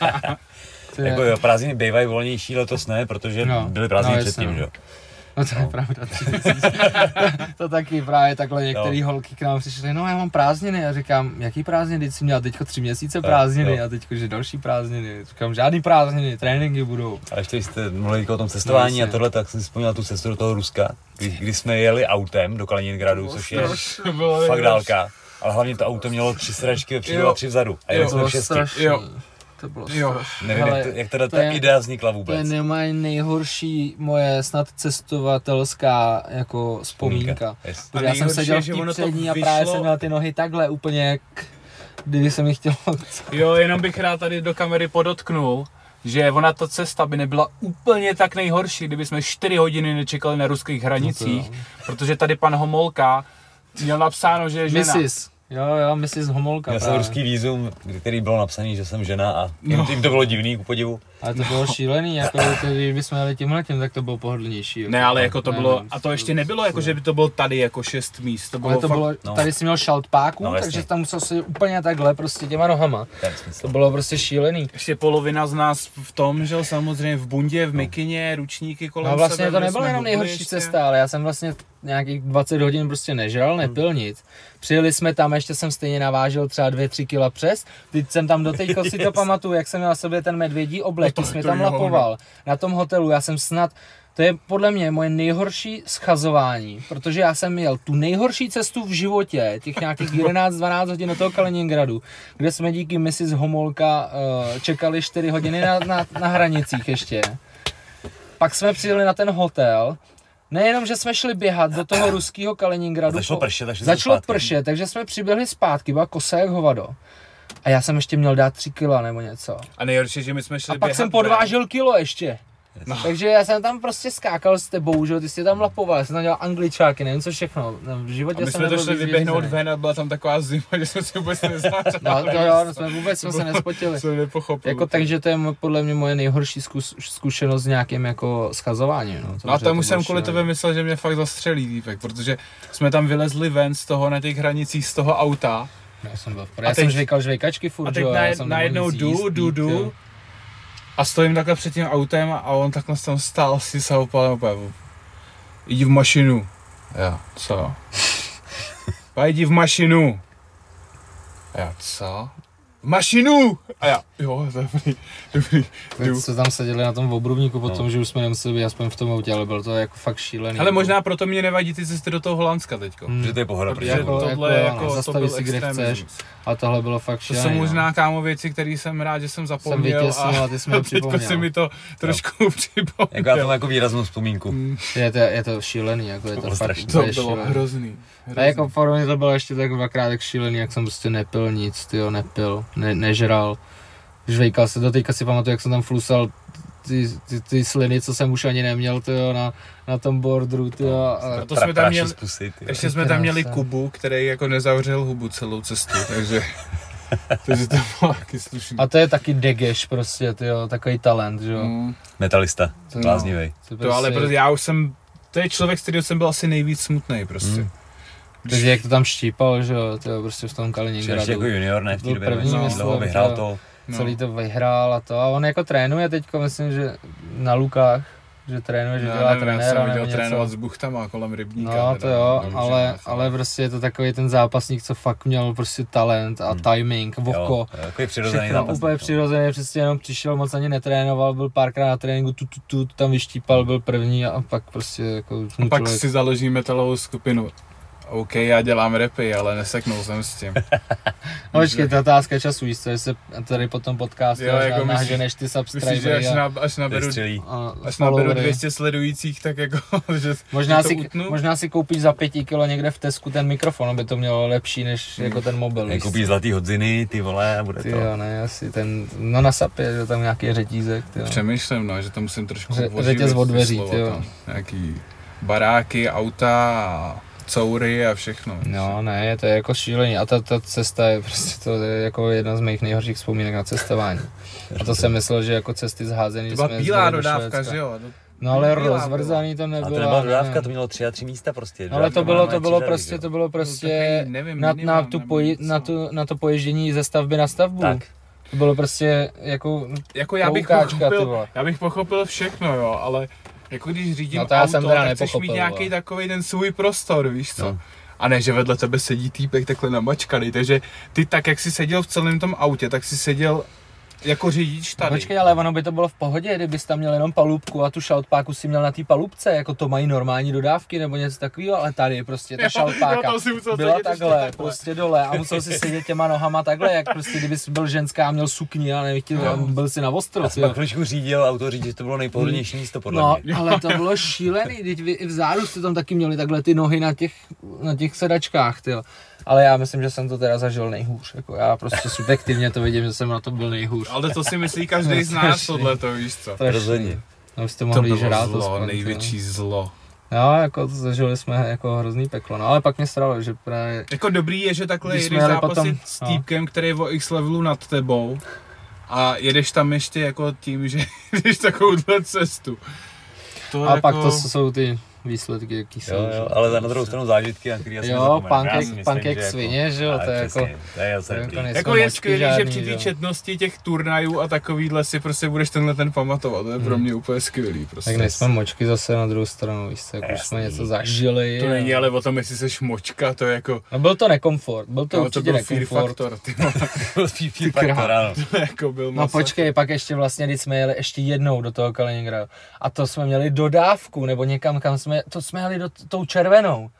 To je- Jako jo, prázdniny bývají volnější, letos ne, protože No, byly prázdniny no, předtím, no. že jo. No to je pravda. to taky právě takhle některé holky k nám přišly, no já mám prázdniny a říkám, jaký prázdniny, teď jsi měla teďko tři měsíce prázdniny jo. a teďko, že další prázdniny. Říkám, žádný prázdniny, tréninky budou. A ještě jste mluvili o tom cestování No, a tohle, tak jsem si vzpomněl tu cestu do toho Ruska, kdy, kdy jsme jeli autem do Kaliningradu, což je fakt dálka. Ale hlavně to auto mělo tři sedačky vepředu a tři vzadu. A jeli jsme v šesti. Jo. To bylo Jo. Nevím, Hele, jak, to, jak teda to ta je- idea vznikla To je vůbec. nemaj nejhorší moje snad cestovatelská jako vzpomínka. Yes. Já jsem seděl v že té ono to přední a právě jsem měl ty nohy takhle úplně jak kdyby se mi chtělo Jo, jenom bych rád tady do kamery podotknul, že ona ta cesta by nebyla úplně tak nejhorší, kdyby jsme 4 hodiny nečekali na ruských hranicích, No protože tady pan Homolka měl napsáno, že je žena. Mrs. Jo, jo, Mrs. Homolka Měl jsem právě. ruský vízum, který bylo napsaný, že jsem žena a jim, No. jim to bylo divný, ku podivu. Ale to bylo šílený, jako to, když bychom jeli tímhle tím, tak to bylo pohodlnější. Jako. Ne, ale jako to Ne, bylo, a to ještě nebylo jako, že by to bylo tady jako šest míst, to bylo Ale to fakt, bylo, no. tady jsi měl šaltpáků, No, jasně. takže tam musel si úplně takhle prostě těma nohama. To bylo prostě šílený. ještě polovina z nás v tom, že samozřejmě v bundě, v mikině, ručníky kolem No vlastně sebe, to nebyla jenom nejhorší ještě. cesta, ale já jsem vlastně nějakých 20 hodin prostě nežral, nepil nic. Přijeli jsme tam, ještě jsem stejně navážil třeba 2-3 kila přes. Teď jsem tam do si to pamatuju, jak jsem měl na sobě ten medvědí oblek, To- jsme tam no. lapoval. Na tom hotelu, já jsem snad, to je podle mě moje nejhorší schazování, protože já jsem měl tu nejhorší cestu v životě, těch nějakých 11-12 hodin do toho Kaliningradu, kde jsme díky Mrs. Homolka uh, čekali 4 hodiny na, na, na hranicích ještě. Pak jsme přijeli na ten hotel, Nejenom, že jsme šli běhat do toho ruského Kaliningradu. Začalo pršet, takže jsme Začalo pršet, takže jsme přiběhli zpátky, byla kosa jak hovado. A já jsem ještě měl dát 3 kila nebo něco. A nejhorší, že my jsme šli A pak jsem podvážil kilo ještě. No. Takže já jsem tam prostě skákal s tebou, že ty jsi tam lapoval, já jsem tam dělal angličáky, nevím co všechno. No, V životě A my jsem jsme to šli vyběhnout ven a byla tam taková zima, že jsme si vůbec nezářili. No to jo, no, jsme vůbec jsme se nespotili. Jsem nepochopil. Jako, takže to je podle mě moje nejhorší zkus, zkušenost s nějakým jako schazováním. No, No a tam už jsem bylo kvůli tebe myslel, že mě fakt zastřelí týpek, protože jsme tam vylezli ven z toho na těch hranicích z toho auta Já jsem byl v A Já teď- jsem žvejkal žvejkačky furt, a teď jo, na, já jsem najednou jdu, jdu, jo. jdu a stojím takhle před tím autem a on takhle tam stál si se opalem úplně. Jdi v mašinu. Já, co? A jdi v mašinu. Já, co? Mašinu! A já, jo, dobrý, dobrý, jdu. Jsme tam seděli na tom obrubníku potom, že už jsme nemuseli být aspoň v tom autě, ale bylo to jako fakt šílený. Ale možná proto mě nevadí ty cesty do toho Holandska teďko. Hmm. Že to je pohoda, Protože jako- tohle jako, jako, ano, to byl si, kde chceš. A tohle bylo fakt To šílený. jsou no. možná kámo věci, které jsem rád, že jsem zapomněl vytěsnil a ty jsi mi to teďko připomněl. si mi to trošku připomněl. jako já to mám jako výraznou vzpomínku. Mm, Je to, je to šílený, jako je To to, fakt strašný. To bylo šílený. Hrozný. A jako pro mě to bylo ještě tak dvakrát tak šílený, jak jsem prostě nepil nic, tyjo, nepil, ne, nežral. Žvejkal se, do teďka si pamatuju, jak jsem tam flusal ty, ty, ty sliny, co jsem už ani neměl, tyjo, na, na tom borderu, tyjo, a, To jsme tam měli- pusy, ty. Ještě jsme tam měli. Kubu, který jako nezavřel hubu celou cestu, takže, takže to bylo taky slušný. a to je taky degeš prostě, tyjo, takový talent, že jo. Mm, Metalista, No. bláznivý. To, to ale prostě já už jsem, to je člověk, s kterým jsem byl asi nejvíc smutný prostě. Mm. Takže jak to tam štípal, že jo, tyjo, prostě v tom Ještě jako Kaliningradu. junior, ne v té Byl době, no, dlouho vyhrál to. No. Celý to vyhrál a to. A on jako trénuje teď, myslím, že na Lukách, že trénuje, že Já dělá nevím, já trenéra jsem nebo viděl trénovat něco. s buchtama kolem rybníka. No teda, to jo, nevím, ale, že ne, ale prostě je to takový ten zápasník, co fakt měl prostě talent a Hmm. timing, oko. Jo, takový přirozený Všechno zápasník. úplně no. přirozeně, přesně jenom přišel, moc ani netrénoval, byl párkrát na tréninku, tu, tu, tu, tam vyštípal, byl první a pak prostě jako A pak člověk- si založí metalovou skupinu. OK, já dělám repy, ale neseknul jsem s tím. No počkej, to je otázka času, víš co, že se tady po tom podcastu Jo, jako myslíš- naženeš ty Myslíš, že subscribery až, na, až naberu, a až naberu followery. 200 sledujících, tak jako, že Možná že to si, utnu? možná si koupíš za pěti kilo někde v Tesku ten mikrofon, aby to mělo lepší než Hmm. jako ten mobil. víš Koupíš zlatý hodziny, ty vole, a bude Ty to. jo, ne, asi ten, no na sapě, že tam nějaký řetízek, ty jo. Přemýšlím, no, že to musím trošku Ře- řetěz od dveří, jo. Nějaký baráky, auta a coury a všechno. No ne, to je jako šílený a ta, ta cesta je prostě to je jako jedna z mých nejhorších vzpomínek na cestování. A to jsem myslel, že jako cesty zházený To byla jsme bílá dodávka, že jo? No ale Bílá rozvrzaný to A nebylo. to nebyla ne, dodávka, to mělo tři a tři místa prostě. Ale to bylo, to bylo prostě, to bylo Takový, prostě nevím, na, na, tu poji, na, tu, na to poježdění ze stavby na stavbu. Tak. To bylo prostě jako Jako já bych, pochopil, já bych pochopil všechno, jo, ale jako když řídím No to já auto, jsem teda tak chceš mít nějaký takový ten svůj prostor, víš co? No. A ne, že vedle tebe sedí týpek takhle namačkaný, takže ty tak, jak jsi seděl v celém tom autě, tak si seděl jako řidič tady. Počkej, ale ono by to bylo v pohodě, kdybys tam měl jenom palubku a tu šaltpáku si měl na té palubce, jako to mají normální dodávky nebo něco takového, ale tady prostě ta Jo, šaltpáka jo, musel byla takhle, takhle. prostě dole a musel si sedět těma nohama takhle, jak prostě kdybys byl ženská a měl sukni a nevím, chtěl, byl si na ostro, Já jsem pak řídil auto, říct, že to bylo nejpohodlnější místo podle No, mě. ale to bylo šílený, teď vy i vzadu jste tam taky měli takhle ty nohy na těch, na těch sedačkách, tyjo. Ale já myslím, že jsem to teda zažil nejhůř, jako já prostě subjektivně to vidím, že jsem na to byl nejhůř. Ale to si myslí každý z nás tohle, to víš co. Rozhodně. No, To mohli bylo žrát zlo, aspoň, největší zlo. Jo, jako to zažili jsme jako hrozný peklo, no ale pak mě stralo, že právě, Jako dobrý je, že takhle jedeš zápasit potom- s no. týpkem, který je o x levelu nad tebou a jedeš tam ještě jako tím, že jdeš takovouhle cestu. To a jako... pak to jsou ty výsledky, jaký jsou. Jo, jo, ale na druhou stranu zážitky, na který já jsem Jo, že jako- svině, že jo, to je jako- To je to zase je dobrý. jako Jako je močky skvělý, že při té četnosti těch turnajů a takovýhle si prostě budeš tenhle ten pamatovat. To je pro Hmm. mě úplně skvělý. Prostě. Tak nejsme močky zase na druhou stranu, víš co, jako už jsme něco zažili. To není ale o tom, jestli jsi močka, to je jako... No byl to nekomfort, byl to no, to určitě byl nekomfort. ty. Fear ano. Jako byl No počkej, pak ještě vlastně, když jsme jeli ještě jednou do toho Kaliningradu a to jsme měli dodávku, nebo někam, kam jsme, to jsme jeli do, tou červenou.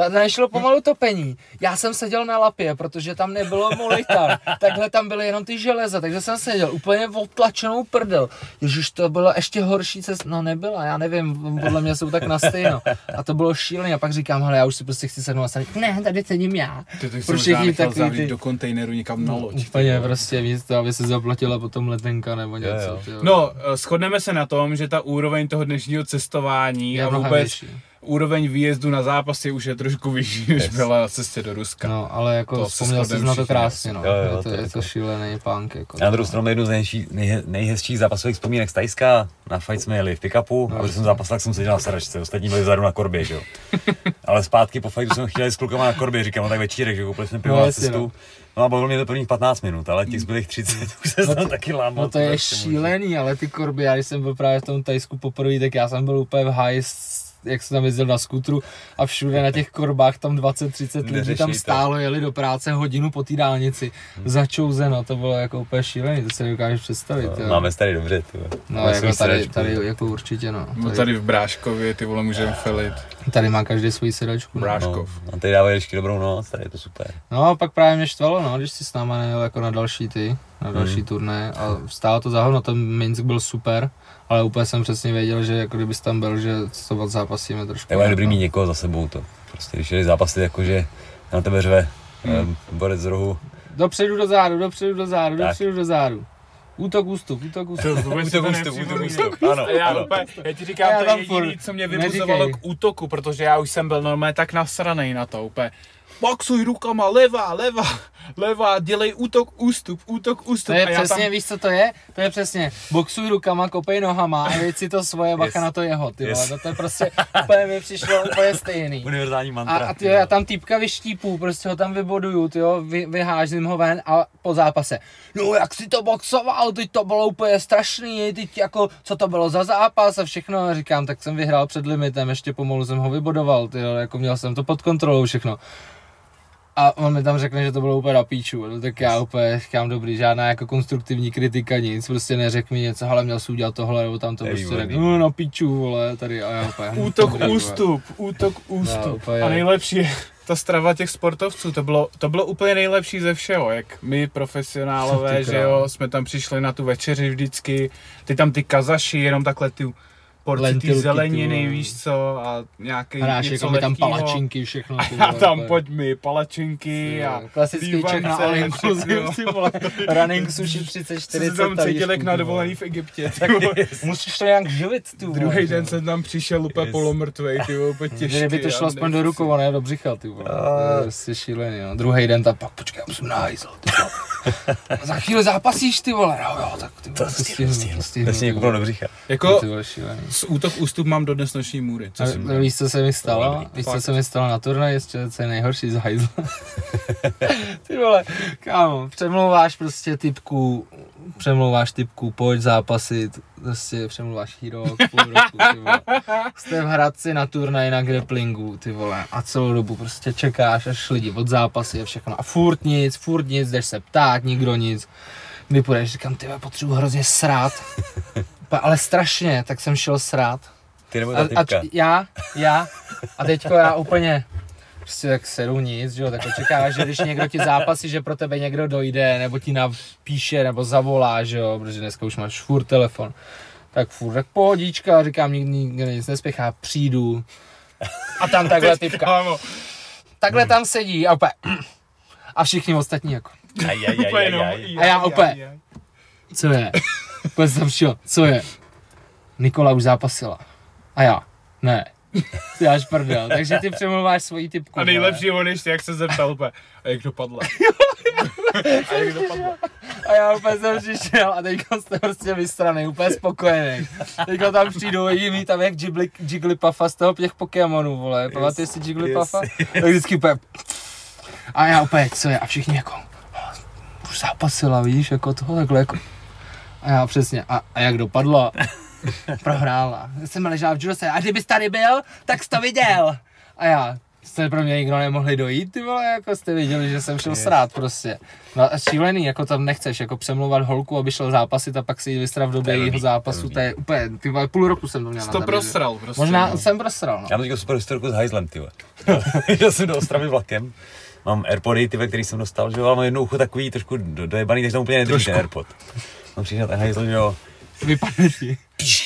Ta nešlo pomalu topení. Já jsem seděl na lapě, protože tam nebylo molita. Takhle tam byly jenom ty železa, takže jsem seděl úplně odtlačenou prdel. Ježíš, to bylo ještě horší cesta. No nebyla, já nevím, podle mě jsou tak na stejno. A to bylo šílené. A pak říkám, hele, já už si prostě chci sednout a sadit. Ne, tady sedím já. Ty to Pro jsem možná všechny nechal takový zavřít ty- do kontejneru někam na loď. ty Úplně prostě místo, aby se zaplatila potom letenka nebo něco. jo. ty jo. No, eh, shodneme se na tom, že ta úroveň toho dnešního cestování je a vůbec vyšší. Úroveň výjezdu na zápasy už je trošku vyšší, než Yes. byla na cestě do Ruska. No, ale jako To vzpomněl jsi na to krásně, no. Jo, jo, je, to, to je jako- to šílený punk, jako. Na druhou stranu jednu z nejhezčí, nejhe, nejhezčích zápasových vzpomínek z Tajska. Na fight jsme jeli v pick-upu, No, a když jsem zápasil, tak jsem seděl na sedačce, ostatní byli vzadu na korbě, že jo. Ale zpátky po fightu jsem chtěl s klukama na korbě, říkám, no tak večírek, že koupili jsme pivo No, na cestu. no. No a bavilo mě to prvních 15 minut, ale těch zbylých 30 už se tam taky lámal. No to je šílený, ale ty korby, já když jsem byl právě v tom Tajsku poprvé, tak já jsem byl úplně v s- jak jsem tam jezdil na skutru a všude na těch korbách tam 20-30 lidí tam to. stálo, jeli do práce hodinu po té dálnici, začouzeno, to bylo jako úplně šílený, to si nedokážeš představit. jo. Máme tady dobře, ty. No jako tady, tady jako určitě no. No Tady, tady v Bráškově, ty vole, můžeme felit. tady má každý svůj sedačku. No. Bráš- No, Bráškov. a tady dávají ještě dobrou noc, tady je to super. No a pak právě mě štvalo, no, když si s náma nejel jako na další ty, na další Hmm. turné a stálo to za hovno, ten Minsk byl super, ale úplně jsem přesně věděl, že jako kdybys tam byl, že to odzápasíme trošku. Tak je dobrý no. mít někoho za sebou to. Prostě když jdeš zápasit, jakože na tebe řve Hmm. hmm. borec z rohu, Dopředu do zádu, dopředu do zádu, Tak. dopředu do zádu. Útok, ústup, útok, ústup. Útok, to ústup, útok, ústup. Ano, A já, ano. úplně, já ti říkám, Já to je jediný, co mě vyvozovalo k útoku, protože já už jsem byl normálně tak nasranej na to, úplně boxuj rukama, levá, levá, levá, dělej útok, ústup, útok, ústup. To je a já přesně, tam, víš co to je? To je přesně, boxuj rukama, kopej nohama a věci to svoje, bacha Yes. na to jeho, ty. Yes. To, je prostě, úplně mi přišlo úplně stejný. Univerzální A, mantra. a ty, já tam týpka vyštípu, prostě ho tam vyboduju, ty jo, vy, vyhážím ho ven a po zápase. No jak si to boxoval, teď to bylo úplně strašný, teď jako, co to bylo za zápas a všechno. A říkám, tak jsem vyhrál před limitem, ještě pomalu jsem ho vybodoval, ty jo, jako měl jsem to pod kontrolou všechno. A on mi tam řekne, že to bylo úplně na píču, no, tak já úplně říkám, dobrý, žádná jako konstruktivní kritika, nic, prostě neřek mi něco, ale měl jsi udělat tohle, nebo tam to Je prostě řekl, no na píču, vole, tady a já úplně. útok, dobrý, ústup, útok, No, ústup. úplně. A nejlepší je ta strava těch sportovců, to bylo, to bylo úplně nejlepší ze všeho, jak my profesionálové, že jo, jsme tam přišli na tu večeři vždycky, ty tam ty kazaši, jenom takhle ty porci Lentilky, ty ty zeleniny, vole. víš co, a nějaký Hráš něco jako mi tam palačinky, všechno. A ty já vole, tam, úplně. pojď mi, palačinky a Klasický Čech na all inclusive, ty vole. Running sushi 30, co 40 se tam cítil jak na ty dovolený vole. v Egyptě. ty vole. Musíš to nějak živit, ty vole. Druhý den jo. jsem tam přišel úplně polomrtvej, ty vole, úplně těžký. Kdyby to šlo aspoň do rukou, a ne do břicha, ty vole. Je prostě šílený, no. Druhý den tam pak, počkej, já musím na hajzl, ty vole. A za chvíli zápasíš, ty vole. No jo, tak ty vole, To stihnu, stihnu. Jako ty bylo vole. do břicha. Jako Ty vole, šílený. z útok ústup mám do dnes noční můry. Co A víš, co se mi stalo? Dobrý. Víš, co se mi stalo na turnaji, co je nejhorší z hajzla? Ty vole, kámo, přemlouváš prostě typku, přemlouváš typku, pojď zápasit, přemlouváš jí rok, půl roku, ty vole. Jste v Hradci na turnaji na grapplingu, ty vole, a celou dobu prostě čekáš, až lidi od zápasy a všechno. A furt nic, furt nic, jdeš se ptát, nikdo nic. Kdy půjdeš, říkám, ty vole, potřebuji hrozně srát. Ale strašně, tak jsem šel srát. Ty nebo A, ta a č- já, já, a teďko já úplně, prostě tak sedu nic, že jo, tak očekáváš, že když někdo ti zápasí, že pro tebe někdo dojde, nebo ti napíše, nebo zavolá, že jo, protože dneska už máš furt telefon. Tak furt, tak pohodička, říkám, nikdy, nikdy nic nespěchá, přijdu. A tam takhle typka, takhle tam sedí a úplně, a všichni ostatní jako, Aj, aj, aj, úplně aj, aj. A já úplně. co je? Úplně jsem co je? Nikola už zápasila. A já, ne. Ty až prdel, takže ty přemluváš svoji typku. A nejlepší on ještě, jak se zeptal úplně, a jak dopadla? a jak dopadla? A já úplně jsem přišel a teďka jste prostě vystraný, úplně spokojený. Teďka tam přijdou jiný tam jak Jiggly, Jigglypuffa z toho těch Pokémonů, vole. Pamatuješ si Jigglypuffa? Tak vždycky úplně... A já úplně, co je? A všichni jako... Už zápasila, víš, jako toho takhle jako... A já přesně, a, a jak dopadla? Prohrála. Já jsem ležel v judose. A kdybys tady byl, tak jsi to viděl. A já, jste pro mě nikdo nemohli dojít, ty vole, jako jste viděli, že jsem šel srát prostě. No a šílený, jako tam nechceš, jako přemlouvat holku, aby šel zápasit a pak si ji vysrat v době je jeho blbý, zápasu, to je úplně, ty vole, půl roku jsem to měl Jsi na to prosral prostě. Možná no. jsem prosral, no. Já mám teďka super historku s hajzlem, ty vole. Jel jsem do Ostravy vlakem, mám Airpody, ty, který jsem dostal, že jo, ale mám jedno ucho takový trošku do, dojebaný, takže tam úplně nedrží ten Airpod. Mám přišel ten hajzl, že jo, Vypadne ti.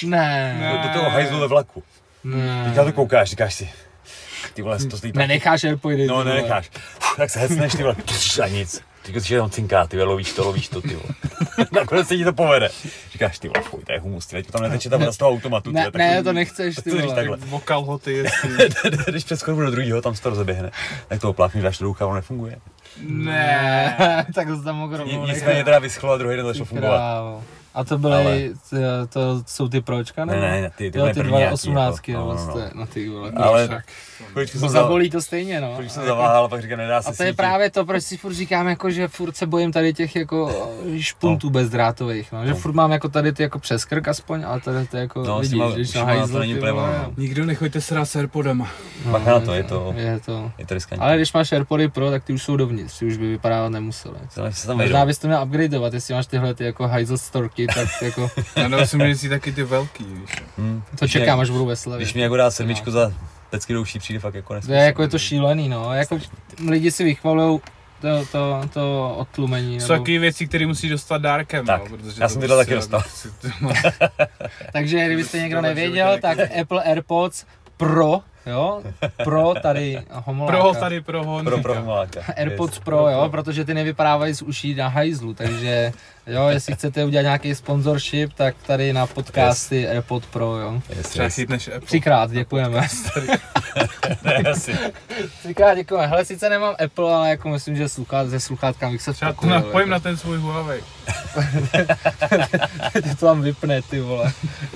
Ne, Ne. do, do toho hajzlu ve vlaku. ne. Teď na to koukáš, říkáš si, ty vole, to stojí. Nenecháš AirPody, No, ty vole. nenecháš. Tak se hecneš, ty vole, a nic. Teď si tam cinká, ty vole, lovíš to, lovíš to, ty vole. Nakonec se ti to povede. Říkáš, ty vole, fuj, to je humus, ty vole, tam neteče ta voda z toho automatu. ty Ne, vole, tak ne, to nechceš, ty vole. takhle? Vokal ho ty jestli. Když přes chodbu do druhého, tam se to rozeběhne. Tak to opláchneš, dáš to do ucha, ono nefunguje. Ne. tak to tam mohl rovnou Nicméně teda vyschlo a druhý den začalo fungovat. Krávo. A to byly, Ale- to, to jsou ty pročka, Ne, nebo? ne, ty, ty, jo, ne ty první dva nějaký, osmnáctky, jako, no, no, no, no. no, ty vole. Ale však. Chvíličku No zabolí to stejně, no. chvíličku jsem zaváhal a pak říkám, nedá se A to je svítit. právě to, proč si furt říkám, jako, že furt se bojím tady těch jako špuntů bezdrátových, no. Že No. furt mám jako tady ty jako přes krk aspoň, ale tady to jako No, vidíš, těma když na to hajzl, ono, no. Nikdo nechoďte srát s Airpodama. no, Bacha na to, je to- Je to. Je to riskantní. Ale když máš AirPody Pro, tak ty už jsou dovnitř, ty už by vypadávat nemuseli. Se Možná bys to měl upgradeovat, jestli máš tyhle ty jako hajzl storky, tak jako Já nebo si myslí taky ty velký, víš. Hm. to čekám, až budu ve Slavě. Když mi jako dá sedmičku za pecky douší, přijde fakt jako nesmysl. je jako je to šílený, no. Jako lidi si vychvalují to, to, to odtlumení. Jsou Nebo... taky věci, které musí dostat dárkem, Tak, no, protože já to jsem tyhle taky dostal. Takže kdybyste někdo nevěděl, tak Apple AirPods Pro jo, Pro tady homoláka. Pro tady pro Honzíka. Pro, pro Homoláka. AirPods Pro, jo, protože ty nevyprávají z uší na hajzlu, takže jo, jestli chcete udělat nějaký sponsorship, tak tady na podcasty yes. AirPod Pro, jo. Yes, Třeba yes. chytneš Apple. Třikrát děkujeme. Ne, asi. Třikrát děkujeme. Hele, sice nemám Apple, ale jako myslím, že sluchát, ze sluchátkami bych se Třeba to napojím na jako. ten svůj Huawei. Tě to tam vypne, ty vole,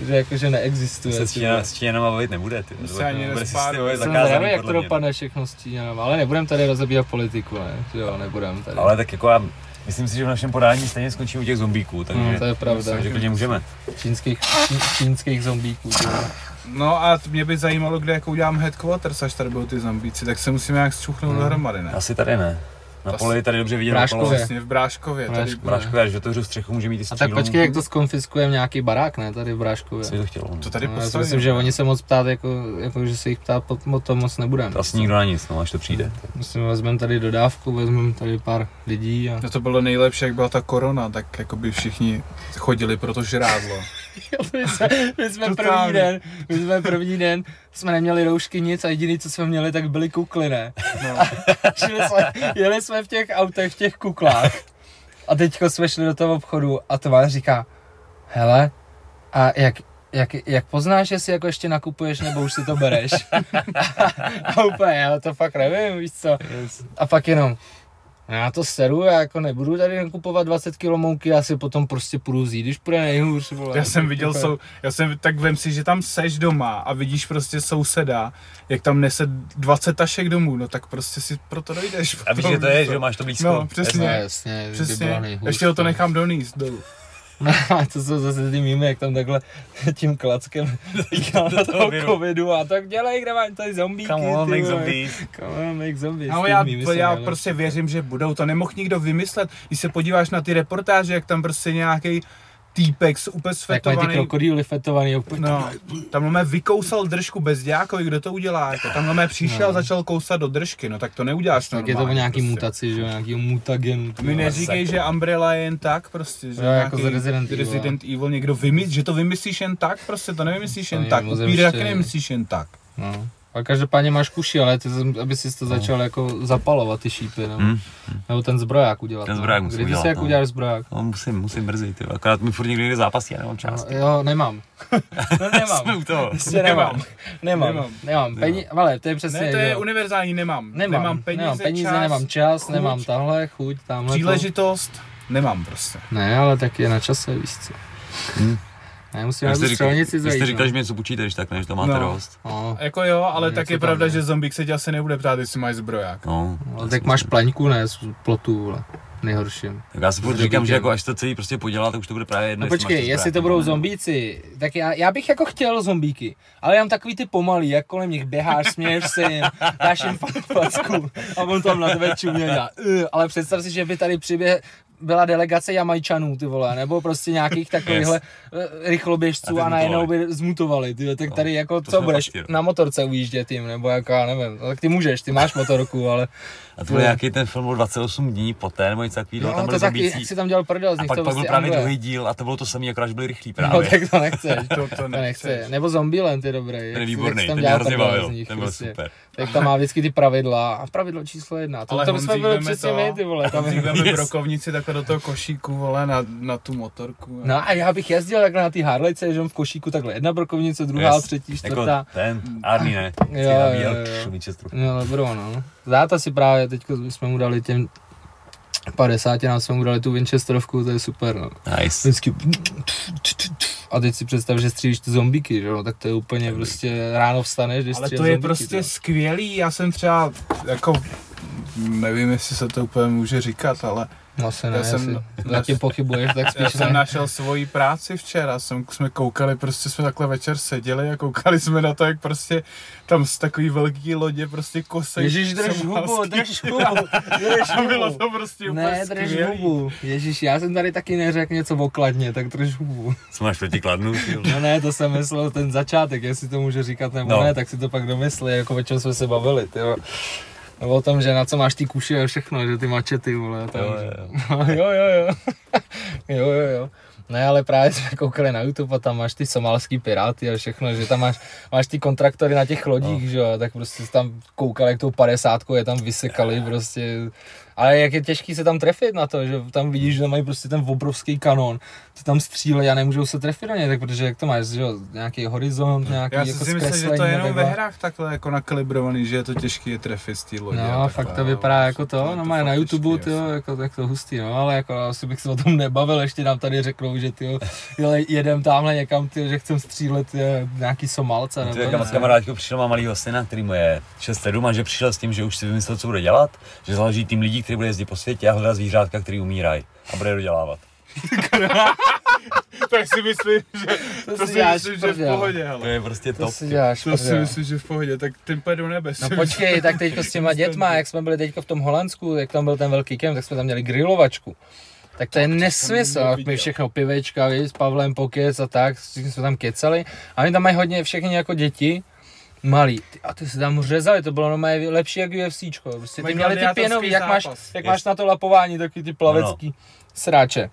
že jakože neexistuje. Se s ty s Číňanama bavit nebude, ty. se ani Bude si nespát. ty vole Jsem zakázaný, jak to dopadne všechno s Číňanama, ale nebudem tady rozebírat politiku, ne? Že jo, nebudem tady. Ale tak jako já, myslím si, že v našem podání stejně skončí u těch zombíků, takže no, to je pravda. takže klidně můžeme. Čínských, čí, čínských zombíků. No a mě by zajímalo, kde jako udělám headquarters, až tady budou ty zombíci, tak se musíme nějak zčuchnout Hmm. dohromady, ne? Asi tady ne. Na poli je tady dobře vidět Bráškově. Vlastně v Bráškově, tady Bráškově. Bráškové, až otevřu střechu, může mít i A střílnu. tak počkej, jak to skonfiskujeme nějaký barák, ne, tady v Bráškově. Co by to chtělo? to tady No, já myslím, že oni se moc ptát, jako, jako že se jich ptát po, to moc nebudeme. To asi nikdo na nic, no, až to přijde. Myslím, vezmeme tady dodávku, vezmeme tady pár lidí a... No to bylo nejlepší, jak byla ta korona, tak jako by všichni chodili pro to žrádlo. my jsme, my jsme první den, my jsme první den, jsme neměli roušky nic a jediný, co jsme měli, tak byly kukly, ne? No. Jsme, jeli jsme v těch autech, v těch kuklách a teďko jsme šli do toho obchodu a to říká, hele, a jak, jak, jak poznáš, jestli jako ještě nakupuješ, nebo už si to bereš? a úplně, já to fakt nevím, víš co. A pak jenom, "No já to seru, já jako nebudu tady kupovat 20 kg mouky, já si potom prostě půjdu vzít, když půjde nejhůř. Vole. Já jsem viděl, sou, já jsem, tak vem si, že tam seš doma a vidíš prostě souseda, jak tam nese 20 tašek domů, no tak prostě si proto dojdeš. A víš, že to je, že máš to blízko. No, přesně. No, jasně, by bylo Přesně, nejhůř, ještě ho to nechám donést dolů. No, a to jsou zase ty mýmy, jak tam takhle tím klackem říkal na toho viru. covidu a tak dělej, kde máš tady zombíky. Come on, ty make zombies. Come on, make zombies. No já, to já prostě věřím, že budou, to nemohl nikdo vymyslet. Když se podíváš na ty reportáže, jak tam prostě nějaký týpek s úplně Jak mají ty svetovaný, krokodýly fetovaný, úplně No, tam mé vykousal držku bez dějákovi, kdo to udělá? Jako, tam mé přišel, No. začal kousat do držky, no tak to neuděláš tak je to o nějaký prostě. mutaci, že jo, ty Mi vole. neříkej, že Umbrella je jen tak prostě, že Jo, jako nějaký z Resident Evil. Resident Evil někdo vymyslí, že to vymyslíš jen tak, prostě to nevymyslíš To jen je tak, taky nevymyslíš jen tak. No. A každopádně máš kuši, ale ty, aby si to začal jako zapalovat ty šípy, nebo, Hmm. nebo ten zbroják udělat. Ten no. zbroják musím Kdy ty udělat, si jak no. uděláš zbroják? No, musím, musím brzy, ty. Akorát mi furt někdo jde zápasí, já nemám čas. No, jo, nemám. No, nemám. Jsme u toho. Prostě nemám. Nemám. Nemám. Nemám. Pení, ale to je přesně. Ne, to je jo. univerzální, nemám. Nemám, nemám peníze, nemám peníze, čas, nemám čas, chuť, nemám tahle, chuť, tamhle. příležitost, nemám prostě. Ne, ale tak je na čase, víš co. Hm. Ne, musím Jak na jste střelnici jak jste zajít. říkal, že no. mi něco počíte, když tak, než to máte No. dost. No, Jako jo, ale No, tak je pravda, je. že zombík se tě asi nebude ptát, jestli máš zbroják. No, no, tak máš plaňku, ne, z plotu, vole. Nejhorším. Tak já si furt říkám, že jako až to celý prostě podělá, tak už to bude právě jedno. No počkej, jestli to budou zombíci, tak já, já bych jako chtěl zombíky, ale já mám takový ty pomalý, jak kolem nich běháš, směješ se jim, dáš jim fakt facku a on tam na tebe čumě "Ugh", ale představ si, že by tady přiběh, byla delegace Jamajčanů, ty vole, nebo prostě nějakých takovýchhle yes. A rychloběžců ty a najednou by zmutovali, ty, tak No, tady jako to co budeš na motorce ujíždět jim, nebo jako já nevím, tak ty můžeš, ty máš motorku, ale A to byl nějaký ten film o 28 dní poté, nebo něco takového, tam no, byli to taky, jak si tam dělal prdel z A nich, pak, to pak byl prostě právě Anglie. druhý díl a to bylo to samé, akorát byli rychlí No právě. tak to nechceš. To, to To nechce. nechceš. Nebo Zombieland je dobrý. Ten je výborný, tam ten mě hrozně bavil, z nich, ten byl prostě. super. Tak tam má vždycky ty pravidla. A pravidlo číslo jedna. To, Ale to jsme byli přesně my, ty vole. Tam Yes. brokovnici takhle do toho košíku, vole, na, na tu motorku. No a já bych jezdil takhle na té Harlejce, že v košíku takhle jedna brokovnice, druhá, Yes. třetí, Jako čtvrtá. ten, Arný ne, Jo, jo, jo, jo, jo. Winchesteru. No dobro, no. Záta si právě, teď jsme mu dali těm 50 nám jsme mu dali tu Winchesterovku, to je super, no. Nice. Vždycky a teď si představ, že střílíš ty zombíky, že jo, tak to je úplně prostě ráno vstaneš, když Ale to je zombíky, prostě jo. skvělý, já jsem třeba, jako, nevím, jestli se to úplně může říkat, ale No se Já ne, jsem- jsem, zatím pochybuješ, tak já spíš jsem ne. našel svoji práci včera, jsem, jsme koukali, prostě jsme takhle večer seděli a koukali jsme na to, jak prostě tam z takový velký lodě prostě kosej. Ježíš, drž hubu, drž hubu, drž A bylo hubu. to prostě úplně Ne, drž skvělý. hubu. Ježíš, já jsem tady taky neřekl něco okladně, tak drž hubu. Co máš proti kladnu? No ne, to jsem myslel ten začátek, jestli to může říkat nebo No. ne, tak si to pak domyslí, jako o čem jsme se bavili, tyjo. No o tom, že na co máš ty kuši a všechno, že ty mačety, vole. Tam, Jo, jo, jo, jo, jo. jo, jo, jo. Ne, ale právě jsme koukali na YouTube a tam máš ty somalský piráty a všechno, že tam máš, máš ty kontraktory na těch lodích, no. že jo, tak prostě tam koukal, jak tou padesátkou je tam vysekali prostě ale jak je těžký se tam trefit na to, že tam vidíš, že tam mají prostě ten obrovský kanon, ty tam střílejí a nemůžou se trefit na ně, tak protože jak to máš, že jo, nějaký horizont, nějaký Já jako si myslím, že to je jenom ve hrách takhle jako nakalibrovaný, že je to těžké je trefit z té lodě. No, fakt to vypadá jako to, no má na YouTube, ty jako tak to hustý, no, ale jako asi bych se o tom nebavil, ještě nám tady řeknou, že ty jedem tamhle někam, ty, že chcem střílet je, nějaký Somalce. Ty jako kamarád přišel, má malýho syna, který mu je 6-7 a že přišel s tím, že už si vymyslel, co bude dělat, že založí tým lidí, který bude jezdit po světě a hledat zvířátka, který umírají a bude je dodělávat. tak si myslím, že to, to si, si myslím, že v pohodě, hele. To je prostě to top. Si děláš to si myslím, že v pohodě, tak tím do nebe. No počkej, tak teď s těma dětma, jak jsme byli teďka v tom Holandsku, jak tam byl ten velký kem, tak jsme tam měli grilovačku. Tak to je nesmysl, my všechno pivečka, víš, s Pavlem pokec a tak, jsme tam kecali. A oni tam mají hodně všechny jako děti, malý. A ty se tam řezali, to bylo normálně lepší jak UFCčko. Prostě ty měli ty pěnový, jak máš, jak máš na to lapování, taky ty plavecký no. sráče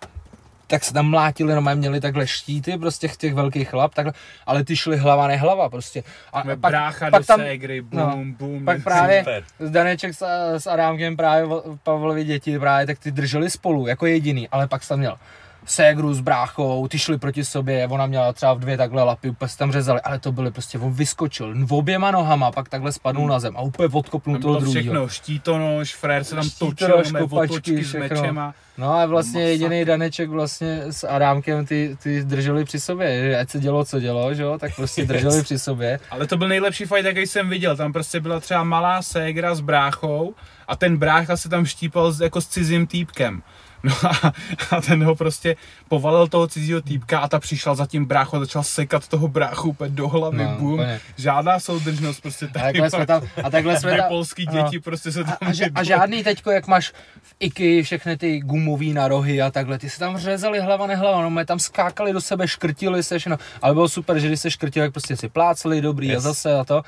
tak se tam mlátili, no měli takhle štíty, prostě těch velkých chlap, takhle, ale ty šly hlava nehlava prostě. A pak, brácha pak do tam, ségry, boom, no, boom, pak právě super. Daneček s, s Adámkem právě Pavlovi děti právě, tak ty drželi spolu jako jediný, ale pak jsem měl ségru s bráchou, ty šli proti sobě, ona měla třeba v dvě takhle lapy, úplně se tam řezali, ale to byly prostě, on vyskočil v oběma nohama, pak takhle spadnul hmm. na zem a úplně odkopnul toho druhého. všechno, štítonož, frér se tam točil, kopačky, s mečema. No a vlastně jediný Daneček vlastně s Adámkem ty, ty drželi při sobě, ať se dělo, co dělo, že jo, tak prostě drželi při sobě. Ale to byl nejlepší fight, jaký jsem viděl, tam prostě byla třeba malá ségra s bráchou a ten brácha se tam štípal jako s cizím týpkem. No a, a ten ho prostě povalil toho cizího týpka a ta přišla za tím brácho a začal sekat toho bráchu úplně do hlavy, no, bum. Žádná soudržnost, prostě tady a takhle jsme tam, a takhle jsme tam, polský děti no. prostě se tam a, a, a, žádný teďko, jak máš v IKI všechny ty gumový narohy a takhle, ty se tam řezali hlava nehlava, no my tam skákali do sebe, škrtili se, všechno, ale bylo super, že když se škrtili, tak prostě si pláceli dobrý yes. a zase a to.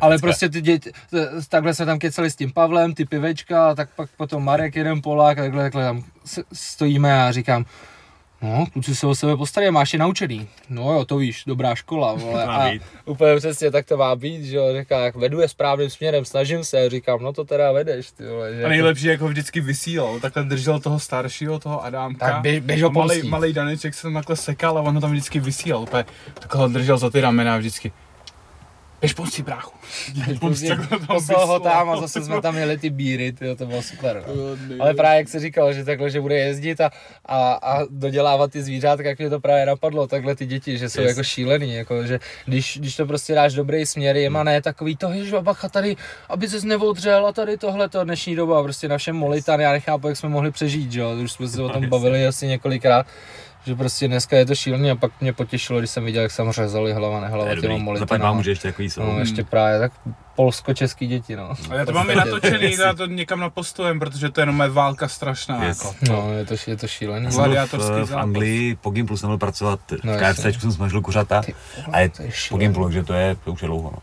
Ale prostě ty děti, takhle jsme tam kecali s tím Pavlem, ty pivečka, a tak pak potom Marek, jeden Polák, a takhle, takhle tam stojíme a říkám, No, kluci se o sebe postarají, máš je naučený. No jo, to víš, dobrá škola, vole. A úplně přesně tak to má být, že jo, říká, jak vedu je správným směrem, snažím se, říkám, no to teda vedeš, ty vole. Že a nejlepší, jako... jako vždycky vysílal, takhle držel toho staršího, toho Adámka. Tak běž, běž ho malý, malý Daneček se tam takhle sekal a on ho tam vždycky vysílal, úplně takhle držel za ty ramena vždycky. Běž si bráchu. Poslal ho tam a zase jsme tam měli ty bíry, tyjo, to bylo super. No. Ale právě jak se říkal, že takhle, že bude jezdit a, a, a dodělávat ty zvířátka, jak mě to právě napadlo, takhle ty děti, že jsou yes. jako šílený, jako, že když, když to prostě dáš dobrý směr, je hmm. ne takový to, že bacha tady, aby se nevodřel a tady tohle to dnešní doba, prostě na všem molitan, já nechápu, jak jsme mohli přežít, že jo, už jsme se o tom bavili asi několikrát že prostě dneska je to šílený a pak mě potěšilo, když jsem viděl, jak jsem řezali hlava nehlava těma molitama. vám může ještě takový jsou. No, ještě právě tak polsko-český děti, no. A já to mám i natočený, já to někam napostujem, protože to je jenom válka strašná. Yes. Jako. No, je to, je to šílený. Gladiátorský v, v Anglii po Gimplu jsem byl pracovat, v no, KFC jsem smažil kuřata a je, po Gimplu, že to je, to už je dlouho, no.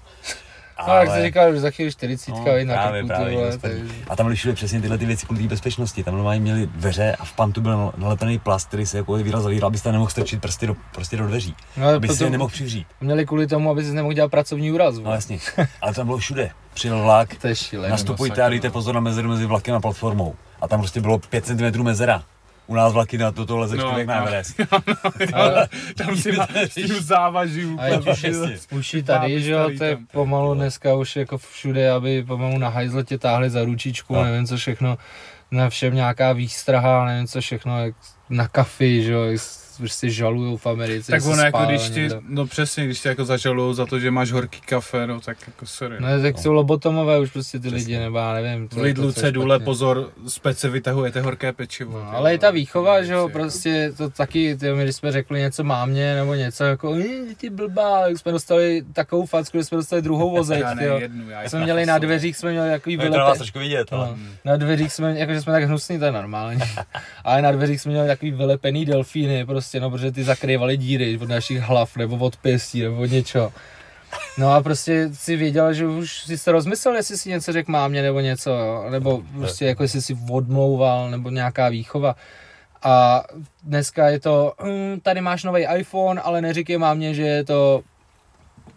Ale... No, jak jsi říkal, že za chvíli 40 no, na právě, krku, právě, vole, takže... A tam byly přesně tyhle ty věci kvůli bezpečnosti. Tam normálně měli dveře a v pantu byl nalepený plast, který se jako výraz zavíral, abyste nemohl strčit prsty do, prostě do dveří. No, aby si je nemohl přivřít. Měli kvůli tomu, aby si nemohl dělat pracovní úraz. No jasně, ale tam bylo všude. Přijel vlak, to je šílený, nastupujte a dejte pozor na mezeru mezi vlakem a platformou. A tam prostě bylo 5 cm mezera u nás vlaky na toto lezeš no, člověk no. na Everest. No, no, ale tam si s tím závaží úplně. Už, už i tady, že jo, to je pomalu dneska už jako všude, aby pomalu na hajzle tě táhli za ručičku, no. nevím co všechno, na všem nějaká výstraha, nevím co všechno, na kafy, že jo, prostě žalují v Americe. Tak ono jako když ti, no přesně, když ti jako zažalují za to, že máš horký kafe, no tak jako sorry. No, tak jsou lobotomové už prostě ty přesně. lidi, nebo já nevím. V Lidlu cedule, pozor, spece vytahujete horké pečivo. No, ale i ta výchova, že jo, prostě to taky, ty, když jsme řekli něco mámě, nebo něco jako, ty blbá, jak jsme dostali takovou facku, že jsme dostali druhou vozeď, já nejednu, já jsme měli na dveřích, jsme měli takový vylepení. To vás trošku vidět, no. Na dveřích jsme, jakože jsme tak hnusný, to je normální. ale na dveřích jsme měli takový vylepený delfíny, prostě prostě, no, protože ty zakrývaly díry od našich hlav, nebo od pěstí, nebo od něčeho. No a prostě si věděl, že už si se rozmyslel, jestli si něco řekl mámě nebo něco, jo? nebo prostě jako jestli si odmlouval, nebo nějaká výchova. A dneska je to, hm, tady máš nový iPhone, ale neříkej mámě, že je to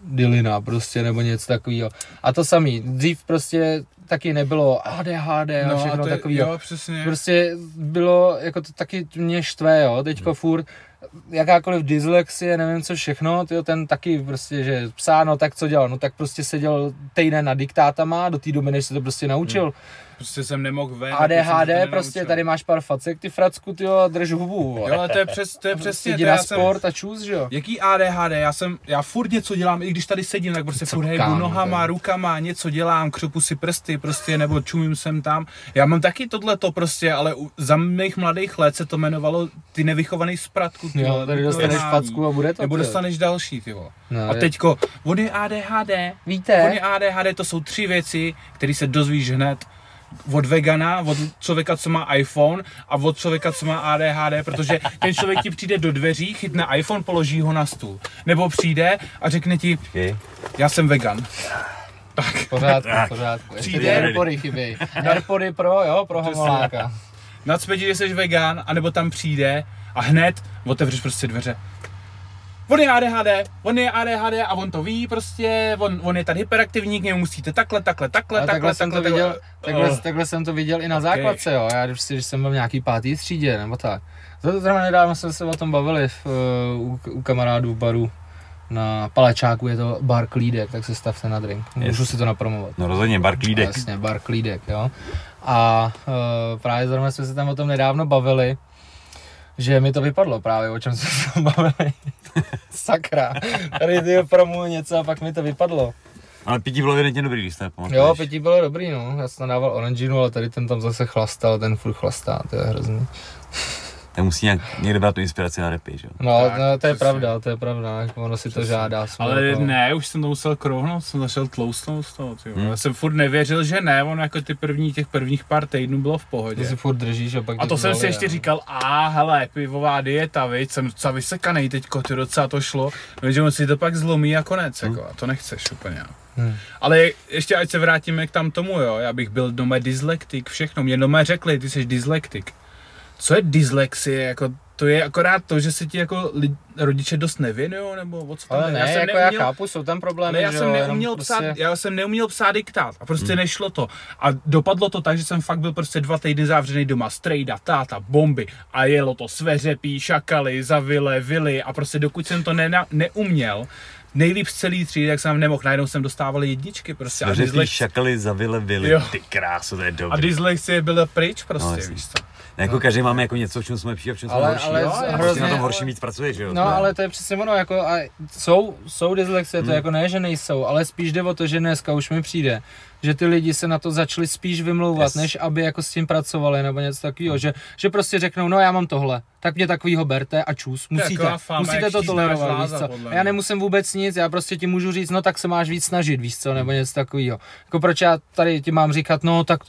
dilina prostě, nebo něco takového. A to samý, dřív prostě taky nebylo ADHD a No a všechno takového. jo, přesně. Prostě bylo, jako to taky mě štve, jo, teďko furt jakákoliv dyslexie, nevím co všechno, tyjo, ten taky prostě, že psáno, tak co dělal, no tak prostě seděl týden na diktátama do té doby, než se to prostě naučil. Prostě jsem nemohl ven. jako ADHD, nenaučil. prostě tady máš pár facek, ty fracku, ty jo, drž hubu, vole. Jo, ale to je, přes, to je přesně, Jdi to na já jsem, sport a čus, že jo. Jaký ADHD? Já jsem, já furt něco dělám, i když tady sedím, tak prostě furt hejbu nohama, je- rukama, něco dělám, křupu si prsty prostě, nebo čumím sem tam. Já mám taky tohleto prostě, ale u, za mých mladých let se to jmenovalo ty nevychovaný spratku. Ty Jo, vole, tady dostaneš facku a bude to. Nebo dostaneš další, ty vole. No, A teďko, on je ADHD, on Víte, je ADHD, to jsou tři věci, které se dozvíš hned od vegana, od člověka, co má iPhone a od člověka, co má ADHD, protože ten člověk ti přijde do dveří, chytne iPhone, položí ho na stůl. Nebo přijde a řekne ti, já jsem vegan. v pořádku, v pořádku. Přijde- Airpody chybějí. Airpody pro, jo, pro homoláka. Nacpe ti, že jsi vegan, anebo tam přijde a hned otevřeš prostě dveře. On je ADHD, on je ADHD a on to ví prostě, on, on je tady hyperaktivní, k němu musíte takhle, takhle, takhle, takhle, takhle jsem to takhle, viděl, takhle. takhle, Oh. takhle jsem to viděl i na Ok. základce, jo. Já prostě, když jsem byl v nějaký pátý třídě, nebo tak. To zrovna nedávno jsme se o tom bavili v, uh, u, u kamarádů v baru. Na Palečáku je to bar Klídek, tak se stavte na drink. Můžu Yes. si to napromovat. No rozhodně, bar klídek. Jasně, bar Klídek, jo. A uh, právě zrovna jsme se tam o tom nedávno bavili, že mi to vypadlo právě, o čem jsme se bavili. Sakra, tady ty promu něco a pak mi to vypadlo. Ale pití bylo evidentně dobrý, když jste Jo, pití bylo dobrý, no. Já jsem dával oranginu, ale tady ten tam zase chlastal, ten furt chlastá, to je hrozný. Tak musí nějak někde brát tu inspiraci na repy, že jo? No, Tak, no to je přesně. pravda, to je pravda, jako ono si to žádá. jsme Ale jako- ne, už jsem to musel krouhnout, jsem začal tloustnout z toho, ty. Hmm. Hmm. Já jsem furt nevěřil, že ne, on jako ty první, těch prvních pár týdnů bylo v Ty pohodě. si furt držíš a pak A to jsem si ještě říkal, a hele, pivová dieta, viď, jsem docela vysekanej teďko, ty docela to šlo, no, že on si to pak zlomí a konec, jako, a to nechceš úplně. Hmm. Ale ještě ať se vrátíme k tam tomu, jo, já bych byl doma dyslektik, všechno, mě doma řekli, ty jsi dyslektik. Co je dyslexie, jako to je akorát to, že se ti jako lidi, rodiče dost nevěnují, nebo o co tam Ale ne, jsem jako já chápu, jsou tam problémy, já jsem neuměl prostě- psát, já jsem neuměl psát diktát a prostě hmm. nešlo to. A dopadlo to tak, že jsem fakt byl prostě dva týdny zavřený doma, strejda, táta, bomby a jelo to sveřepí, šakaly, zavile, vily a prostě dokud jsem to ne, neuměl, nejlíp z celý třídy, tak jsem nemohl, najednou jsem dostával jedničky prostě a, Sveřepí dyslex- šakaly za vile vily. Jo. Ty krásu, to je a dobrý. dyslexie byla pryč prostě, No, víš co. No, jako každý máme jako něco, v čem jsme lepší a v čem jsme Ale- horší. ale Jo, z- a prostě hrozně- na tom horším víc pracuješ, že jo? No, ale to je přesně ono, jako a jsou, jsou dyslexie, to Hmm. jako ne, že nejsou, ale spíš jde o to, že dneska už mi přijde, že ty lidi se na to začali spíš vymlouvat, Yes. než aby jako s tím pracovali nebo něco takového, že, že prostě řeknou, no já mám tohle, tak mě takovýho berte a čus, musíte, taková fáma, musíte to tolerovat, víš žláza, co. já nemusím vůbec nic, já prostě ti můžu říct, no tak se máš víc snažit, víš co, nebo něco takového. Jako proč já tady ti mám říkat, no tak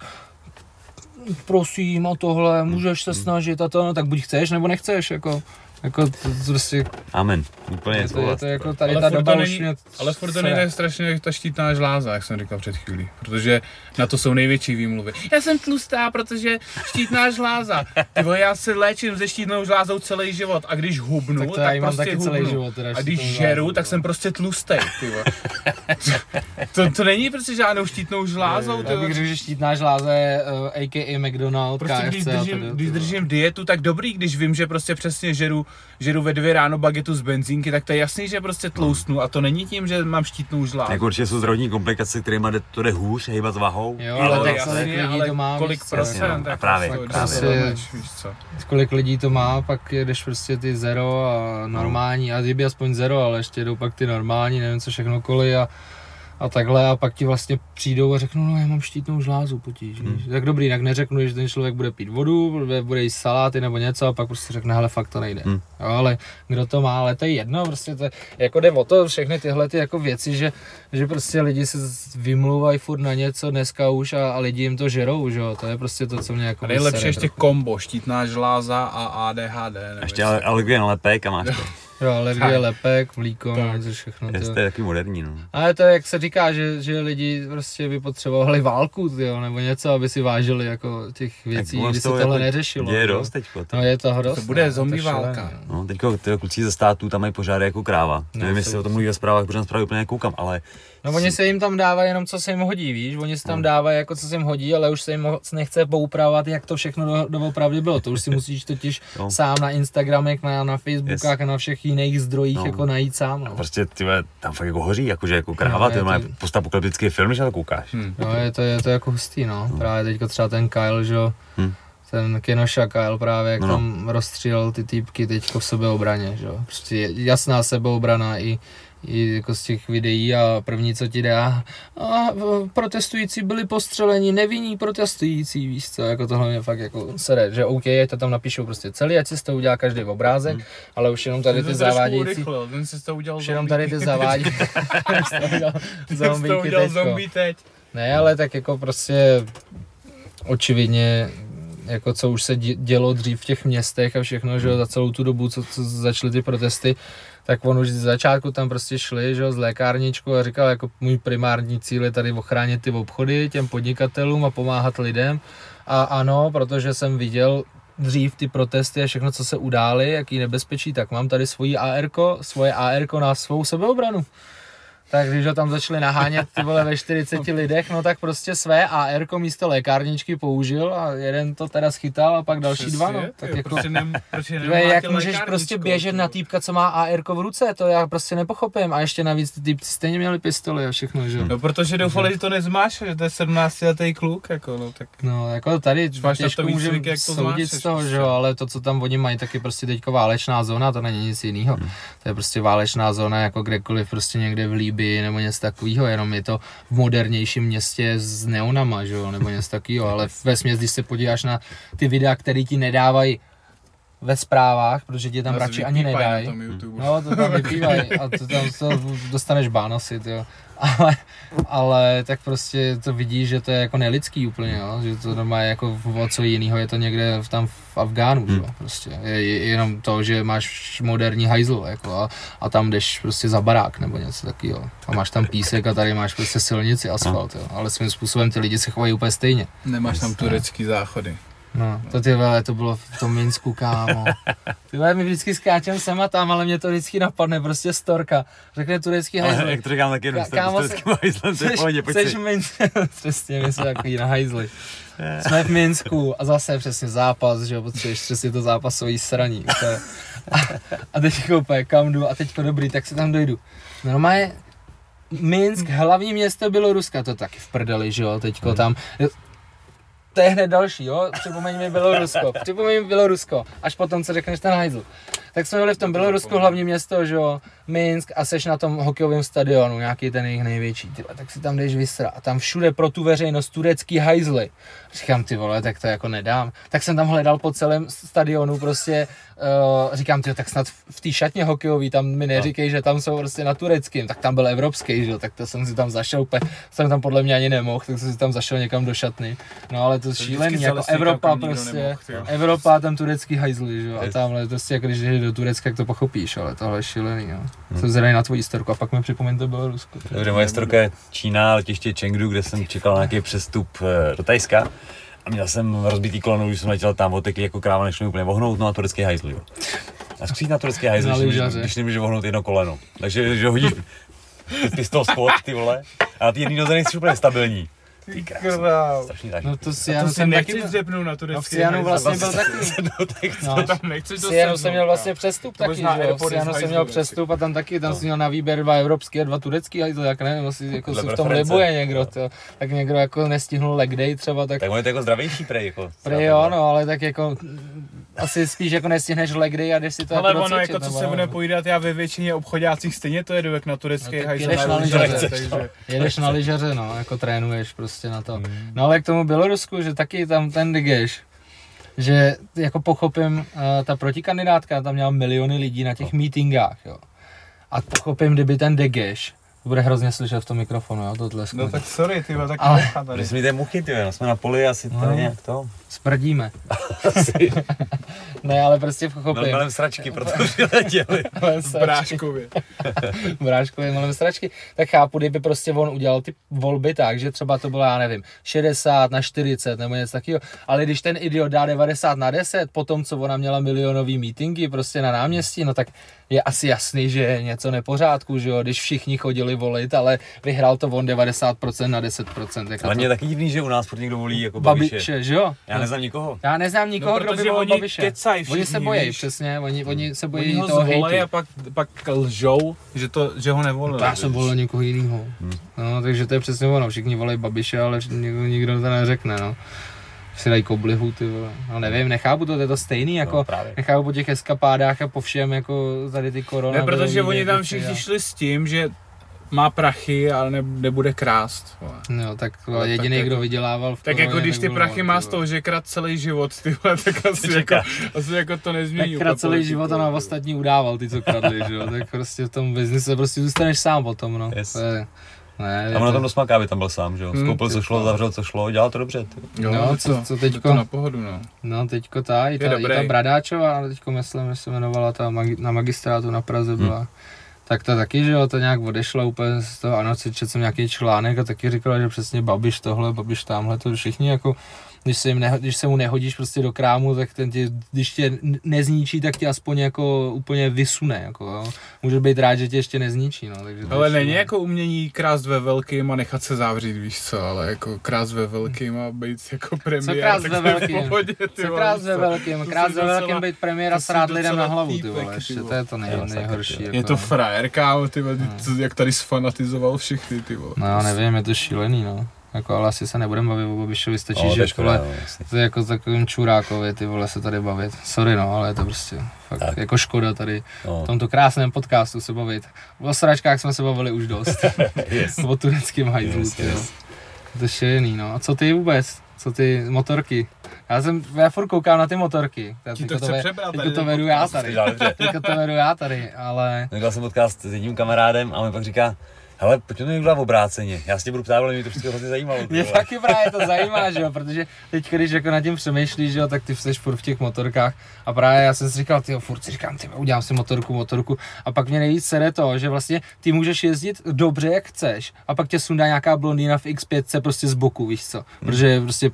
prosím a tohle, můžeš se snažit a to, no tak buď chceš, nebo nechceš, jako, jako to, to prostě Amen. Úplně je to, je to jako tady Ale ta doba to už není- mě Ale furt to nejde strašně jak ta štítná žláza, jak jsem říkal před chvílí, protože na to jsou největší výmluvy. Já jsem tlustá, protože štítná žláza. Ty vole, já se léčím se štítnou žlázou celý život a když hubnu, Tak tak, to mám prostě taky celý hubnu. život, teda a když žeru, žlázu, tak no. jsem prostě tlustej, ty vole. to, to není prostě žádnou štítnou žlázou, ty Já bych řekl, že štítná žláza je uh, a.k.a. McDonald, Prostě když KFC a držím, tady, když držím dietu, tak dobrý, když vím, že prostě přesně žeru, žeru ve dvě ráno bagetu z benzínky, tak to je jasný, že prostě tloustnu a to není tím, že mám štítnou žlázu. Jako určitě jsou zdravotní komplikace, kterými jde- to jde hůř, hejbat s váhou. Jo, Ale ale tak tak kolik lidí ale to má, kolik víš co, procent, no. tak A právě, prostě právě. dostaneš, víš co. kolik lidí to má, pak jedeš prostě ty zero a normální, a kdyby aspoň zero, ale ještě jdou pak ty normální, nevím co všechno koli a, a takhle a pak ti vlastně přijdou a řeknou, no já mám štítnou žlázu potíž, Hmm. tak dobrý, tak neřeknu, že ten člověk bude pít vodu, bude, bude jíst saláty nebo něco a pak prostě řekne, hele fakt to nejde. Hmm. Jo, ale kdo to má, ale to je jedno, prostě to, je- jako jde o to, všechny tyhle ty jako věci, že, že prostě lidi se vymlouvají furt na něco dneska už a, a lidi jim to žerou, že jo, to je prostě to, co mě jako A nejlepší ještě trochu. kombo, štítná žláza a ADHD. A ještě ale alergie na lepek a máš to. Jo, alergie, Tak. lepek, mlíko, Tak. no, to všechno. Je To. to je taky moderní, no. Ale to je, jak se říká, že, že lidi prostě by potřebovali válku, tyjo, nebo něco, aby si vážili jako těch věcí, ono kdy se tohle jako neřešilo. Je jo. dost teďko. To. No je toho dost. To bude no, zombie válka. no. No, teďko ty kluci ze států tam mají požáry jako kráva. No, Nevím, jestli o tom mluví ve zprávách, protože na zprávy úplně nekoukám, ale No oni se jim tam dávají jenom co se jim hodí, víš, oni se tam Hmm. dávají jako co se jim hodí, ale už se jim moc nechce poupravovat, jak to všechno do, doopravdy bylo. To už si musíš totiž No. sám na Instagramech, na, na Facebookách a na všech jiných zdrojích No. jako najít sám. No. prostě ty tam fakt jako hoří, jakože jako kráva, No, ty má to- postapokalyptický film, když na to koukáš. Hm. No, je to, je to jako hustý, no. Právě teďka třeba ten Kyle, že jo, Hm. ten Kenosha Kyle právě, jak No, no. no. tam rozstřílel ty týpky teďko v sebeobraně, že jo. Prostě jasná sebeobrana i jako z těch videí a první, co ti dá, a protestující byli postřeleni, nevinní protestující, víš co, jako tohle mě fakt jako sere, že OK, ať to tam napíšou prostě celý, ať si z toho udělá každý obrázek, Hmm. ale už jenom tady ty závádějící, urychlil, ten si to udělal už jenom tady ty to zombíky udělal teď. Ne, ale tak jako prostě očividně jako co už se dě- dělo dřív v těch městech a všechno, že za celou tu dobu, co, co začaly ty protesty, tak on už z začátku tam prostě šli, že jo, z lékárničku a říkal, jako můj primární cíl je tady ochránit ty obchody těm podnikatelům a pomáhat lidem. A ano, protože jsem viděl dřív ty protesty a všechno, co se udály, jaký nebezpečí, tak mám tady svoji AR, svoje AR na svou sebeobranu. Tak když ho tam začali nahánět ty vole ve 40 lidech, no tak prostě své AR místo lékárničky použil a jeden to teda schytal a pak další dva, no. Přesně, Tak jo, jako, Prostě nem, prostě Tyhle, nemá jak můžeš prostě běžet na týpka, co má AR v ruce, to já prostě nepochopím. A ještě navíc ty týpci stejně měli pistoli a všechno, že jo. No protože doufali, že to nezmáš, že to je 17 letý kluk, jako no tak. No, jako tady máš těžko to můžeme jak to soudit z toho, prostě. že jo, ale to, co tam oni mají, tak je prostě teďko válečná zóna, to není nic jiného. Hmm. To je prostě válečná zóna jako kdekoliv, prostě někde v Líbii nebo něco takového, jenom je to v modernějším městě s neonama, že jo, nebo něco takového, ale ve směs, když se podíváš na ty videa, které ti nedávají ve zprávách, protože ti tam radši ani nedají. No, to tam vypívají a to tam to dostaneš bánosy, jo. Ale, ale tak prostě to vidíš, že to je jako nelidský úplně, jo? že to doma je jako o co jiného, je to někde v, tam v Afgánu, hmm. prostě. Je, je, jenom to, že máš moderní hajzl, jako a, a, tam jdeš prostě za barák nebo něco takového. A máš tam písek a tady máš prostě silnici, asfalt, jo. ale svým způsobem ty lidi se chovají úplně stejně. Nemáš tam turecký záchody. No, to ty vole, to bylo v tom Minsku, kámo. Ty vole, my vždycky skáčem sem a tam, ale mě to vždycky napadne, prostě storka. Řekne turecký hajzl. Jak to říkám, tak jenom Ka- s kámo, tureckým hajzlem, to je v pohodě, pojď si. v Minsku, přesně, my jsme takový na hajzli. Jsme v Minsku a zase přesně zápas, že jo, potřebuješ přesně to zápasový sraní. úplně. A, a teď úplně kam jdu a teďko dobrý, tak se tam dojdu. Normálně Minsk, hlavní město Běloruska, to taky v prdeli, že jo, teďko tam. To je hned další, jo, připomeň mi Bělorusko, připomeň mi Bělorusko, až potom, co řekneš ten hajzl. Tak jsme byli v tom Bělorusku, hlavní město, že jo, Minsk a seš na tom hokejovém stadionu, nějaký ten jejich největší, tyhle, tak si tam jdeš vysra a tam všude pro tu veřejnost turecký hajzly. Říkám, ty vole, tak to jako nedám. Tak jsem tam hledal po celém stadionu prostě, uh, říkám, ty tak snad v- té šatně hokejový, tam mi neříkej, že tam jsou prostě na tureckým, tak tam byl evropský, že jo, tak to jsem si tam zašel, úplně, jsem tam podle mě ani nemohl, tak jsem si tam zašel někam do šatny. No ale to šílený, vždycky jako Evropa prostě, nemohl. Evropa, tam turecký hajzly, že jo, a tamhle prostě, jako když jdeš do Turecka, jak to pochopíš, ale tohle je šílený, jo. Hmm. Jsem zvedavý na tvoji storku a pak mi připomeň to Bělorusko. Dobře, moje storka je Čína, letiště Chengdu, kde jsem čekal nějaký přestup eh, do Tajska. A měl jsem rozbitý koleno, když jsem letěl tam, oteky jako kráva, nešlo úplně vohnout, no a turecký hajzl, jo. A zkusí na turecký hajzl, když, když nemůže vohnout jedno koleno. Takže že hodíš pistol spod, ty vole, a ty jedný noze nejsi úplně stabilní. Ty Král. strašný zážitek. No to si já to si jsem nechci taky, zřepnout na no v turecký Sianu vlastně byl taky. No, tak No. To tam nechci V to Sianu jsem měl vlastně přestup To taky, že jo, v Sianu jsem měl přestup a tam taky, tam No. jsem měl na výběr dva evropský a dva turecký hajzl, jak nevím, asi jako se v tom libuje někdo, to, tak někdo jako nestihnul leg day třeba, tak Tak on je to jako zdravější prej, jako. Prý jo, no, ale tak jako asi spíš jako nestihneš leg day a jdeš si to Ale jako ono, jako co se bude nevím. povídat, já ve většině obchodácích stejně to jedu jak na turecký No, tak hajzl jedeš na lyžaře, lyžaře. takže Jedeš na lyžaře, no, jako trénuješ prostě na to. Hmm. No ale k tomu Bělorusku, že taky tam ten digeš, že jako pochopím, uh, ta protikandidátka tam měla miliony lidí na těch meetingách, jo. A pochopím, kdyby ten Degeš Bude hrozně slyšet v tom mikrofonu, jo, to tleskání. No tak sorry, ty tak Ale- ale... tady. Jsme ty muchy, ty, no, jsme na poli asi No. tady nějak to. Smrdíme. Asi Ne, ale prostě byl pochopím. malem sračky, protože letěli. V Bráškově. Bráškově malé stračky, tak chápu, kdyby prostě on udělal ty volby tak, že třeba to bylo, já nevím, 60 na 40 nebo něco takového, ale když ten idiot dá 90 na 10, potom co ona měla milionový meetingy prostě na náměstí, no tak je asi jasný, že je něco nepořádku, že jo, když všichni chodili volit, ale vyhrál to on 90% na 10%. Jako Ale to- mě je taky divný, že u nás furt někdo volí jako Babiše. Babiše, že jo? Já neznám nikoho. Já neznám nikoho, No, kdo by protože volil oni Babiše. kecají Oni se všichni, bojí, víš. přesně, oni, oni se bojí Oni ho toho hejtu. a pak, pak lžou, že, to, že ho nevolili. To já jsem volil někoho jiného. Hmm. No, takže to je přesně ono. Všichni volají Babiše, ale nikdo, nikdo to neřekne, no. Si dají koblihu, ty vole. No nevím, nechápu to, to je to stejný, jako No, právě. nechápu po těch eskapádách a po všem, jako tady ty korona. Ne, protože oni tam všichni a- šli s tím, že má prachy, ale ne, nebude krást. vole. No, tak Ale ale jediný, tak kdo jako- vydělával v Tak jako když ty prachy má z toho, že krát celý život, ty vole, tak asi jako, asi jako to nezmění. Tak krát celý život a na jako. ostatní udával ty, co kradli, že jo, tak prostě v tom biznise prostě zůstaneš sám potom, no. Yes. To je, ne, A je ono to- tam dost maká, aby tam byl sám, že jo. Hmm, Skoupil, co šlo, zavřel, co šlo, dělal to dobře. Ty. Jo, No, je co- co teďko? To na pohodu, no. No, teďko ta, i Je ta, i ta. Bradáčová, teďko myslím, že se jmenovala ta magi- na magistrátu na Praze byla. Hmm. Tak ta taky, že jo, to nějak odešla úplně z toho, ano, četl jsem nějaký článek a taky říkala, že přesně Babiš tohle, Babiš tamhle, to všichni jako, když se, jim neho, když se mu nehodíš prostě do krámu, tak ten tě, když tě nezničí, tak tě aspoň jako úplně vysune, jako jo. Může být rád, že tě ještě nezničí, no, takže Ale je není šílený. jako umění krást ve velkým a nechat se zavřít, víš co, ale jako krást ve velkým a být jako premiér, krást tak ve velkým? pohodě, ty Co víš ve co. velkým, jsi ve velkým být premiér a srát lidem na hlavu, ty týpek, vole, ty ještě, vole. to je to nej, nejhorší. ty. Jako, Je to frajer, kámo, ty vole, No. co- jak tady sfanatizoval všechny, ty vole. No nevím, je to šílený, no. Jako, ale asi se nebudeme bavit o Babišovi, stačí, No, že vole, to je jako takovým čurákovi, ty vole, se tady bavit. Sorry, no, ale je to prostě fakt Tak. jako škoda tady No, v tomto krásném podcastu se bavit. O sračkách jsme se bavili už dost. yes. o tureckým hajzlu, Yes, yes. To je šílený, no. A co ty vůbec? Co ty motorky? Já jsem, já furt koukám na ty motorky. Já Ti to teďko chce ve- přebrat teďko to vedu já tady. Teďko to vedu já tady, ale... Dělal jsem podcast s jedním kamarádem a on mi pak říká, hele, pojďme to udělat obráceně. Já se tě budu ptát, ale mě to prostě hrozně zajímalo. Mě taky právě to zajímá, že jo, protože teď, když jako nad tím přemýšlíš, že jo, tak ty jsi furt v těch motorkách a právě já jsem si říkal, ty furt si říkám, ty udělám si motorku, motorku a pak mě nejvíc sere to, že vlastně ty můžeš jezdit dobře, jak chceš a pak tě sundá nějaká blondýna v X5 prostě z boku, víš co, protože je prostě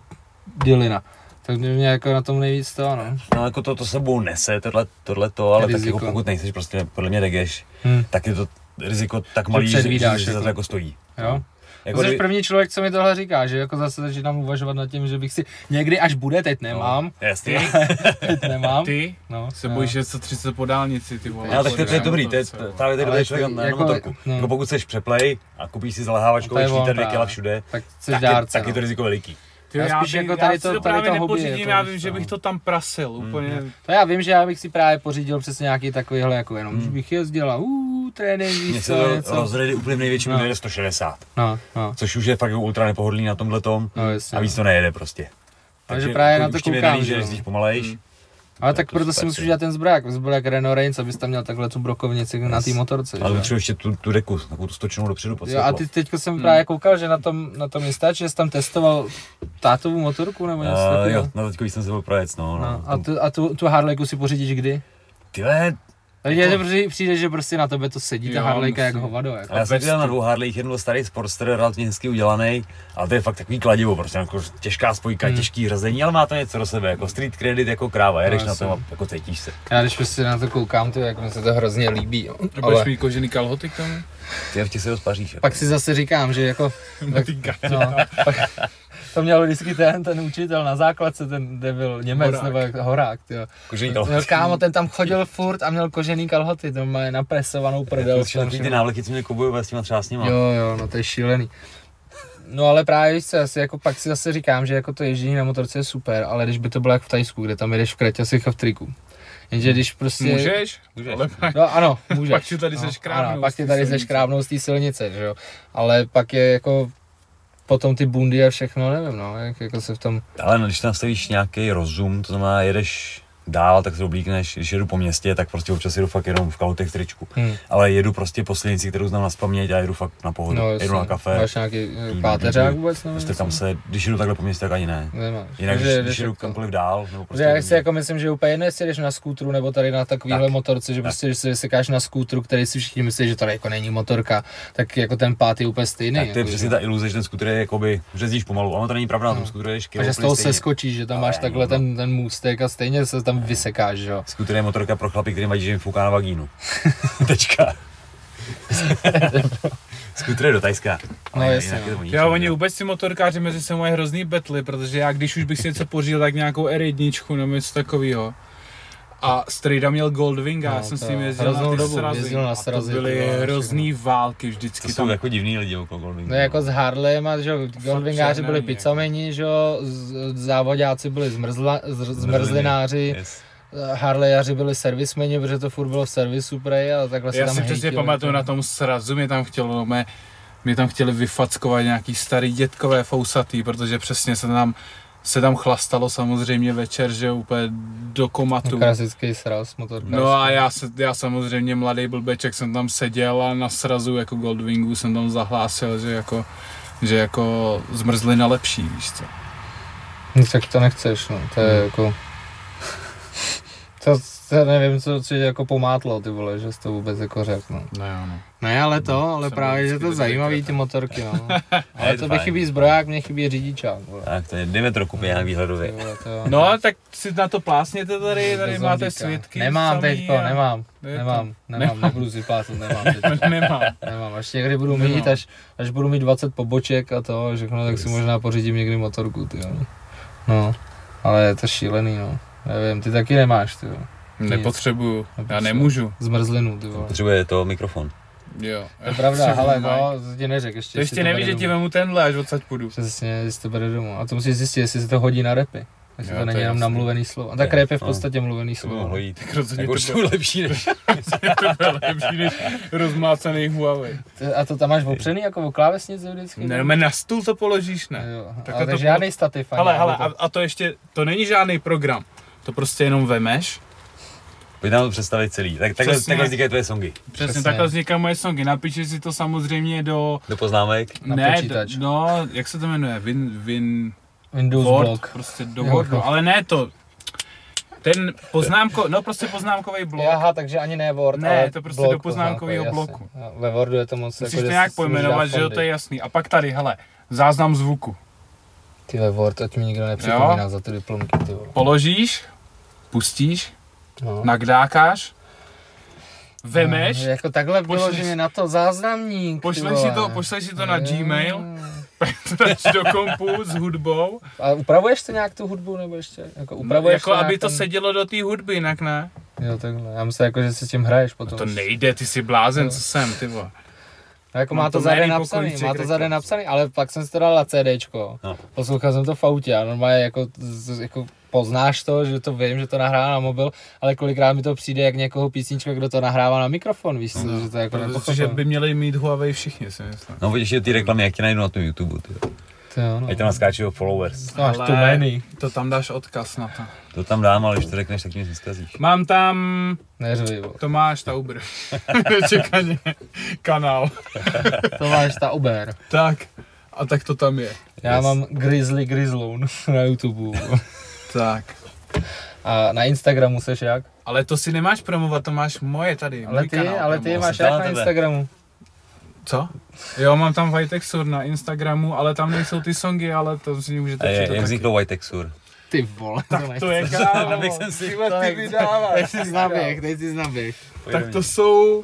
dilina. Tak mě jako na tom nejvíc to, no. No jako to, to sebou nese, tohle, tohle to, ale tak jako pokud nejseš prostě podle mě regeš, Hm. tak je to riziko tak malý, že, že, že za to jako. jako stojí. Jo? Jako jsi kdyby- první člověk, co mi tohle říká, že jako zase začínám uvažovat nad tím, že bych si někdy, až bude, teď nemám, No, jasně. teď nemám. Ty No, se no. bojíš, že se 30 po dálnici, ty vole. No, tak to, to je dobrý, to je motorce, to- vole. právě ten dobrý člověk na, jako- motorku. no. Jako pokud chceš přeplay a koupíš si je číter 2 právě. kila všude, tak je, je to no. riziko veliký. Ty, Já já, spíš bych, jako já tady si to- to tady právě to hobby je nepořídím, to, já vím, co, že bych no. to tam prasil, úplně. To já vím, že já bych si právě pořídil přesně nějaký takovýhle, jako jenom, Hmm. že bych jezdil a uh, trénink, víš co, něco. rozjede úplně největší, No. no. 160, No, no, což už je fakt ultra nepohodlný na tomhle tom no, jasně. a víc to nejede prostě. Ale že právě na to koukám, daný, že jezdíš pomalejš. Hmm. Ale tak tak to proto si musíš ty. udělat ten zbrák, jak Renault Range, abys tam měl takhle tu brokovnici na té Yes. motorce, Ale potřebuješ ještě tu, tu deku, takovou tu stočnou dopředu pod Jo, a ty teďko jsem Hmm. právě koukal, že na tom, na tom Instači, že jsi tam testoval tátovou motorku nebo něco Uh, takového. jo, na teďkový jsem se byl projet, no. No, no. a, tu, a tu, tu Harleyku si pořídíš kdy? Tyhle, Takže Jako- jako... přijde, přijde, že prostě na tebe to sedí, ta Jo, Harleyka jak hovado. Jako. ale já jsem viděl na dvou Harleyích, jeden byl starý Sportster, relativně hezky udělaný, ale to je fakt takový kladivo, prostě jako těžká spojka, Hmm. těžký řazení, ale má to něco do sebe, jako street credit jako kráva, jedeš No, na tom a jako cítíš se. Já když prostě na to koukám, to jak mi se to hrozně líbí. Jo. A budeš Ale mít kožený kalhoty tomu? Ty v těch se rozpaříš. Jako. pak si zase říkám, že jako, tak, Ty no, pak, to měl vždycky ten, ten učitel na základce, ten devil Němec, Horák. nebo jak, Horák, tyjo. Kožený Jo, kalhoty. kámo, ten tam chodil furt a měl kožený kalhoty, to má napresovanou prdel. Jako takový ty návleky, co mě koubojové s těma třásněma. Jo, jo, no to je šílený. No ale právě víš co, asi jako pak si zase říkám, že jako to ježdění na motorce je super, ale když by to bylo jak v Tajsku, kde tam jedeš v kraťasích a v triku. Jenže když prostě... Můžeš? Můžeš. Ale pak, No ano, můžeš. Pak ti tady no, seškrábnou ano, pak z ti té tady silnice. seškrábnou z té silnice, že jo. Ale pak je jako potom ty bundy a všechno, nevím no, jak jako se v tom... Ale no, když tam nastavíš nějaký rozum, to znamená jedeš dál, tak se oblíkneš, když jedu po městě, tak prostě občas jedu fakt jenom v kalhotech tričku. Hmm. Ale jedu prostě po silnici, kterou znám na spaměť a jedu fakt na pohodu. No, jedu na kafe. Máš nějaký eh, páteřák vůbec? Nebo Prostě kam se, když jedu takhle po městě, tak ani ne. Nemáš. Jinak, když, když jedu jako- kamkoliv dál, nebo prostě... já si jako myslím, že je úplně jedno, jestli jdeš na skútru nebo tady na takovýhle Tak. motorce, že prostě, když se vysekáš na skútru, který si všichni myslí, že to jako není motorka, tak jako ten pát je úplně stejný. tak to je jako, přesně ta iluze, že ten skuter je jakoby, že pomalu, ale ono to není pravda, na tom skutru jdeš a že z toho stejně. seskočíš, že tam máš takhle ten, ten můstek a stejně se tam vysekáš, že jo. Skuter je motorka pro chlapy, který mají, že jim fouká na vagínu. Tečka. Skuter je do Tajska. No jasně, no. o ničem, Já oni jo. vůbec ty motorkáři mezi sebou mají hrozný betly, protože já když už bych si něco pořídil, tak nějakou R1 nebo něco takového. A Strejda měl Goldwinga, No, já jsem to s ním jezdil na ty dobu srazy. jezdil na a srazy, to ty byly hrozný války vždycky To jsou tam. jako divný lidi okolo Goldwingu. No jako s Harleyem a že jo, Goldwingáři byli pizzameni, že závodáci byli zmrzla, z- zmrzlináři, Yes. Harleyaři byli servismeni, protože to furt bylo v servisu prej a takhle se Já tam si přesně pamatuju na tom srazu, mě tam chtělo, mě, mě tam chtěli vyfackovat nějaký starý dětkové fousatý, protože přesně se tam se tam chlastalo samozřejmě večer, že úplně do komatu. Klasický sraz motorkářský. No a já, se, já samozřejmě mladý blbeček jsem tam seděl a na srazu jako Goldwingu jsem tam zahlásil, že jako, že jako zmrzlina lepší, víš co. No, tak to nechceš, no, to je Hmm. jako... To, to nevím, co, co tě jako pomátlo, ty vole, že jsi to vůbec jako řekl, no. No jo, no. Ne, ale to, ale Jsem právě, že to je zajímavý, ty motorky, no. ale to fajn. chybí zbroják, mě chybí řidičák, vole. Tak to je, dokupy nějak Ty výhledově. No, tak si na to plásněte tady, tady Bez máte svědky. Nemám samý teďko, a- nemám, to- nemám, nemám, nebudu si plásnout, nemám teďko. Nemám. Nemám, až někdy budu Nemám. mít, až, až budu mít 20 poboček a to, všechno, tak si možná pořídím někdy motorku, ty jo. No, ale je to šílený, no. Nevím, ty taky nemáš, ty jo. Nepotřebuju, já nemůžu. Zmrzlinu, ty vole. Potřebuje to mikrofon. Jo. To je pravda, ale no, to ti neřek, ještě. To ještě nevíš, že ti vemu tenhle, až odsaď půjdu. Přesně, jestli to bere domů. A to musíš zjistit, jestli se to hodí na repy. Jestli Jo, to to není je jenom namluvený slovo. A tak rap je v podstatě mluvený slovo. mohlo jít. Tak rozhodně Jako to bylo, lepší než... to bylo lepší než rozmácený Huawei. A to tam máš opřený jako o klávesnici vždycky? Ne, no, na stůl to položíš, ne. Jo, Tak ale to žádný stativ. Ale, hele, to- a, a to ještě, to není žádný program. To prostě jenom vemeš. Pojď nám to představit celý. Tak, takhle, Přesně. takhle vznikají tvoje songy. Přesně, Přesně. Takhle vznikají moje songy. Napíšeš si to samozřejmě do... Do poznámek. Na ne, počítač. d- no, jak se to jmenuje? Win, win, Windows Word, Block. prostě do Jo. Wordu. Ale ne to. Ten poznámko, no prostě poznámkový blok. Aha, takže ani ne Word, Ne, ale to prostě blok do poznámkového bloku. Jo, Ve Wordu je to moc Musíš jako, to že nějak pojmenovat, že jo, to je jasný. A pak tady, hele, záznam zvuku. Ty ve Word, ať mi nikdo nepřipomíná za ty diplomky, ty vole. Položíš, pustíš, No. nakdákáš, vemeš, No, jako takhle pošleš- bylo, že mě na to záznamník. pošleš si to, pošleš si to na Jo. Gmail, dáš do kompu s hudbou, A upravuješ to nějak tu hudbu, nebo ještě? Jako, upravuješ jako aby nějak to sedělo do té hudby, jinak ne. Jo, takhle. Já myslím, jako, že si s tím hraješ potom. To nejde, ty jsi blázen, co jsem, ty vole. No, jako Mám má to to zade napsaný, má to zade napsaný, ale pak jsem si to dal na CDčko. No. Poslouchal jsem to v autě a normálně jako, z- jako poznáš to, že to vím, že to nahrává na mobil, ale kolikrát mi to přijde jak někoho písnička, kdo to nahrává na mikrofon, víš co, že to jako Protože by měli mít Huawei všichni, si myslím. No vidíš, že ty reklamy, jak tě najdu na tom YouTube. Ty. To jo, no. Ať tam followers. To máš tu. To tam dáš odkaz na to. To tam dám, ale když to řekneš, tak mě neskazíš. Mám tam Neřvi, vole. Tomáš Tauber. Nečekaně. Kanál. to máš ta Uber. Tak. A tak to tam je. Já Yes. mám Grizzly Grizzloon na YouTube. Tak. A na Instagramu seš jak? Ale to si nemáš promovat, to máš moje tady. Ale ty, kanál ale ty máš jak na tebe. Instagramu? Co? Jo, mám tam Vajtexur na Instagramu, ale tam nejsou ty songy, ale to si můžete je, přidat jak vzniklo White Texur? Ty vole, to, To je kámo. Abych jsem si- To ty vydáváš. Teď jsi znaběh, teď jsi znaběh. Tak to jsou...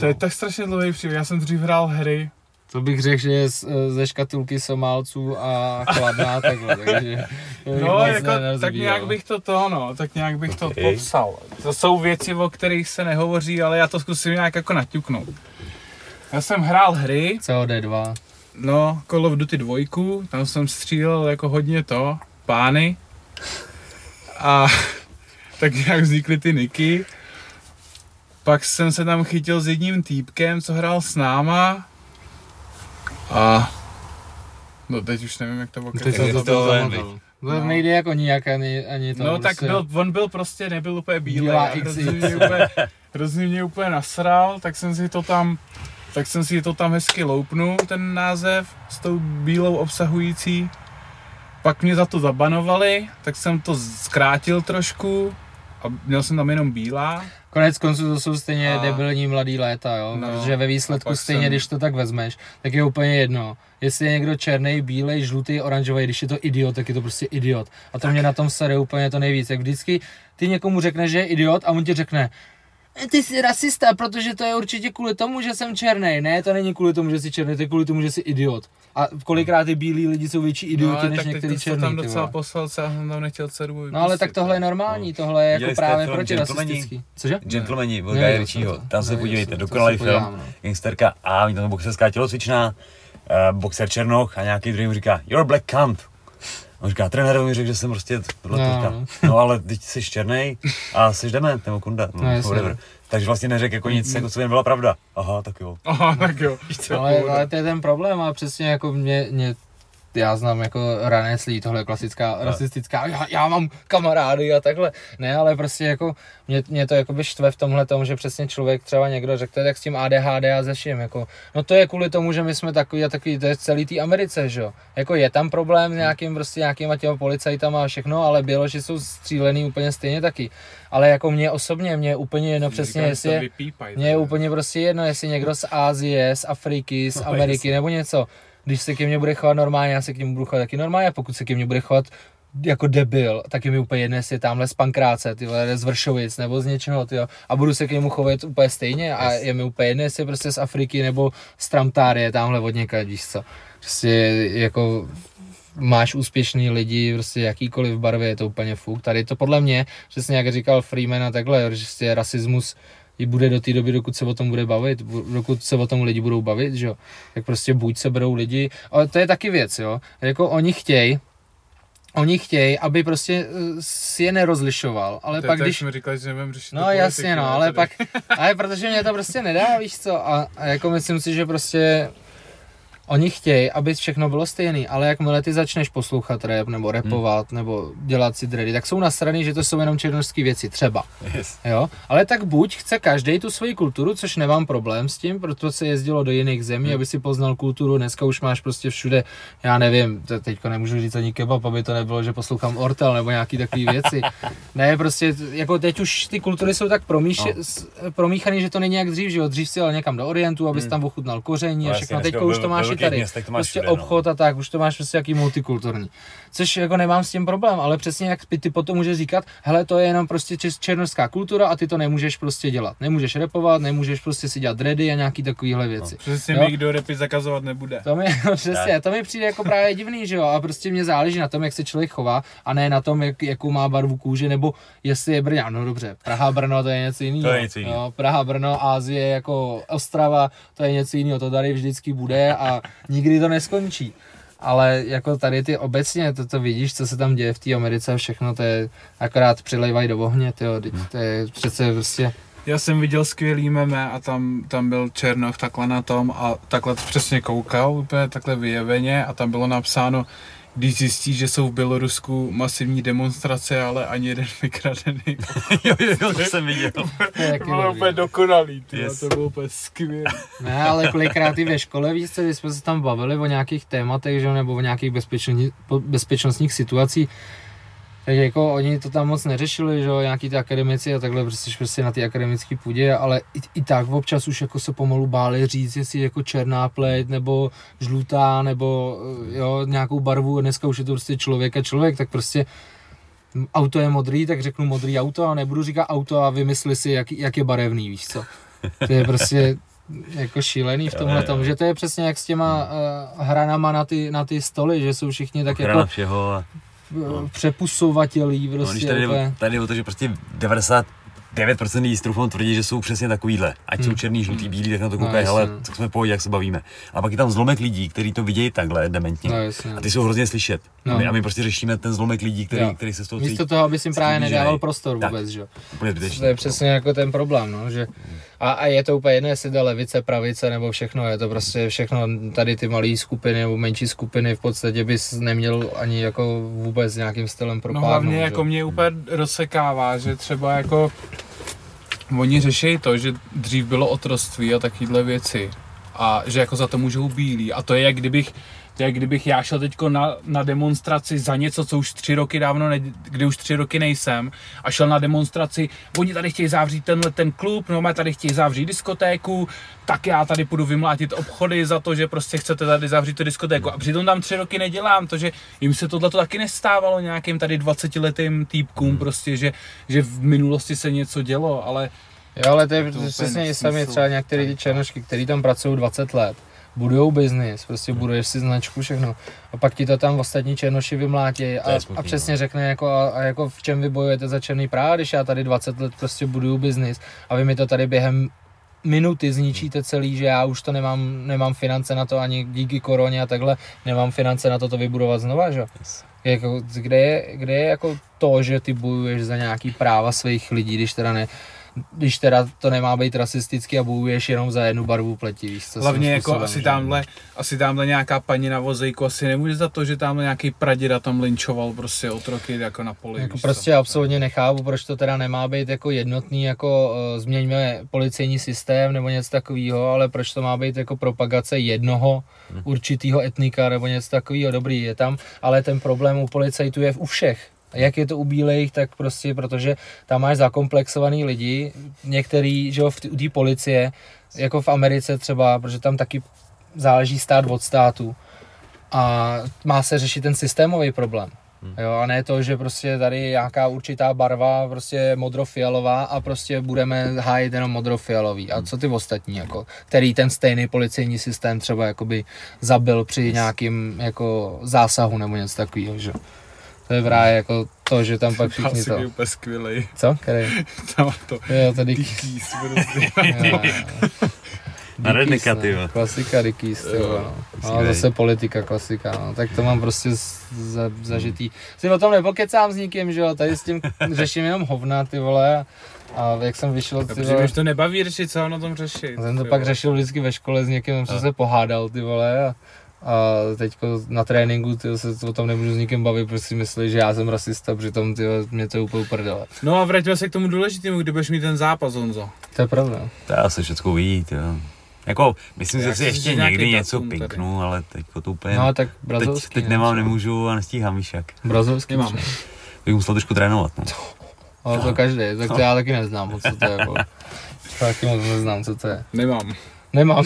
To je tak strašně dlouhý příběh. Já jsem dřív hrál hry. To bych řekl, že je z, ze škatulky Somálců a chladná takhle, takže... to No, jako, tak nějak bych to to, no, tak nějak bych to Okay. popsal. To jsou věci, o kterých se nehovoří, ale já to zkusím nějak jako naťuknout. Já jsem hrál hry, COD2. no, Call of Duty 2, tam jsem střílel jako hodně to, pány. A tak nějak vznikly ty niky. Pak jsem se tam chytil s jedním týpkem, co hrál s náma. A... No teď už nevím, jak to Teď pokračuje. jsem to to tam ven, zamotal. To No. nejde jako nijak ani, ani to. No tak prostě. byl, on byl prostě, nebyl úplně bílý. Bílá a hrozně mě, úplně, hrozně mě úplně nasral, tak jsem si to tam, tak jsem si to tam hezky loupnul, ten název, s tou bílou obsahující. Pak mě za to zabanovali, tak jsem to zkrátil trošku a měl jsem tam jenom bílá. Konec konců to jsou stejně A- debilní mladý léta, jo? No, protože ve výsledku stejně, jsem- když to tak vezmeš, tak je úplně jedno. Jestli je někdo černý, bílej, žlutý, oranžový, když je to idiot, tak je to prostě idiot. A to mě na tom sere úplně to nejvíc. Jak vždycky ty někomu řekneš, že je idiot a on ti řekne, "E, ty jsi rasista, protože to je určitě kvůli tomu, že jsem černý. Ne, to není kvůli tomu, že jsi černý, to je kvůli tomu, že jsi idiot. A kolikrát ty bílí lidi jsou větší idioti ale než některý černý. tam docela poslal, já jsem tam nechtěl dceru No ale tak tohle je no. normální, tohle je jako jste právě film protirasistický. Cože? Gentlemani, od Guy Ritchieho. Tam se podívejte, dokonalý film. no. Gangsterka a mít tam boxerská tělocvičná, uh, boxer Černoch a nějaký druhý mu říká, you're a black cunt. On říká, trenér mi řekl, že jsem prostě tohle No, no, no. ale teď jsi černý a jsi dement nebo kunda. No, No, jasně. whatever. Takže vlastně neřekl jako nic, jako co jen byla pravda. Aha, tak jo. Aha, tak jo. Ale, ale to je ten problém a přesně jako mě, mě já znám jako rané slí, tohle je klasická No. rasistická, já, já mám kamarády a takhle. Ne, ale prostě jako mě, mě to jako štve v tomhle tom, že přesně člověk třeba někdo řekne tak s tím ADHD a ze vším, jako, no to je kvůli tomu, že my jsme takový a takový, to je celý té Americe, že jo. Jako je tam problém s nějakým prostě nějakýma těma policajtama a všechno, ale Běloši jsou střílený úplně stejně taky. Ale jako mě osobně, mě je úplně jedno přesně, Říkám, jestli je, vypípaj, mně je úplně prostě jedno, jestli někdo z Ázie, z Afriky, z No, Ameriky nebo něco. Když se ke mně bude chovat normálně, já se k němu budu chovat taky normálně, a pokud se ke mně bude chovat jako debil, tak je mi úplně jedno, jestli je tamhle z Pankráce, ty vole, z Vršovic nebo z něčeho, ty a budu se k němu chovat úplně stejně a je mi úplně jedno, jestli je prostě z Afriky nebo z Tramtárie, tamhle od někaď, víš co. Prostě jako máš úspěšný lidi, prostě jakýkoliv barvě, je to úplně fuk. Tady to podle mě, přesně jak říkal Freeman a takhle, že prostě rasismus i bude do té doby, dokud se o tom bude bavit, dokud se o tom lidi budou bavit, že jo. Tak prostě buď se berou lidi, ale to je taky věc, jo. Jako oni chtějí, oni chtějí, aby prostě eh, si je nerozlišoval, ale To pak tak, když... jsme říkali, že nebudeme řešit No jasně, no, ale tady. pak, ale protože mě to prostě nedá, víš co, a, a jako myslím si, že prostě oni chtějí, aby všechno bylo stejný, ale jakmile ty začneš poslouchat rap, nebo repovat, Hmm. nebo dělat si dready, tak jsou nasraný, že to jsou jenom černožské věci, třeba. Yes. Jo, ale tak buď chce každý tu svoji kulturu, což nemám problém s tím, proto se jezdilo do jiných zemí, Hmm. aby si poznal kulturu, dneska už máš prostě všude, já nevím, to teďko nemůžu říct ani kebab, aby to nebylo, že poslouchám Ortel nebo nějaký takové věci. ne, prostě, jako teď už ty kultury jsou tak promíš, No. promíchaný, že to není jak dřív, že jo, dřív si jel někam do Orientu, abys Hmm. tam ochutnal koření a No, všechno, teďko dneska už to máš velkých tady. městech to máš prostě všude, no. obchod a tak, už to máš prostě jaký multikulturní. Což jako nemám s tím problém, ale přesně jak ty potom můžeš říkat, hele, to je jenom prostě černožská kultura a ty to nemůžeš prostě dělat. Nemůžeš repovat, nemůžeš prostě si dělat dready a nějaký takovýhle věci. Přesně Jo. mi kdo repy zakazovat nebude. To mi, no, přesně, to mi přijde jako právě divný, že jo, a prostě mě záleží na tom, jak se člověk chová a ne na tom, jak, jakou má barvu kůže, nebo jestli je Brňan, no dobře, Praha, Brno, to je něco jiného. To je něco jiného. Jo, Praha, Brno, Ázie, jako Ostrava, to je něco jiného, to tady vždycky bude a nikdy to neskončí. Ale jako tady ty obecně, to, to vidíš, co se tam děje v té Americe a všechno, to je akorát přilejvají do ohně, tyjo, teď to je přece prostě, Já jsem viděl skvělý meme a tam, tam byl Černoch takhle na tom a takhle přesně koukal, úplně takhle vyjeveně a tam bylo napsáno, když zjistí, že jsou v Bělorusku masivní demonstrace, ale ani jeden vykradený. jo, jo, jo, to jsem viděl. to bylo úplně dokonalý, ty, Yes. to bylo úplně skvělé. Ne, ale kolikrát i ve škole, víš co, když jsme se tam bavili o nějakých tématech, že, jo, nebo o nějakých bezpečnostní, po- bezpečnostních situacích, tak jako oni to tam moc neřešili, že jo, nějaký ty akademici a takhle, prostě prostě na ty akademické půdě, ale i, i, tak občas už jako se pomalu báli říct, jestli jako černá pleť, nebo žlutá, nebo eh, jo, nějakou barvu, dneska už je to prostě člověk a člověk, tak prostě auto je modrý, tak řeknu modrý auto a nebudu říkat auto a vymysli si, jak, jak je barevný, víš co. To je prostě jako šílený v tomhle tom, že to je přesně jak s těma uh, hranama na ty, na ty stoly, že jsou všichni tak jako všeho a uh, přepusovatělí No, když prostě tady, úplně. jde, tady jde o to, že prostě 99% lidí s troufou tvrdí, že jsou přesně takovýhle. Ať jsou Hmm. černý, žlutý, bílý, tak na to No, koukají, jasně. hele, tak jsme pohodě, jak se bavíme. A pak je tam zlomek lidí, kteří to vidějí takhle dementně. No jasně. A ty jsou hrozně slyšet. No. A, my, a my prostě řešíme ten zlomek lidí, který, Jo. který se z toho Místo cítí toho, aby si jim právě nedával prostor Tak. vůbec, že jo. To je přesně jako ten problém, no, že A, a je to úplně jedno, jestli to levice, pravice nebo všechno, je to prostě všechno, tady ty malé skupiny nebo menší skupiny v podstatě bys neměl ani jako vůbec nějakým stylem No propádnout. hlavně že? jako mě úplně rozsekává, že třeba jako oni řeší to, že dřív bylo otroství a takovéhle věci a že jako za to můžou bílí a to je jak kdybych to je kdybych já šel teďko na, na demonstraci za něco, co už tři roky dávno, ne, kdy už tři roky nejsem a šel na demonstraci, oni tady chtějí zavřít tenhle ten klub, no má tady chtějí zavřít diskotéku, tak já tady půjdu vymlátit obchody za to, že prostě chcete tady zavřít tu diskotéku. A přitom tam tři roky nedělám, to, že jim se tohle taky nestávalo nějakým tady 20 letým týpkům, Hmm. prostě, že, že v minulosti se něco dělo, ale Jo, ale to je To přesně sami třeba některé ty černošky, který tam pracují 20 let, budujou biznis, prostě Hmm. buduješ si značku, všechno. A pak ti to tam ostatní černoši vymlátí a, a přesně no. řekne jako, a, a jako v čem vy bojujete za černý práv, když já tady 20 let prostě buduju biznis a vy mi to tady během minuty zničíte celý, že já už to nemám, nemám finance na to ani díky koroně a takhle, nemám finance na to to vybudovat znova, že? Yes. Jako, kde, je, kde je jako to, že ty bojuješ za nějaký práva svých lidí, když teda ne, když teda to nemá být rasistický a bojuješ jenom za jednu barvu pleti, víš co? hlavně jako asi že? tamhle, asi tamhle nějaká paní na vozejku asi nemůže za to, že tamhle nějaký praděda tam linčoval prostě otroky jako na poli. Jako víš co? prostě absolutně nechápu, proč to teda nemá být jako jednotný, jako uh, změňme policejní systém nebo něco takového, ale proč to má být jako propagace jednoho Hm. určitého etnika nebo něco takového, dobrý je tam, ale ten problém u policajtů je u všech. A Jak je to u bílejch, tak prostě, protože tam máš zakomplexovaný lidi, některý, že jo, v té policie, jako v Americe třeba, protože tam taky záleží stát od státu a má se řešit ten systémový problém. Jo, a ne to, že prostě tady je nějaká určitá barva, prostě modrofialová a prostě budeme hájit jenom modrofialový. A co ty ostatní, jako, který ten stejný policejní systém třeba jakoby zabil při nějakým jako zásahu nebo něco takového, že? To je právě jako to, že tam pak všichni to. je úplně skvělej. Co? Který? Tam to. Jo, to Dickies. Prostě. Jo, jo. Na redneka, ty vole. Klasika Dickies, ty vole, no. no. zase politika, klasika, no. Tak to mám prostě z- za, zažitý. Si o tom nepokecám s nikým, že jo, tady s tím řeším jenom hovna, ty vole. A, jak jsem vyšel, ty vole, už to nebaví řešit, co na tom řešit. jsem to pak řešil vždycky ve škole s někým, jsem se pohádal, ty vole. A, a teďko na tréninku ty se o tom nemůžu s nikým bavit, protože si myslí, že já jsem rasista, přitom ty vole, mě to je úplně uprdele. No a vraťme se k tomu důležitému, kdy budeš mít ten zápas, Honzo. To je pravda. To já se všechno ví, jo. Jako, myslím, Já že si ještě někdy něco pinknu, ale teďko to úplně... No tak teď, brazilský. teď ne, nemám, nemůžu a nestíhám, víš jak. Brazilský. Nemám. třeba. Bych musel trošku trénovat, no. Ale to každý, tak to já taky neznám moc, co to je. Jako. Taky moc neznám, co to je. Nemám. Nemám.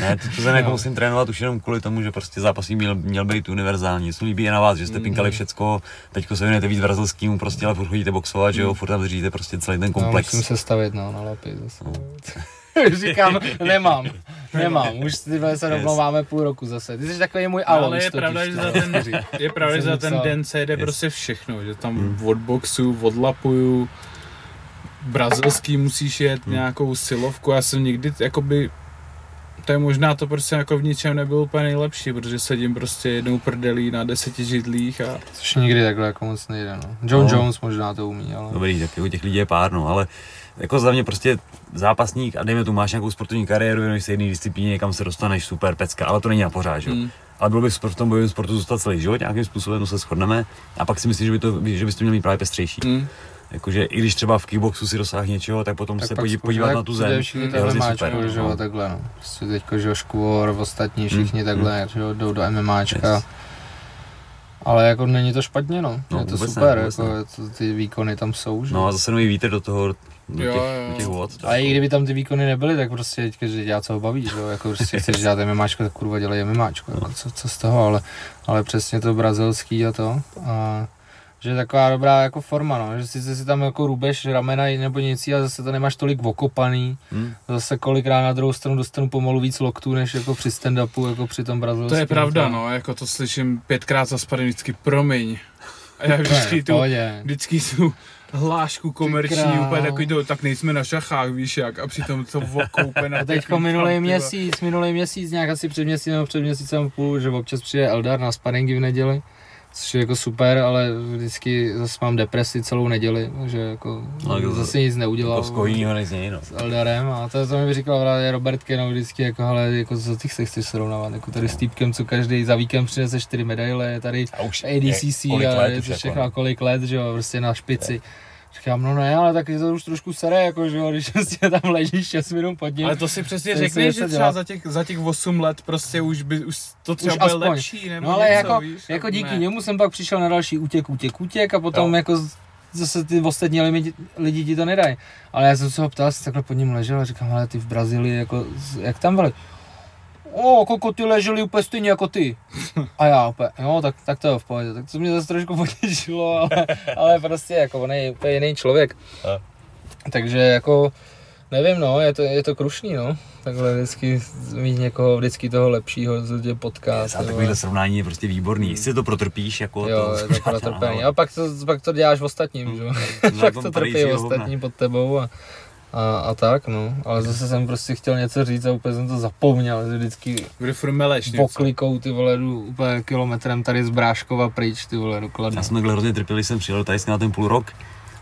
Ne, to, to jsem jako No. musím trénovat už jenom kvůli tomu, že prostě zápasník měl, měl být univerzální. Co líbí je na vás, že jste pinkali všecko, teďko se věnujete víc brazilskýmu, prostě ale furt chodíte boxovat, že jo, furt tam držíte prostě celý ten No, komplex. musím se stavit no, na lapy zase. Říkám, nemám, nemám, už ty vole se domlouváme půl roku zase. Ty jsi takový můj No, Alonso. ale je pravda, že no. za ten, je pravda, že za ten den se jede Yes. prostě všechno, že tam od boxu, od lapuju, brazilský musíš jet nějakou silovku, já jsem nikdy, jakoby, to je možná to prostě jako v ničem nebylo úplně nejlepší, protože sedím prostě jednou prdelí na deseti židlích a Což nikdy takhle jako moc nejde, no. John No. Jones možná to umí, ale... Dobrý, tak jako těch lidí je pár, no, ale jako za mě prostě zápasník a dejme tu, máš nějakou sportovní kariéru, věnuješ se jedné disciplíně, někam se dostaneš, super, pecka, ale to není na pořád, že jo. Mm. Ale bylo by v tom bojovém sportu zůstat celý život, nějakým způsobem, to se shodneme. A pak si myslím, že by to, že bys to měl mít právě pestřejší. Mm. Jakože i když třeba v kickboxu si dosáhne něčeho, tak potom se pak podí, podívat tak na tu zem. Všichni je takhle hrozně máčko, super, že no. jo, takhle no. Prostě teďko, že jo, Škvor, ostatní všichni Mm, takhle, že jo, jdou do MMAčka. Yes. Ale jako není to špatně, no. No, je to vůbec ne, super, vůbec jako ne. to, ty výkony tam jsou, že No a zase nový vítr do toho, do Jo, těch, jo, do těch jo. vod. Ale i kdyby tam ty výkony nebyly, tak prostě teďka, že já co ho baví, že jo, jako prostě chceš dělat MMAčko, tak kurva dělej MMAčko, jo, co, co z toho, ale, ale přesně to brazilský a to, a že je taková dobrá jako forma, no, že sice si tam jako rubeš ramena nebo nic, a zase to nemáš tolik okopaný, Hm? zase kolikrát na druhou stranu dostanu pomalu víc loktů, než jako při stand-upu, jako při tom brazilském. To je pravda, to- no, jako to slyším pětkrát za spady vždycky, promiň. A já vždycky tu, vždycky tu hlášku komerční, úplně takový to, tak nejsme na šachách, víš jak, a přitom to okoupe na A teďko minulý měsíc, minulý měsíc, nějak asi před měsícem nebo před měsícem půl, že občas přijde Eldar na sparingy v neděli, což je jako super, ale vždycky zase mám depresi celou neděli, že jako No, jako- zase nic neudělal. Jako z koho jinýho než no. s Eldarem a to, to mi říkal právě Robert Keno vždycky, jako, ale jako co ty se chceš srovnávat, jako tady s týpkem, co každý za víkend přinese čtyři medaile, je tady A už ADCC je, kolik a let je už to jako, všechno, no. a kolik let, že jo, prostě na špici. Říkám, no ne, ale taky to už trošku sere, jako, že jo, když prostě tam ležíš 6 minut pod ním. Ale to si přesně řekneš, že třeba dělá. za těch, za těch 8 let prostě už, by, už to třeba Už bude aspoň. lepší, nebo No ale něco, jako, víš? jako díky ne. němu jsem pak přišel na další útěk, útěk, útěk a potom Jo. jako zase ty ostatní lidi, lidi ti to nedají. Ale já jsem se ho ptal, jestli takhle pod ním ležel a říkám, ale ty v Brazílii, jako, jak tam byli? O, koko, ty leželi úplně stejně jako ty. A já úplně, jo, tak, tak to je v pohodě. Tak to mě zase trošku potěšilo, ale, ale prostě jako on je úplně jiný člověk. A. Takže jako, nevím no, je to, je to krušný no. Takhle vždycky mít někoho vždycky toho lepšího, co tě potká. A takovýhle srovnání je prostě výborný. Jestli to protrpíš, jako Jo, to... je to protrpený. A pak to, pak to děláš v ostatním, že jo? No, pak to trpí ostatní pod tebou a, a, a, tak, no. Ale zase jsem prostě chtěl něco říct a úplně jsem to zapomněl, že vždycky furt něco. poklikou ty vole, jdu úplně kilometrem tady z Bráškova pryč, ty vole, do Kladna. Já jsem takhle hrozně trpěl, když jsem přijel do Tajska na ten půl rok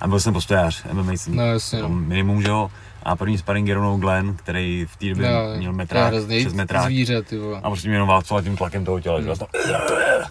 a byl jsem postojář MMA jsem No jasně, no. minimum, že jo. A první sparring je rovnou Glenn, který v té době Jo, měl metrák, přes metrák. zvíře, ty vole. A prostě mě jenom válcoval tím tlakem toho těla, že jo.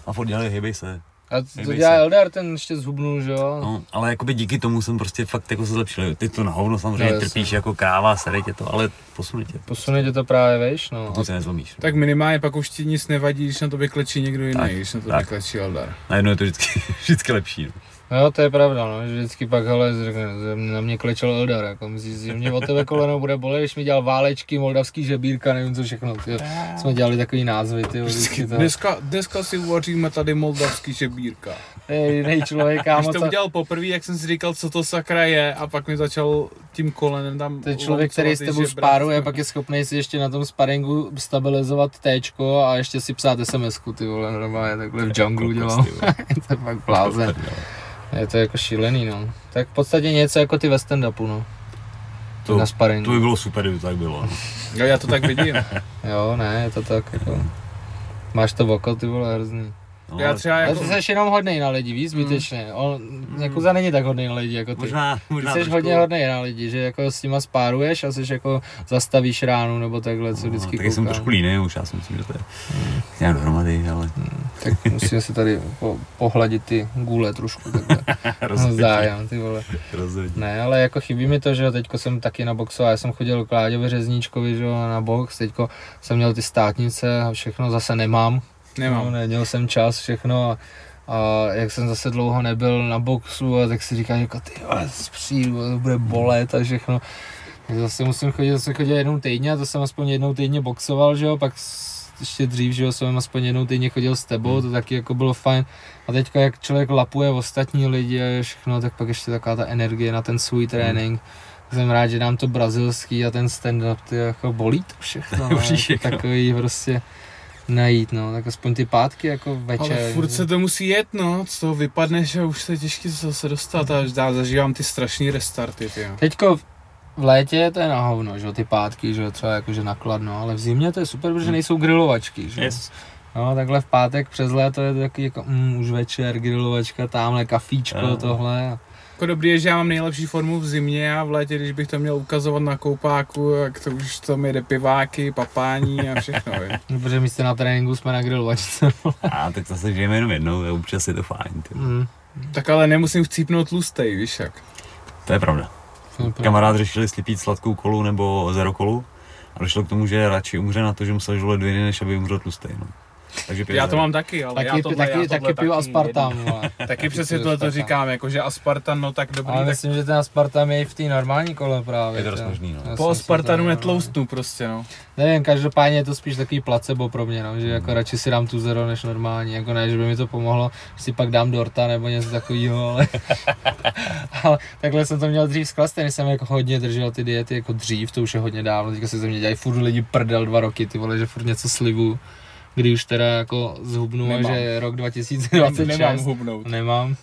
A furt dělali, hejbej se. A to Nejbej dělá se. Eldar, ten ještě zhubnul, že jo? No, ale jakoby díky tomu jsem prostě fakt jako se zlepšil. Ty to na hovno samozřejmě No, no, trpíš jako kráva, sere tě to, ale posune tě. Posune tě to právě, veš, no. Pokud se nezlomíš. Tak minimálně pak už ti nic nevadí, když na tobě klečí někdo jiný, Tak, když na tobě tak. klečí Eldar. Najednou je to vždycky, vždycky lepší. No. No to je pravda, no, že vždycky pak, hele, řekne, že na mě klečel Eldar, jako myslíš, že mě o tebe koleno bude bolet, když mi dělal válečky, moldavský žebírka, nevím co všechno, tyjo. Jsme dělali takový názvy, ty vždycky to, Dneska, dneska si uvaříme tady moldavský žebírka. Ej, jiný člověk, Když kámo, to co, udělal poprvé, jak jsem si říkal, co to sakra je, a pak mi začal tím kolenem tam to je člověk, který s tebou spáruje, pak je schopný si ještě na tom sparingu stabilizovat téčko a ještě si psát SMS-ku, ty vole, normálně takhle v junglu dělal. To je fakt blázen. Je to jako šílený, no. Tak v podstatě něco jako ty ve stand-upu, no. To, na sparingu. to by bylo super, kdyby to tak bylo. No. Jo, já to tak vidím. Jo, ne, je to tak jako... Máš to oko, ty vole, hrozný. No, Já třeba jako... ty jsi jenom hodnej na lidi, víš, zbytečně. On, Jakuza není tak hodnej na lidi jako ty. Možná, Ty možná jsi trošku- hodně hodnej na lidi, že jako s nima spáruješ a jsi jako zastavíš ránu nebo takhle, co vždycky no, taky jsem koukám. trošku líný už, já si myslím, že to je nějak dohromady, ale Tak musíme si tady po, pohladit ty gule trošku takhle. rozhodně. Zájem, ty vole. rozhodně. Ne, ale jako chybí mi to, že jo, teďko jsem taky naboxoval, já jsem chodil k Láďovi Řezníčkovi, že jo, na box, teďko jsem měl ty státnice a všechno zase nemám, Nemám. No, neměl jsem čas, všechno a, a jak jsem zase dlouho nebyl na boxu, a tak si říkám, jako ty přijdu, to bude bolet a všechno. Tak zase musím chodit, zase chodit jednou týdně a to jsem aspoň jednou týdně boxoval, že jo, pak ještě dřív, že jo, jsem aspoň jednou týdně chodil s tebou, to taky jako bylo fajn. A teďka jak člověk lapuje ostatní lidi a všechno, tak pak ještě taková ta energie na ten svůj trénink. Jsem rád, že dám to brazilský a ten stand-up, ty jako bolí to všechno, no, jako takový prostě najít, no, tak aspoň ty pátky jako večer. Ale furt se to musí jet, no, z toho vypadneš a už se těžký se zase dostat a já zažívám ty strašný restarty, ty jo. Teďko v létě to je na hovno, že jo, ty pátky, že jo, třeba jakože nakladno, ale v zimě to je super, protože nejsou grilovačky, že jo. Yes. No, takhle v pátek přes léto je to taky jako, mm, už večer, grilovačka, tamhle kafíčko, Ano. tohle. Jako dobrý je, že já mám nejlepší formu v zimě a v létě, když bych to měl ukazovat na koupáku, tak to už to mi jde piváky, papání a všechno, je. No, Protože místo na tréninku jsme na grilovačce. A tak zase žijeme jenom jednou, a občas je to fajn. Ty. mm, Tak ale nemusím chcípnout tlustej, víš jak. To je pravda. to je pravda. Kamarád řešil, jestli pít sladkou kolu nebo zero kolu a došlo k tomu, že radši umře na to, že musel žulet dvě než aby umřel tlustý. No. Takže Já to mám taky, ale Taky, já tohle, taky, já tohle taky piju aspartam, jedno. vole. Taky přesně tohle to aspartam. říkám, jako že aspartan, no tak dobrý, Ale tak myslím, že ten aspartam je i v té normální kole právě. Je to dost jo. možný, no. Já po aspartanu netloustnu prostě, no. Nevím, každopádně je to spíš takový placebo pro mě, no, že jako radši si dám tu zero než normální, jako ne, že by mi to pomohlo, že si pak dám dorta nebo něco takového, ale, ale takhle jsem to měl dřív s klastem, jsem jako hodně držel ty diety jako dřív, to už je hodně dávno, teďka se ze mě dělají furt lidi prdel dva roky, ty vole, že furt něco slibu, kdy už teda jako zhubnu, Nemám. že rok 2026. Nemám hubnout. Nemám.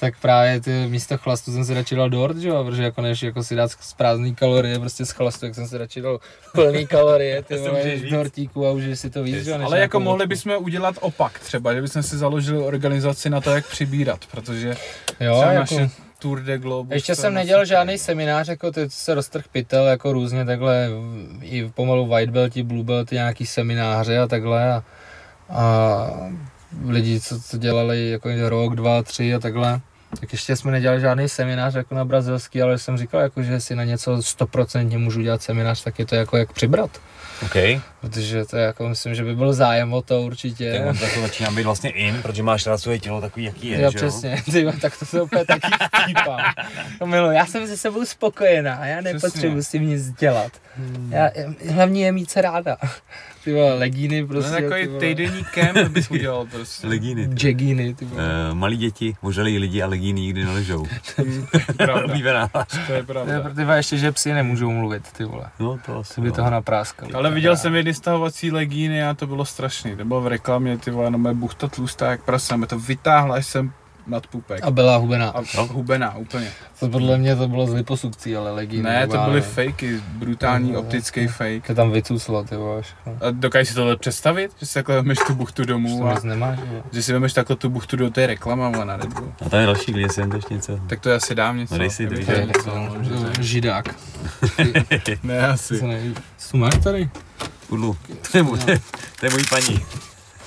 tak právě ty místo chlastu jsem si radši dal dort, že jo, protože jako než jako si dát z prázdný kalorie prostě z chlastu, tak jsem si radši dal plný kalorie, ty To vole, dortíku a už si to víc, že jo, Ale jako mohli bychom udělat opak třeba, že bychom si založili organizaci na to, jak přibírat, protože jo, jako, naše Tour de Globe. Ještě jsem nedělal žádný seminář, jako teď se roztrh pytel, jako různě takhle, i pomalu white belti, blue belti, nějaký semináře a takhle a, a lidi, co to dělali jako rok, dva, tři a takhle, tak ještě jsme nedělali žádný seminář jako na brazilský, ale jsem říkal, jako, že si na něco stoprocentně můžu dělat seminář, tak je to jako jak přibrat. OK. Protože to jako, myslím, že by byl zájem o to určitě. Tak on to začíná být vlastně in, protože máš rád svoje tělo takový, jaký je, Já že přesně, ty, tak to se úplně taky vtípám. To miluji, já jsem se sebou spokojená, já nepotřebuji s tím nic dělat. Já, já- hlavní je mít se ráda. Ty vole, legíny prostě. No, takový týdenní kemp bys udělal prostě. Legíny. Jagíny, ty vole. Uh, malí děti, ožalí lidi a legíny nikdy neležou. Pravda, Oblíbená. to je To je pravda. pro ty vole, ještě, že psy nemůžou mluvit, ty vole. No to asi. By no. toho napráskali. Ale viděl jsem jedny stahovací legíny a to bylo strašný. To bylo v reklamě, ty vole, no buchta tlustá jak prasa, mě to vytáhla až jsem nad pupek. A byla hubená. A No. hubená úplně. To podle mě to bylo z liposukcí, ale legíny. Ne, nebo to byly fakey, brutální No, optický jasně. fake. To tam vycuslo, ty všechno. A dokážeš si tohle představit? Že si takhle vemeš tu buchtu domů a nemáš, vole. že si vemeš takhle tu buchtu do té reklama vole, na Red Bull. A tam je další klient, jsem to ještě něco. Tak to já si dám něco. No dej si, dej něco, no, že to je- Židák. Ne, asi. se neví. Co máš tady? Udlu. To je, můj, to je můj paní.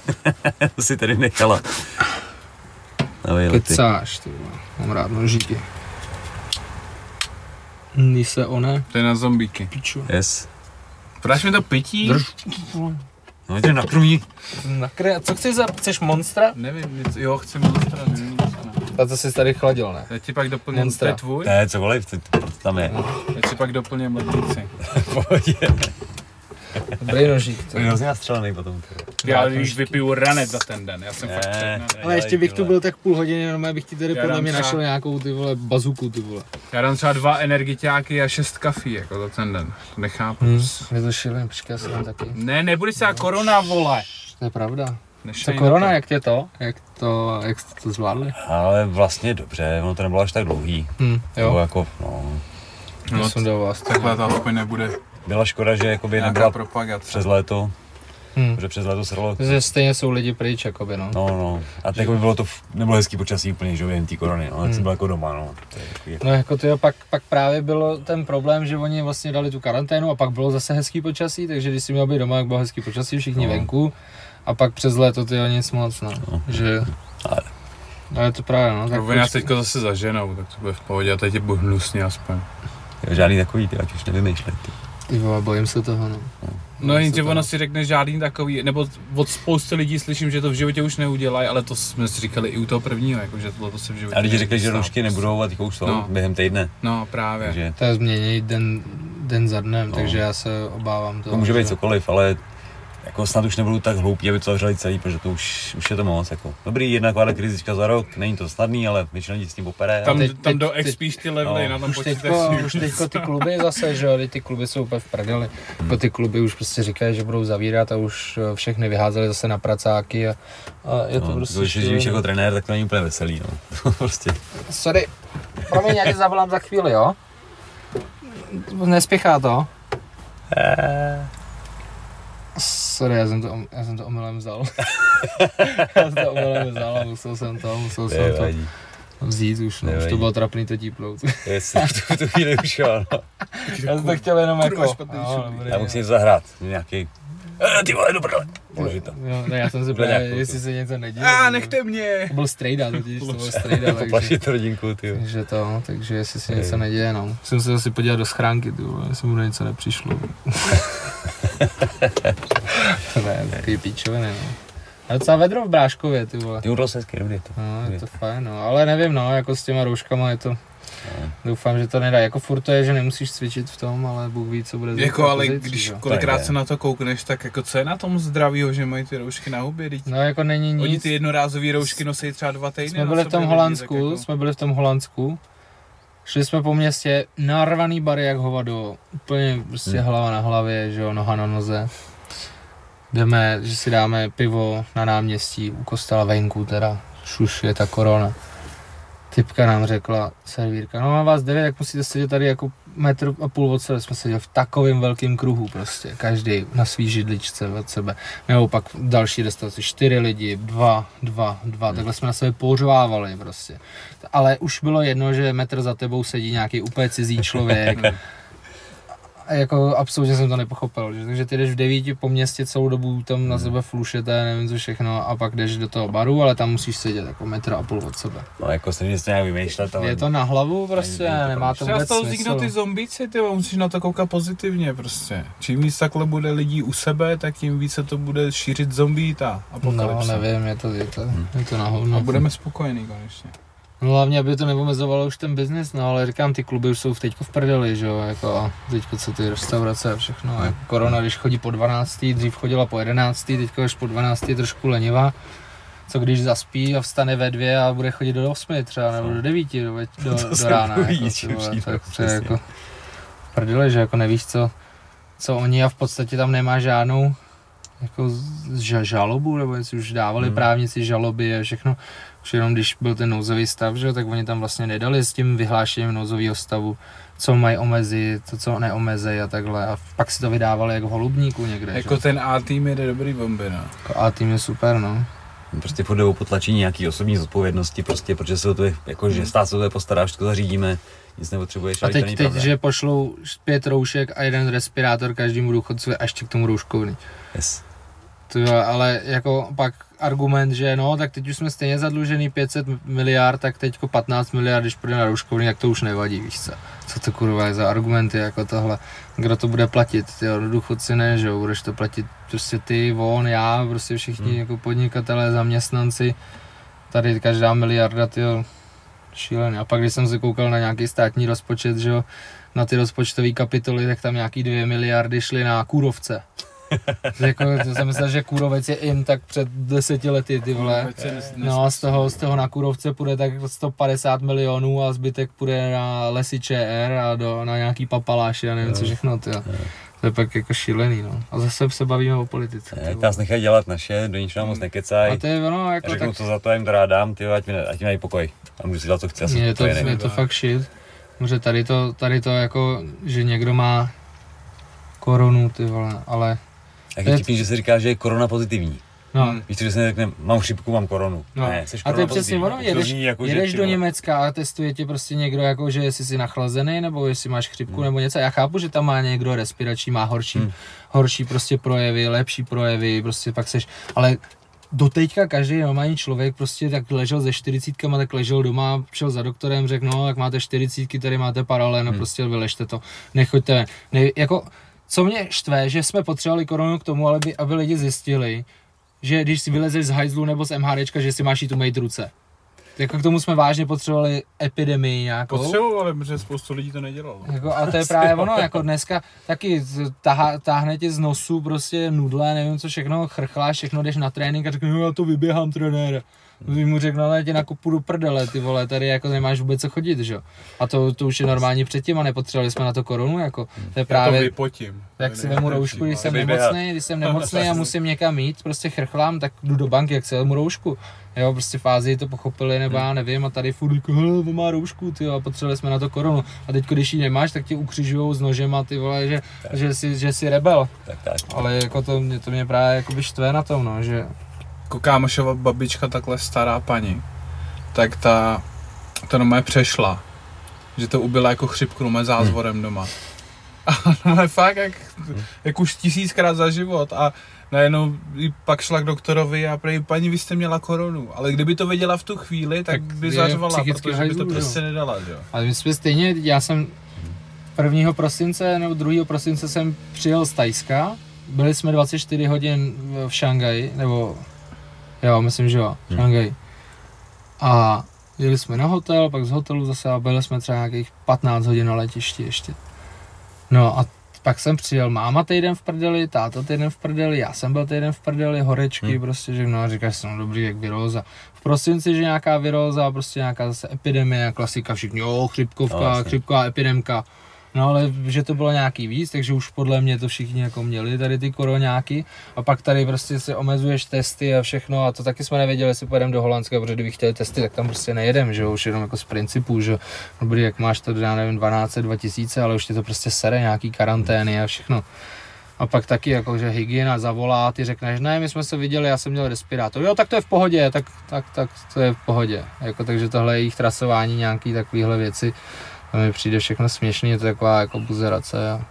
to si tady nechala. No, ty. Kecáš, ty vole. Mám rád nožíky. Nise one. To je na zombíky. Piču. Yes. Podáš mi to pití? Drž. No jde na krví. Nakry, co chceš za, chceš monstra? Nevím, něco, jo, chci monstra, nevím, ne. A to jsi tady chladil, ne? Já ti pak doplním, to Monstra. je tvůj? Ne, cokoliv, to, to tam je. Já ti pak doplním lednici. Pohodě. Dobrý nožík. To. To je hrozně nastřelený potom. Já když vypiju ranec za ten den, já jsem Ne. fakt přehnaný. Ale ještě bych tu byl tak půl hodiny, jenom bych ti tady Já podle mě třeba- našel nějakou ty vole bazuku, ty vole. Já dám třeba dva energiťáky a šest kafí, jako za ten den. To nechápu. Hm, je to počkej, já si dám taky. Ne, nebude se korona, vole. To je pravda. Co korona, jak tě to? Jak to, jak jste to zvládli? Ale vlastně dobře, ono to nebylo až tak dlouhý. Hm, Bylo jo. jako, no, No, No, jsem do vás. takhle to aspoň nebude byla škoda, že jakoby nějaká nebyla propagace. přes léto, Hm. protože přes léto se dalo Že stejně jsou lidi pryč, jakoby, no. No, no. A tak by bylo to, v- nebylo hezký počasí úplně, že jo, jen té korony, no. Hmm. jsem byl jako doma, no. To je takový, No jako to pak, pak právě bylo ten problém, že oni vlastně dali tu karanténu a pak bylo zase hezký počasí, takže když si měl být doma, jak bylo hezký počasí, všichni No. venku a pak přes léto ty nic moc, no. No. Že... Ale- Ale je to právě, no. Tak oni nás teďko zase zaženou, tak to bude v pohodě a teď je budu hnusně aspoň. jo, žádný takový, ty, ať už nevymýšlej, ty. Ty vole, bojím se toho, no. No jenže to- ono si řekne žádný takový, nebo od spousty lidí slyším, že to v životě už neudělají, ale to jsme si říkali i u toho prvního, jako, že tohle to se v životě A lidi řekli, že roušky nebudou a teďka už jsou No. během týdne. No právě. Takže To je změněný den, den za dnem, No. takže já se obávám toho. to může být že- cokoliv, ale jako snad už nebudou tak hloupí, aby to zavřeli celý, protože to už, už je to moc. Jako. Dobrý, jedna taková krizička za rok, není to snadný, ale většina lidí s tím popere. Tam, teď- tam teď- do expíš ty levely no. na tom Už teďko, už teďko ty kluby zase, že jo, ty kluby jsou úplně v prdeli. Jako ty kluby už prostě říkají, že budou zavírat a už eh, všechny vyházeli zase na pracáky a, a je to No, prostě... když živíš jako trenér, tak to není úplně veselý, no. prostě. Sorry, promiň, já tě zavolám za chvíli, jo? Nespěchá to? Sorry, já jsem to, já jsem to omylem vzal. já jsem to omylem vzal a musel jsem to, musel jsem to vzít už, no, už to bylo trapný to típnout. Jestli v tu, tu chvíli už jo, no. já jsem to chtěl jenom jako... špatný no, dobrý, Já musím zahrát, nějaký... Eh, ty vole, do prdele. Položit to. Jo, ne, já jsem se nějakou jestli se něco neděje. A nechte mě! To byl strejda totiž, to byl strejda, takže, Poplašit rodinku, ty. jo. takže to, takže jestli se něco neděje, no. Musím se asi podívat do schránky, ty vole, jestli mu na něco nepřišlo. ne, takový píčoviny, no. A docela vedro v Bráškově, ty vole. Ty udal se hezky, dobrý to. No, je to fajn, no, ale nevím, no, jako s těma rouškama je to, doufám, že to nedá, jako furt to je, že nemusíš cvičit v tom, ale Bůh ví, co bude Jako ale zítra, když jo. kolikrát se na to koukneš, tak jako co je na tom zdravýho, že mají ty roušky na hubě, teď No, jako není Oni nic, ty jednorázové roušky nosí třeba dva týdny. jsme byli v tom Holandsku, jako- jsme byli v tom Holandsku, šli jsme po městě, narvaný bary jak hovado, úplně prostě Hmm. hlava na hlavě, že jo, noha na noze. Jdeme, že si dáme pivo na náměstí, u kostela venku teda, šuš je ta korona. Typka nám řekla, servírka, no mám vás devět, jak musíte sedět tady jako metr a půl od sebe, jsme seděli v takovém velkém kruhu prostě, každý na svý židličce od sebe, nebo pak další restauraci, čtyři lidi, dva, dva, dva, hmm. takhle jsme na sebe pořvávali prostě. Ale už bylo jedno, že metr za tebou sedí nějaký úplně cizí člověk, a jako absolutně jsem to nepochopil, že, takže ty jdeš v devíti po městě celou dobu tam na hmm. sebe flušete, nevím co všechno a pak jdeš do toho baru, ale tam musíš sedět jako metr a půl od sebe. No jako se mě nějak vymýšlet, ale... Je to na hlavu prostě, to nemá to vůbec smysl. vzniknou ty zombíci, ty musíš na to koukat pozitivně prostě. Čím víc takhle bude lidí u sebe, tak tím více to bude šířit zombíta a No nevím, je to, je to, je to na hovno. A budeme spokojení konečně. No hlavně, aby to neomezovalo už ten biznis, no ale říkám, ty kluby už jsou teď v prdeli, že jo, jako a teďko co ty restaurace a všechno, jako korona, když chodí po 12, dřív chodila po 11, teďko už po 12 je trošku lenivá, co když zaspí a vstane ve dvě a bude chodit do 8 třeba, nebo do 9 do, do, do rána, jako, vole, tak to je jako prdele, že jako nevíš co, co oni a v podstatě tam nemá žádnou jako žalobu, nebo jestli už dávali hmm. právníci žaloby a všechno, už jenom když byl ten nouzový stav, že, tak oni tam vlastně nedali s tím vyhlášením nouzového stavu, co mají omezit, to, co neomezejí a takhle. A pak si to vydávali jako holubníku někde. Jako že? ten A-tým je dobrý bomby, no. Jako A-tým je super, no. Prostě furt jdou potlačení nějaký osobní zodpovědnosti, prostě, protože se to, jako, že hmm. stát se to postará, všechno zařídíme, nic nepotřebuješ. A teď, teď pravda. že pošlou pět roušek a jeden respirátor každému důchodci a ještě k tomu rouškovný. Yes. To, ale jako pak argument, že no, tak teď už jsme stejně zadlužený 500 miliard, tak teď 15 miliard, když půjde na rouškovní, tak to už nevadí, víš co. Co to kurva je za argumenty jako tohle. Kdo to bude platit? Ty důchodci ne, že jo, budeš to platit prostě ty, on, já, prostě všichni hmm. jako podnikatelé, zaměstnanci. Tady každá miliarda, ty šílený. A pak, když jsem se koukal na nějaký státní rozpočet, že jo, na ty rozpočtové kapitoly, tak tam nějaký dvě miliardy šly na kůrovce jako, to jsem myslel, že kůrovec je jim tak před deseti lety, ty vole. No a z toho, z toho na kůrovce půjde tak 150 milionů a zbytek půjde na lesy ČR a do, na nějaký papaláši a nevím co všechno, ty. To je pak jako šílený, no. A zase se bavíme o politice. Ne, nás nechají dělat naše, do ničeho moc nekecaj. A to je ono, jako řeknu, tak... co za to jim to dám, ty, ať mi, ať mi mají pokoj. A můžu si dělat, co chci. Je to, je to fakt shit. Může tady to, tady to jako, že někdo má korunu, ty vole, ale jak je vtipný, že se říká, že je korona pozitivní. No. Hmm. Víš, že se neřekne, mám chřipku, mám koronu. No. Ne, jsi a to je přesně ono, jedeš, jako, jedeš do Německa a testuje tě prostě někdo, jako, že jestli jsi nachlazený, nebo jestli máš chřipku, hmm. nebo něco. Já chápu, že tam má někdo respirační, má horší, hmm. horší prostě projevy, lepší projevy, prostě pak seš, ale do teďka každý normální člověk prostě tak ležel ze čtyřicítkama, tak ležel doma, šel za doktorem, řekl, no, jak máte čtyřicítky, tady máte paralel, no hmm. prostě vyležte to, nechoďte Ne, jako, co mě štve, že jsme potřebovali koronu k tomu, aby, aby lidi zjistili, že když si vylezeš z hajzlu nebo z MHDčka, že si máš jít umýt ruce. Jako k tomu jsme vážně potřebovali epidemii nějakou. Potřebovali, protože spoustu lidí to nedělalo. Jako, a to je právě ono, jako dneska taky tahá, táhne tě z nosu prostě nudle, nevím co všechno, chrchláš, všechno jdeš na trénink a řekne, no já to vyběhám trenér. Vy mu řekl, ale tě nakupu do prdele, ty vole, tady jako nemáš vůbec co chodit, že jo. A to, to už je normální předtím a nepotřebovali jsme na to korunu, jako. To je právě, Já to vypotím. Tak si vemu roušku, když jsem nemocný, když jsem nemocný a musím někam jít, prostě chrchlám, tak jdu do banky, jak se vemu roušku. Jo, prostě fázi to pochopili, nebo já nevím, a tady furt jako, hele, má roušku, ty a potřebovali jsme na to korunu. A teď, když ji nemáš, tak ti ukřižují s nožem a ty vole, že, že, jsi, že jsi rebel. Tak, tak. Ale jako to, mě, to mě právě jako štve na tom, no, že jako kámošova babička, takhle stará paní, tak ta, to normálně přešla. Že to ubila jako chřipku normálně zázvorem hmm. doma. A normálně fakt, jak, jak už tisíckrát za život. A najednou pak šla k doktorovi a prej, paní, vy jste měla koronu. Ale kdyby to věděla v tu chvíli, tak, tak by zařvala, protože hajzlu, by to prostě nedala, jo. Ale my jsme stejně, já jsem 1. prosince nebo 2. prosince jsem přijel z Tajska, byli jsme 24 hodin v Šangaji, nebo Jo, myslím, že jo, hmm. Šangaj. A jeli jsme na hotel, pak z hotelu zase a byli jsme třeba nějakých 15 hodin na letišti ještě. No a pak jsem přijel, máma týden v prdeli, táta týden v prdeli, já jsem byl týden v prdeli, horečky, hmm. prostě, že no, říkáš si, no dobrý, jak viróza. V prosinci, že nějaká viróza, prostě nějaká zase epidemie, klasika, všichni, jo, chřipkovka, no, chřipková epidemka. No ale že to bylo nějaký víc, takže už podle mě to všichni jako měli tady ty koronáky a pak tady prostě se omezuješ testy a všechno a to taky jsme nevěděli, jestli pojedeme do Holandska, protože kdybych chtěli testy, tak tam prostě nejedem, že jo, už jenom jako z principu, že dobrý, jak máš to, já nevím, 12, 2000, ale už ti to prostě sere, nějaký karantény a všechno. A pak taky jako, že hygiena zavolá, ty řekneš, ne, my jsme se viděli, já jsem měl respirátor. Jo, tak to je v pohodě, tak, tak, tak to je v pohodě. Jako, takže tohle je jejich trasování, nějaký takovéhle věci. To mi přijde všechno směšný, je to taková jako buzerace. A,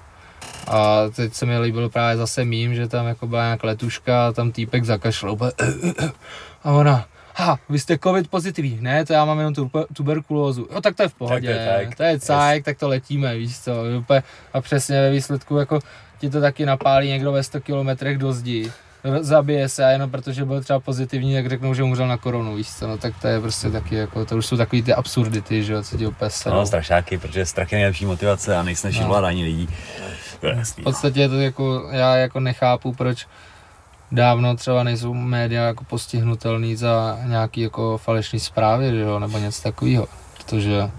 a teď se mi líbilo právě zase mím, že tam jako byla nějaká letuška a tam týpek zakašlal úplně, a ona, ha, vy jste covid pozitivní, ne, to já mám jenom tu, tuberkulózu, jo, tak to je v pohodě, Tak to je tak. to je cajk, tak to letíme, víš co, úplně, a přesně ve výsledku jako ti to taky napálí někdo ve 100 kilometrech do zdi, zabije se a jenom protože byl třeba pozitivní, jak řeknou, že umřel na koronu, víš co, no tak to je prostě taky jako, to už jsou takový ty absurdity, že jo, co ti úplně serou. No, strašáky, protože strach je nejlepší motivace a nejsnažší No. ovládání lidí. To je jasný. V podstatě je to jako, já jako nechápu, proč dávno třeba nejsou média jako postihnutelný za nějaký jako falešný zprávy, že jo, nebo něco takového, protože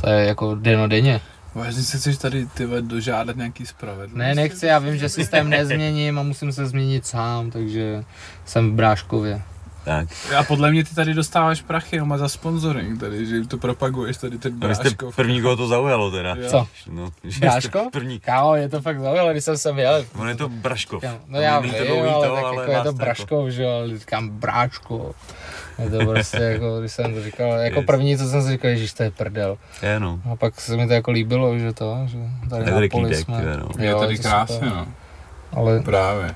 to je jako denodenně. Vážně se chceš tady ty dožádat nějaký spravedlnosti? Ne, nechci, já vím, že systém nezměním a musím se změnit sám, takže jsem v Bráškově. Tak. A podle mě ty tady dostáváš prachy jenom za sponsoring tady, že to propaguješ tady ten vy jste Bráškov. první, koho to zaujalo teda. Jo. Co? No, Bráško? První. Kámo, je to fakt zaujalo, když jsem sem jel. On je to Braškov. No já to vím, dlouhý ale to, tak ale jako je to to Braškov, že jo, ale říkám Bráčko. Je to prostě jako, když jsem to říkal, jako Yes. první, co jsem si říkal, že to je prdel. Je no. A pak se mi to jako líbilo, že to, že tady Je na tady poli jsme. no. Je tady to krásně, no. Ale Právě.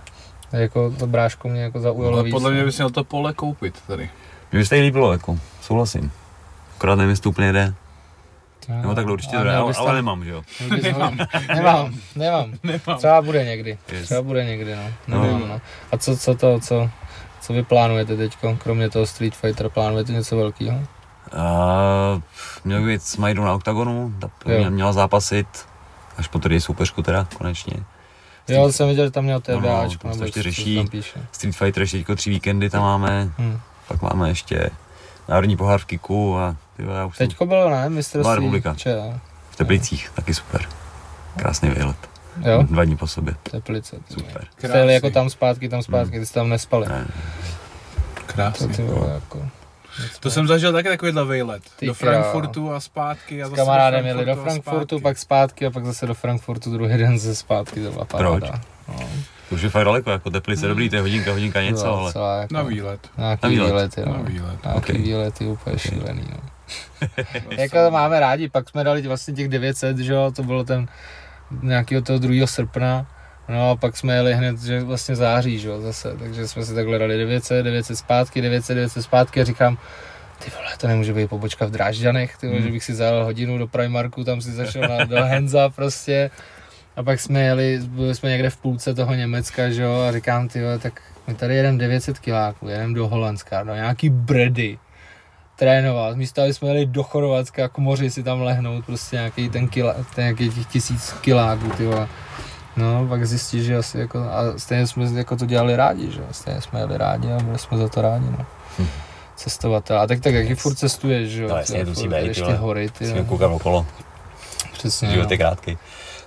Jako to bráško mě jako zaujalo Ale víc. podle no. mě bys měl to pole koupit tady. Mně by se tady líbilo, jako, souhlasím. Akorát nevím, jestli to úplně jde. No, Nebo takhle určitě ale měl ale, ale nemám, že jo. měl ho- nemám, nemám. Nemám. Třeba bude někdy. Yes. Třeba bude někdy, no. No. Nevím, no. A co, co to, co, co vy plánujete teď, kromě toho Street Fighter, plánujete něco velkého? A měl by být s Majdou na OKTAGONu, ta Jo. měla, zápasit, až po tady soupeřku teda, konečně. Jo, jsem viděl, že tam měl No, no, TBAčko, to nebo ještě řeší. tam píše. Street Fighter ještě teďko tři víkendy tam máme, Hm. pak máme ještě Národní pohár v Kiku a ty vole, já už jsem Teďko bylo, ne, Byla mistrovství republika. Če, v Teplicích, taky super. Krásný výlet. jo, Dva dní po sobě, Teplice. super. Jste jako tam zpátky, tam zpátky, ty jste tam nespali. Ne, To Krásně. ty vole, jako. To jsem zažil taky takovýhle vejlet. Ty do. Frankfurtu a zpátky. A S zase kamarádem jeli do Frankfurtu, zpátky. pak zpátky a pak zase do Frankfurtu druhý den ze zpátky, to byla paráda. No, to už je fakt daleko, jako Teplice, dobrý, to je hodinka, hodinka něco, ale celá jako, Na výlet. Nějaký Na výlet. výlety, no. Na výlet. Nějaký Ok. výlety úplně šílený, no. No, Jako to máme rádi, pak jsme dali vlastně těch 900, že jo, to bylo ten nějakého toho 2. srpna, no a pak jsme jeli hned, že vlastně září, že jo, zase, takže jsme si takhle dali 900, 900 zpátky, 900, 900 zpátky a říkám, ty vole, to nemůže být pobočka v Drážďanech, ty vole, Hmm. že bych si zajel hodinu do Primarku, tam si zašel na, do Henza prostě. A pak jsme jeli, byli jsme někde v půlce toho Německa, že jo, a říkám, ty vole, tak my tady jedeme 900 kiláků, jedeme do Holandska, do nějaký bredy, trénovat. Místo, aby jsme jeli do Chorvatska k moři si tam lehnout, prostě nějaký ten kila, ten nějaký těch tisíc kiláků, ty vole. No, pak zjistíš, že asi jako, a stejně jsme jako to dělali rádi, že jo, stejně jsme jeli rádi a byli jsme za to rádi, no. Hm. Cestovatel. A tak tak, jak i furt cestuješ, že jo. No, jasně, ty to musí furt být, jedeš ty hory, ty musíme jo. koukat okolo, Přesně, život je no. krátký.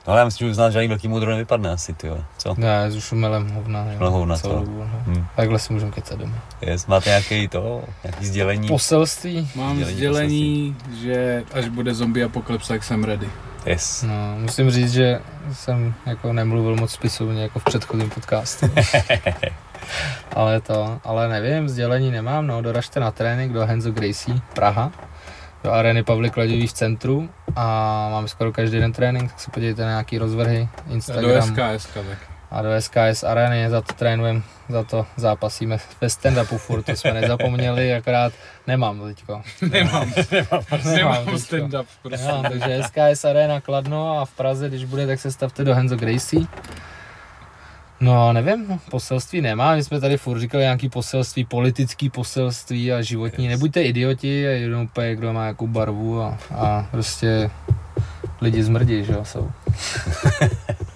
No ale já myslím, že z nás žádný velký moudro nevypadne asi, ty jo. Co? Ne, s šumelem hovna, jo. Šumelem hovna, celou co? dobu, no. Hm. Takhle si můžeme kecat doma. Jest, máte nějaký to, nějaký sdělení? Poselství? Mám Sdělení sdělení, že až bude zombie apokalypse, tak jsem ready. Yes. No, musím říct, že jsem jako nemluvil moc spisovně jako v předchozím podcastu. ale to, ale nevím, sdělení nemám, no, doražte na trénink do Henzo Gracie, Praha, do areny Pavlik Ladivý v centru a máme skoro každý den trénink, tak se podívejte na nějaký rozvrhy, Do Instagram SKS taky. A do SKS areny, za to trénujeme, za to zápasíme ve stand-upu furt, to jsme nezapomněli, akorát nemám teďko. Nemám, Nemám nemám teďko. stand-up. Prostě. Jo, takže SKS Arena Kladno a v Praze, když bude, tak se stavte do Henzo Gracie. No, nevím, no, poselství nemá, my jsme tady furt říkali nějaký poselství, politický poselství a životní, Yes. nebuďte idioti a jenom úplně, kdo má jakou barvu a, a prostě lidi zmrdí, že jo, jsou.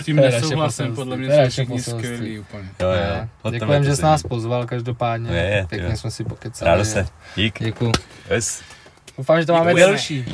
S tím To je naše nesouhlasím, podle mě jsou všichni skvělí úplně. Jo, jo. Děkujem, že jsi nás pozval každopádně, Je, je, pěkně jo. jsme si pokecali. Rádo se. Dík. Děkuju. Yes. Doufám, že to máme delší.